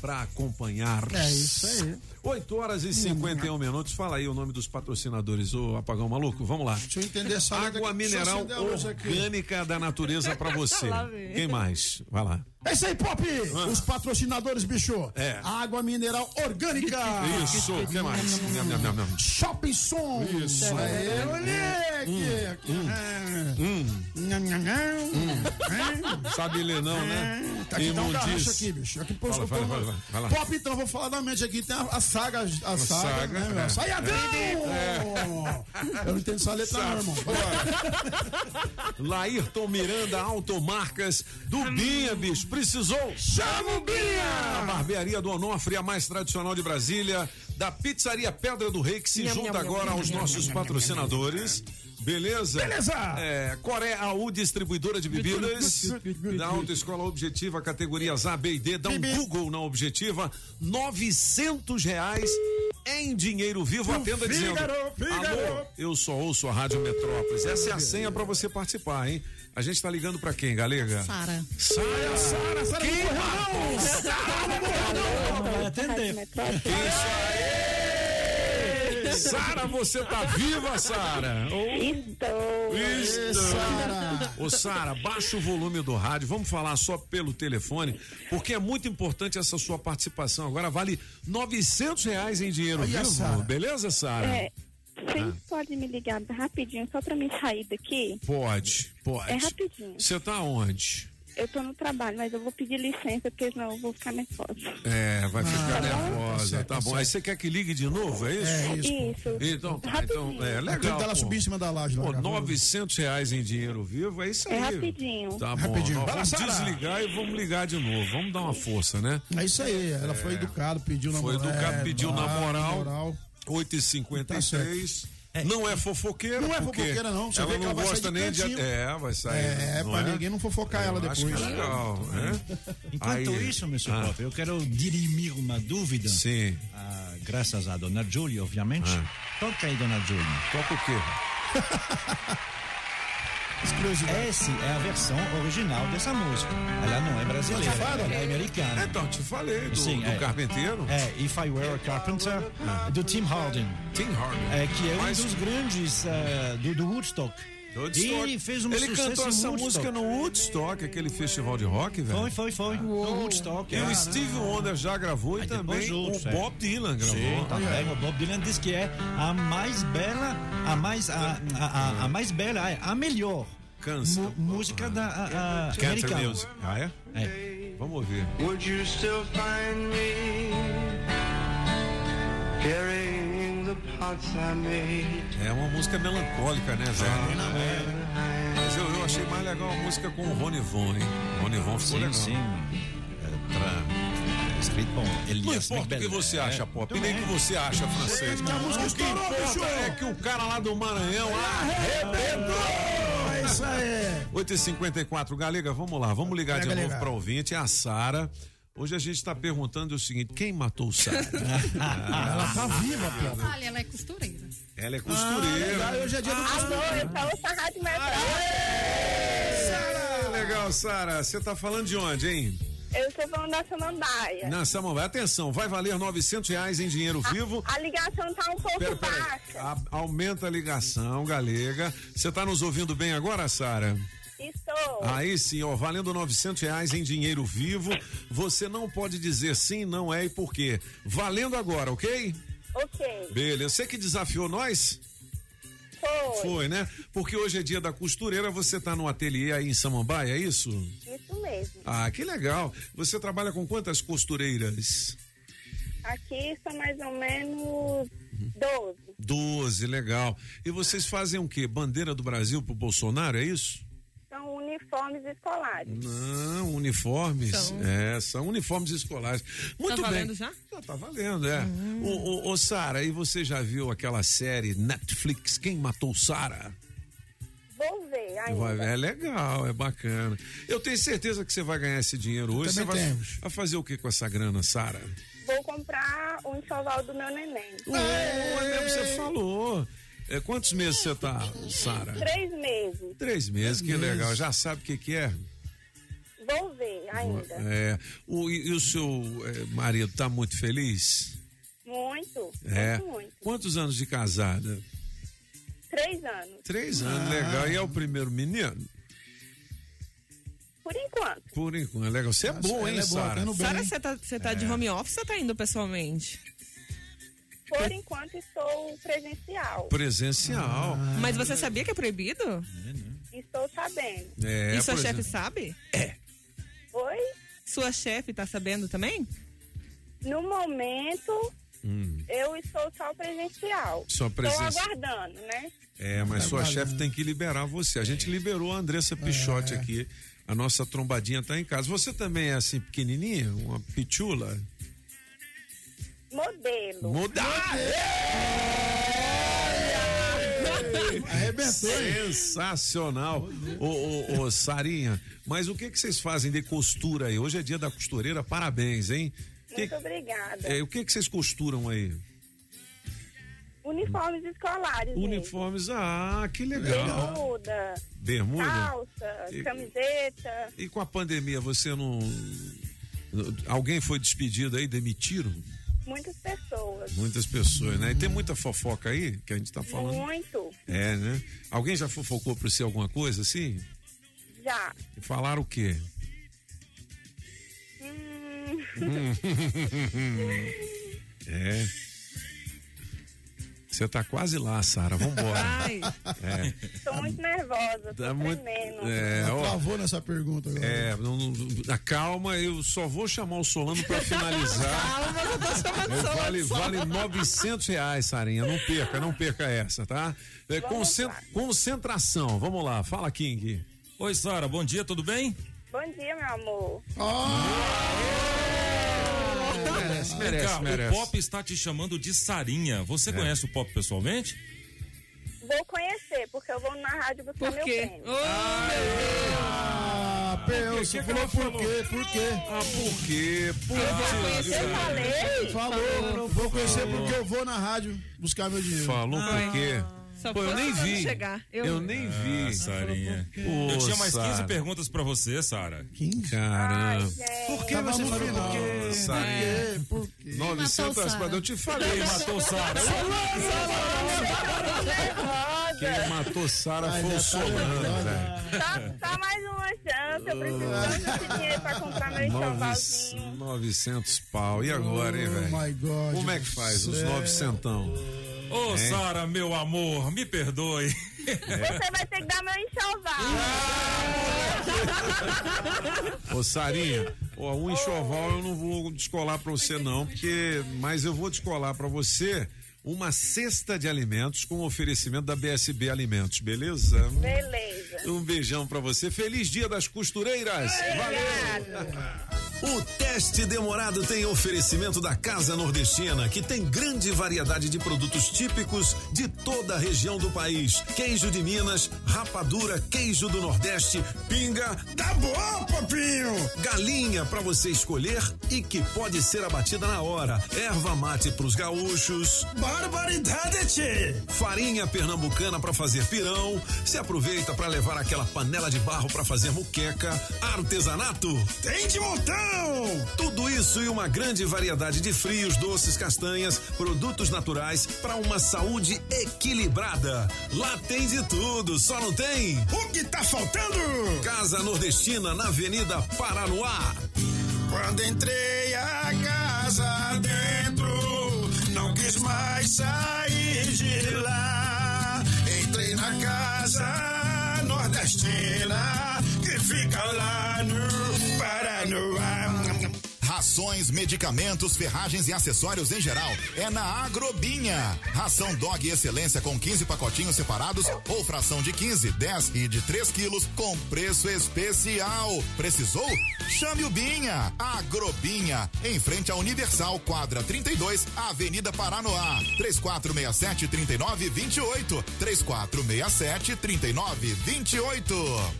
para acompanhar. É isso aí. 8 horas e 51 minutos. Fala aí o nome dos patrocinadores, ô Apagão Maluco. Vamos lá. Deixa eu entender essa Água mineral orgânica da natureza para <laughs> você. Quem mais? Vai lá. É isso aí, Pop! Ah. Os patrocinadores, bicho. É. Água mineral orgânica. Isso, o que mais? Nham, nham, nham. Shopping Som. Isso. Aê, moleque. Hum. Nham, nham, nham. Sabe ler não, né? Tá aqui, tá um garracho aqui, bicho. Aqui, pô, Fala, fala, fala, lá. Pop, então, vou falar da mente aqui. Tem a, a saga, a, saga, saga, né, meu? é. Saiadão! É. Eu não entendo essa letra, não, irmão. <laughs> Laírton Miranda Automarcas do Binha, bicho. Precisou? Chama o Binha! A barbearia do Onofre, a mais tradicional de Brasília. Da Pizzaria Pedra do Rei, que se junta agora aos nossos patrocinadores. Beleza? Beleza! É, Coré AU Distribuidora de Bebidas. da Autoescola Objetiva, categorias A, B e D. Dá um Google na Objetiva. 900 reais em dinheiro vivo. Atenda dizendo: Fígaro, Fígaro. Alô, eu só ouço a Rádio Metrópolis. Essa é a senha pra você participar, hein? A gente tá ligando pra quem, galega? Sara. Sara, Sara, Sara, Quem não. Sara, não morreu, não. Vai atender. Isso aí! Sara, você tá viva, Sara? Estou. Estou. Ô, Sara, baixa o volume do rádio. Vamos falar só pelo telefone, porque é muito importante essa sua participação. Agora vale 900 reais em dinheiro Olha, vivo. Sara. Beleza, Sara? É, vocês Ah. podem me ligar rapidinho só pra mim sair daqui? Pode, pode. É rapidinho. Você tá onde? eu tô no trabalho, mas eu vou pedir licença, porque senão eu vou ficar nervosa. É, vai ficar Tá nervosa, tá bom. Aí você quer que ligue de novo, é isso? É isso. Isso. Então, tá, então, é legal. Dela pô. subir em cima da laje lá, Pô, cara. 900 reais em dinheiro vivo, é isso aí. É rapidinho. Tá bom, Rapidinho. nós vamos Sara. desligar e vamos ligar de novo. Vamos dar uma força, né? É isso aí, ela foi educada, pediu na Foi moral. educado, pediu na ah, moral. moral. 8h56. não é fofoqueira, Não é fofoqueira, não. Você ela vê que não ela vai gosta sair de nem de. cantinho. É, vai sair. É, não pra ninguém não fofocar ela acho depois. que é legal, né? <laughs> Enquanto Aí- isso, Mr. Ah. Pop, eu quero dirimir uma dúvida. Sim. Ah, graças a Dona Julie, obviamente. Toca aí, Dona Julie. Toca o quê? <laughs> Essa é a versão original dessa música. Ela não é brasileira, Tá falando? ela é americana. Então, te falei do, Sim, do é. carpinteiro. É, If I Were a Carpenter, do Tim Hardin. Tim Hardin. É, que é um Mas- dos grandes eh, do, do Woodstock. Woodstock. Ele fez um Ele sucesso cantou essa música no Woodstock, aquele festival de rock, velho. Foi, foi, foi. No Woodstock. E o Steve Wonder já gravou e também o é. Bob Dylan gravou. Sim, também. O Bob Dylan diz que é a mais bela, a mais, a, a, a, a mais bela, é a melhor Canção. música da a, a, americana. music. Ah, é? É. Vamos ouvir. Would you still find me É uma música melancólica, né, velho? Mas eu, eu achei mais legal a música com o Rony Von, hein? Rony Von ficou Sim, legal. sim. É, é escrito com Não Elias importa o que você É. acha, Pop, e nem o que você acha, francês. Que a música O que importa é que o cara lá do Maranhão arrebentou! É isso aí. 8h54, Galega, vamos lá, vamos ligar Pega, de novo Galega. para ouvinte, é a Sara. Hoje a gente está perguntando o seguinte: quem matou o Sara? <laughs> Ela tá viva, Pedro. Olha, ela é costureira. Ela é Ah, costureira. legal, hoje é dia do costureiro. eu sou o Rádio Sara, legal, Sara. Você tá falando de onde, hein? Eu estou falando da Samambaia. Na Samambaia. Atenção, vai valer 900 reais em dinheiro vivo. A ligação tá um pouco Pera, pera baixa. A- aumenta a ligação, galega. Você tá nos ouvindo bem agora, Sara? Estou. Aí sim, ó, valendo 900 reais em dinheiro vivo. Você não pode dizer sim, não é e por quê. Valendo agora, ok? Ok. Beleza. Você que desafiou nós? Foi. Foi, né? Porque hoje é dia da costureira, você tá no ateliê aí em Samambaia, é isso? Isso mesmo. Ah, que legal. Você trabalha com quantas costureiras? Aqui são mais ou menos 12. 12, legal. E vocês fazem o quê? Bandeira do Brasil pro Bolsonaro, é isso? São uniformes escolares. Não, uniformes. São. É, são uniformes escolares. Muito tá bem. valendo já? Já tá valendo, é. Ô, ô, ô, Sara, e você já viu aquela série Netflix, Quem Matou Sara? Vou ver ainda. É legal, é bacana. Eu tenho certeza que você vai ganhar esse dinheiro hoje. Você Também vai, temos. vai fazer o que com essa grana, Sara? Vou comprar um enxoval do meu neném. É, mesmo você falou. É, quantos meses você tá, Sara? Três meses. Três meses, que meses. legal. Já sabe o que que é? Vou ver ainda. É, o, e, e o seu é, marido tá muito feliz? Muito. É. Muito, muito. Quantos anos de casada? Três anos. Três anos, legal. E é o primeiro menino? Por enquanto. Por enquanto, legal. Você é bom, hein, é boa, Sara? tá indo bem. Sara, você tá, você tá de É. home office ou tá indo pessoalmente? Por enquanto estou presencial. Presencial. Mas você sabia que é proibido? Estou sabendo. É, e sua por chefe sabe? Oi? Sua chefe tá sabendo também? No momento, Hum, eu estou só presencial. Só Estou presencial. aguardando, né? é, mas sua valendo. chefe tem que liberar você. A gente liberou a Andressa Pichotti É. aqui. A nossa trombadinha tá em casa. Você também é assim pequenininha? Uma pichula? Modelo. Mudar! Arrebentou? Sensacional. Ô, ô, ô, Sarinha, mas o que que vocês fazem de costura aí? Hoje é dia da costureira, parabéns, hein? Que- Muito obrigada. é, o que que vocês costuram aí? Uniformes escolares. mesmo. Uniformes, ah, que legal. Bermuda, Bermuda? calça, E- camiseta. E com a pandemia, você não. Alguém foi despedido aí, demitiram? Muitas pessoas. Muitas pessoas, né? E tem muita fofoca aí que a gente tá falando. Muito. É, né? Alguém já fofocou pra você alguma coisa assim? Já. E Falaram o quê? Hum, <laughs> é. Você tá quase lá, Sara. Vambora. Ai. É. Tô muito nervosa, tô Tá muito- tremendo. É, ó. Travou nessa pergunta agora. É, não, não- calma, eu só vou chamar o Solano pra finalizar. <laughs> Calma, eu tô chamando É, Solano vale, vale 900 reais, Sarinha. Não perca, não perca essa, tá? É, concen- concentração, vamos lá, fala, King. Oi, Sara, bom dia, tudo bem? Bom dia, meu amor. Merece, Vem merece, cá, merece. O Pop está te chamando de Sarinha. Você É. conhece o Pop pessoalmente? Vou conhecer, porque eu vou na rádio buscar meu prêmio. Ah, Peu, você falou por quê? Por quê? Ah, por quê? Por quê? Eu falei? Falou, não vou conhecer porque eu vou na rádio buscar meu dinheiro. Falou por quê? Só Pô, eu nem vi. chegar. Eu, nem vi. Ah, Sarinha. Pô, Eu tinha mais 15 Sara. perguntas pra você, Sara. Caramba. Por que Tava você falou por quê? Sarinha. Por quê? 900 Matou mas eu te falei. Quem matou Sara? Quem matou Sara foi já o tá Solano, nervosa. velho. Tá, tá mais uma chance, eu preciso tanto desse dinheiro pra comprar meu enxovalzinho. 900 pau. E agora, hein, velho? Oh my God. Como é que faz os céu. 900? Ô, Hein? Sara, meu amor, me perdoe. Você vai ter que dar meu enxoval. Ô, Sarinha, ó, um enxoval eu não vou descolar pra você, não, porque. Mas eu vou descolar pra você uma cesta de alimentos com oferecimento da BSB Alimentos, beleza? Beleza. Um beijão pra você. Feliz dia das costureiras. Valeu! O teste demorado tem oferecimento da Casa Nordestina, que tem grande variedade de produtos típicos de toda a região do país. Queijo de Minas, rapadura, queijo do Nordeste, pinga. Tá bom, papinho! Galinha pra você escolher e que pode ser abatida na hora. Erva mate pros gaúchos. Barbaridade, tchê! Farinha pernambucana pra fazer pirão. Se aproveita pra levar aquela panela de barro pra fazer muqueca. Artesanato. Tem de montão! Tudo isso e uma grande variedade de frios, doces, castanhas, produtos naturais para uma saúde equilibrada. Lá tem de tudo, só não tem. O que tá faltando? Casa Nordestina na Avenida Paranoá. Quando entrei a casa dentro, quis mais sair de lá. Entrei na casa nordestina que fica lá no Paranoá. Rações, medicamentos, ferragens e acessórios em geral é na Agrobinha. Ração Dog Excelência com 15 pacotinhos separados ou fração de 15, 10 e de 3 quilos com preço especial. Precisou? Chame o Binha. Agrobinha, em frente à Universal, quadra 32, Avenida Paranoá. 3467 3928. 3467 3928.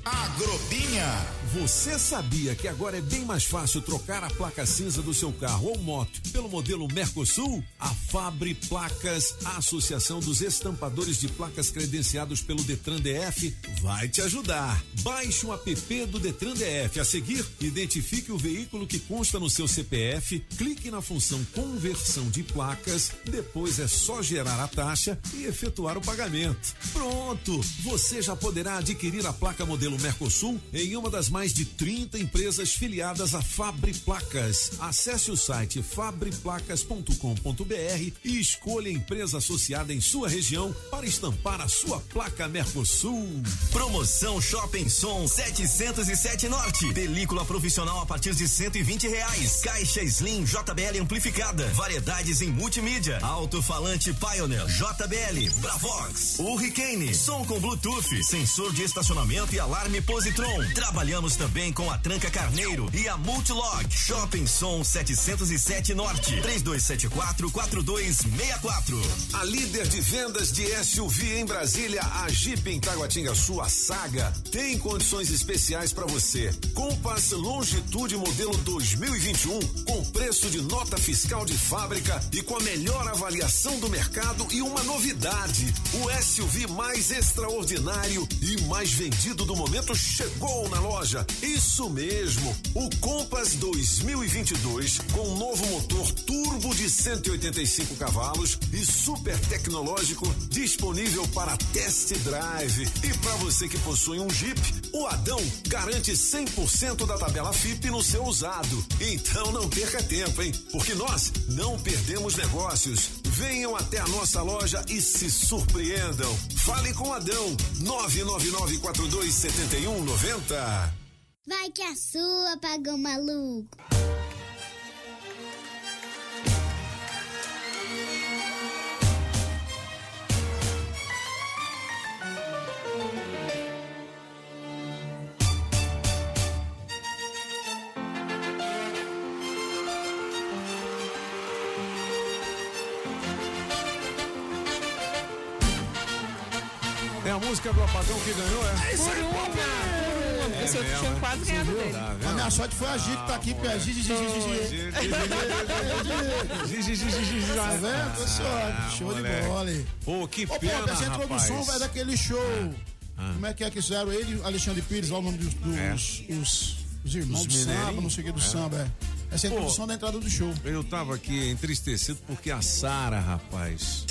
Agrobinha. Você sabia que agora é bem mais fácil trocar a placa cinza do seu carro ou moto pelo modelo Mercosul? A Fabre Placas, a Associação dos Estampadores de Placas credenciados pelo Detran DF, vai te ajudar. Baixe o app do Detran DF. A seguir, identifique o veículo que consta no seu CPF, clique na função conversão de placas, depois é só gerar a taxa e efetuar o pagamento. Pronto! Você já poderá adquirir a placa modelo Mercosul em uma das mais de 30 empresas filiadas à Fabre Placas. Acesse o site fabreplacas.com.br e escolha a empresa associada em sua região para estampar a sua placa Mercosul. Promoção Shopping Som 707 Norte. Película profissional a partir de 120 reais. Caixa Slim JBL amplificada. Variedades em multimídia. Alto-falante Pioneer JBL. Bravox. Hurricane. Som com Bluetooth. Sensor de estacionamento e alarme Positron. Trabalhamos também com a Tranca Carneiro e a Multilog. Shopping Som 707 Norte. 3274 4264. A líder de vendas de SUV em Brasília, a Jeep em Taguatinga Sul, Saga, tem condições especiais para você. Compass Longitude modelo 2021, com preço de nota fiscal de fábrica e com a melhor avaliação do mercado e uma novidade: o SUV mais extraordinário e mais vendido do momento chegou na loja. Isso mesmo, o Compass 2022 com um novo motor turbo de 185 cavalos e super tecnológico disponível para test drive. E para você que possui um Jeep, o Adão garante 100% da tabela FIP no seu usado. Então não perca tempo, hein? Porque nós não perdemos negócios. Venham até a nossa loja e se surpreendam. Fale com Adão, 999427190. Vai que a sua pagou maluco. É a apagão que ganhou, é? É isso aí, Pop! É Esse outro tinha quase é? ganhado Você dele. Tá? A minha sorte foi a Gigi que tá aqui, porque a <laughs> Gigi, Gigi, Gigi, Tá vendo? Sorte. Show de bola. Pô, que Ô, Pop, pena, essa introdução rapaz. vai daquele show. Ah. Como é que é que fizeram? Ele, Alexandre Pires, lá o nome dos, dos É. os, os irmãos Os do samba, não sei o que do É. samba. É. Essa é a Pô. introdução da entrada do show. Eu tava aqui entristecido porque a Sara, rapaz,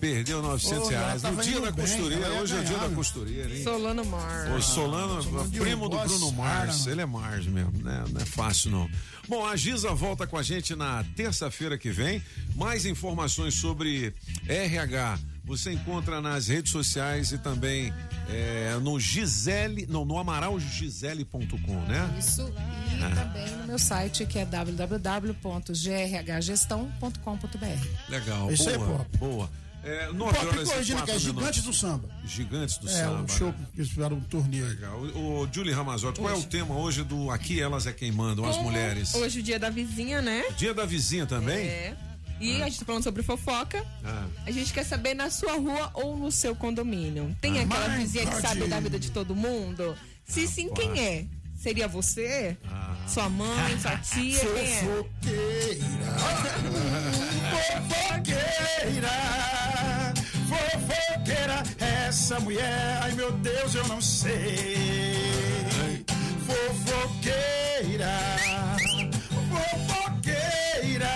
perdeu 900 Pô, ela reais. No tava dia da bem, costureira, hoje é o dia da costureira, hein? Solano Mar. O Solano, Solano de primo do Bruno Mars. Ele é Mars mesmo, né? Não é fácil, não. Bom, a Giza volta com a gente na terça-feira que vem. Mais informações sobre RH você encontra nas redes sociais e também é, no Gisele, não, no amaralgisele.com, né? Isso, e Ah. também no meu site que é www.grhgestão.com.br. Legal, Isso boa, Pop. boa. É, nove Pop, horas e corrigindo que é Gigantes do Samba. Gigantes do É, Samba. o show né? que eles fizeram um torneio. Legal. O, o Julie Ramazotti, qual é o tema hoje do Aqui Elas é Quem Mandam, as mulheres? Hoje o dia da vizinha, né? Dia da vizinha também? É. E a gente tá falando sobre fofoca. Ah. A gente quer saber na sua rua ou no seu condomínio. Tem Ah. aquela vizinha que sabe da vida de todo mundo? Se sim, quem é? Seria você? Ah. Sua mãe, sua <laughs> tia? Quem é? Fofoqueira, <laughs> fofoqueira, essa mulher, ai meu Deus, eu não sei. Fofoqueira, fofoqueira,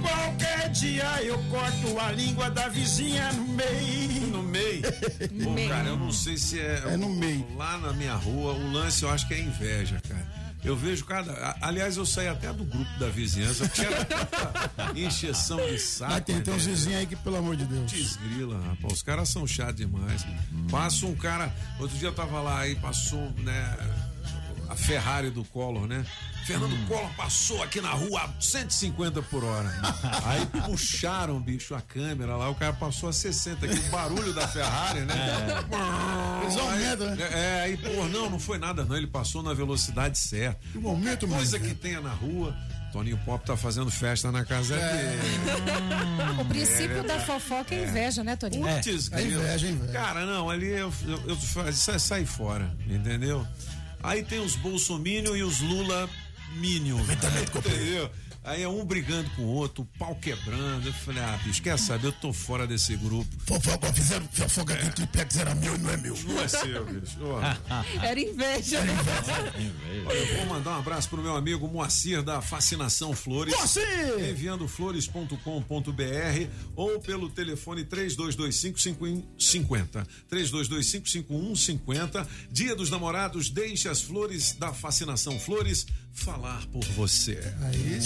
qualquer dia eu corto a língua da vizinha no meio. No meio? <laughs> Pô, cara, eu não sei se é. É no meio. Lá na minha rua, o lance eu acho que é inveja, cara. Eu vejo cada. Aliás, eu saí até do grupo da vizinhança, porque era tanta <laughs> encheção de saco. Mas tem, tem uns vizinhos aí que, pelo amor de Deus. Desgrila, rapaz. Os caras são chatos demais. Passa um cara. Outro dia eu tava lá aí, passou, né? A Ferrari do Collor, né? Fernando Collor passou aqui na rua a 150 por hora. <laughs> Aí puxaram, bicho, a câmera lá, o cara passou a 60 aqui, o barulho da Ferrari, né? Eles aumentam, né? É, é, aí, pô, não, não foi nada, não. Ele passou na velocidade certa. Que momento, mano. Coisa que tenha na rua. Toninho Pop tá fazendo festa na casa dele. O princípio É, da fofoca é inveja, né, Toninho? Putz, É grilo. inveja, é inveja. Cara, não, ali eu, eu, eu fa- sa- sai fora, entendeu? Aí tem os Bolsominion e os Lula Minion. Entendeu? Aí é um brigando com o outro, o pau quebrando. Eu falei, ah, bicho, quer saber? Eu tô fora desse grupo. Fofoca, fizeram fofoca que o triplex era meu e não é meu. Não é seu, bicho. Ó. <laughs> Era inveja. Olha, eu vou mandar um abraço pro meu amigo Moacir da Fascinação Flores. Moacir! Enviando flores.com.br ou pelo telefone 3225-5150. 3225-5150. Dia dos Namorados, deixe as flores da Fascinação Flores falar por você. Aí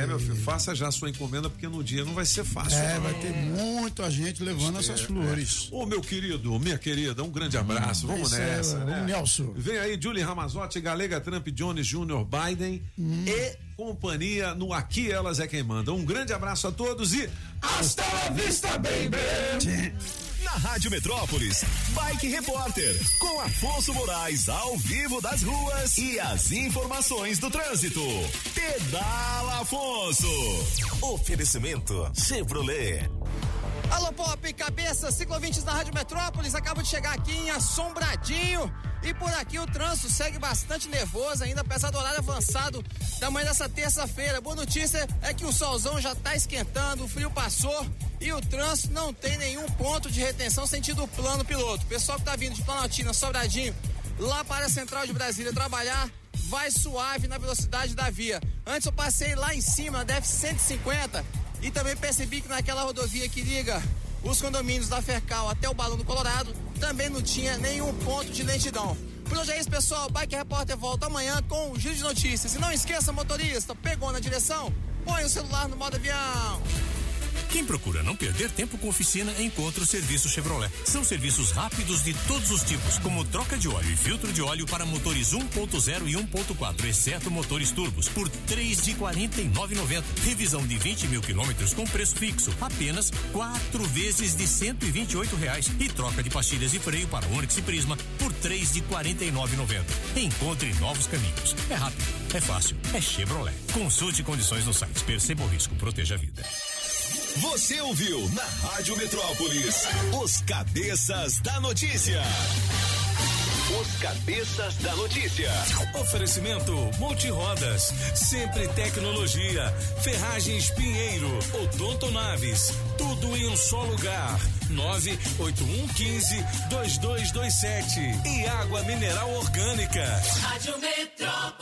É, meu filho, faça já a sua encomenda, porque no dia não vai ser fácil. É, vai ter muita gente levando essas É, flores. é. Ô, meu querido, minha querida, um grande abraço. Vamos é, nessa, né? vamos, Nelson. Vem aí Julie Ramazotti, Galega Trump, Jones Jr., Biden e companhia no Aqui Elas é Quem Manda. Um grande abraço a todos e hasta la vista, baby! Na Rádio Metrópolis, Bike Repórter, com Afonso Moraes ao vivo das ruas e as informações do trânsito. Pedala Afonso. Oferecimento Chevrolet. Alô Pop, cabeça, ciclovintes da Rádio Metrópolis, acabo de chegar aqui em Assombradinho e por aqui o trânsito segue bastante nervoso ainda, apesar do horário avançado da manhã dessa terça-feira. Boa notícia é que o solzão já tá esquentando, o frio passou e o trânsito não tem nenhum ponto de retenção sentido plano piloto. Pessoal que tá vindo de Planaltina, Sobradinho, lá para a Central de Brasília trabalhar, vai suave na velocidade da via. Antes eu passei lá em cima, na DF 150, e também percebi que naquela rodovia que liga os condomínios da Fercal até o Balão do Colorado, também não tinha nenhum ponto de lentidão. Por hoje é isso, pessoal. Bike Repórter volta amanhã com o Giro de Notícias. E não esqueça, motorista, pegou na direção? Põe o celular no modo avião. Quem procura não perder tempo com oficina, encontra o serviço Chevrolet. São serviços rápidos de todos os tipos, como troca de óleo e filtro de óleo para motores 1.0 e 1.4, exceto motores turbos, por três de 49,90. Revisão de 20 mil quilômetros com preço fixo, apenas quatro vezes de 128 reais. E troca de pastilhas de freio para Onix e Prisma por três de 49,90. Encontre novos caminhos. É rápido, é fácil, é Chevrolet. Consulte condições no site. Perceba o risco, proteja a vida. Você ouviu na Rádio Metrópolis os cabeças da notícia. Os cabeças da notícia. Oferecimento Multirodas, sempre tecnologia, Ferragens Pinheiro, Odonto Naves, tudo em um só lugar. 98115 2227 e água mineral orgânica. Rádio Metrópolis.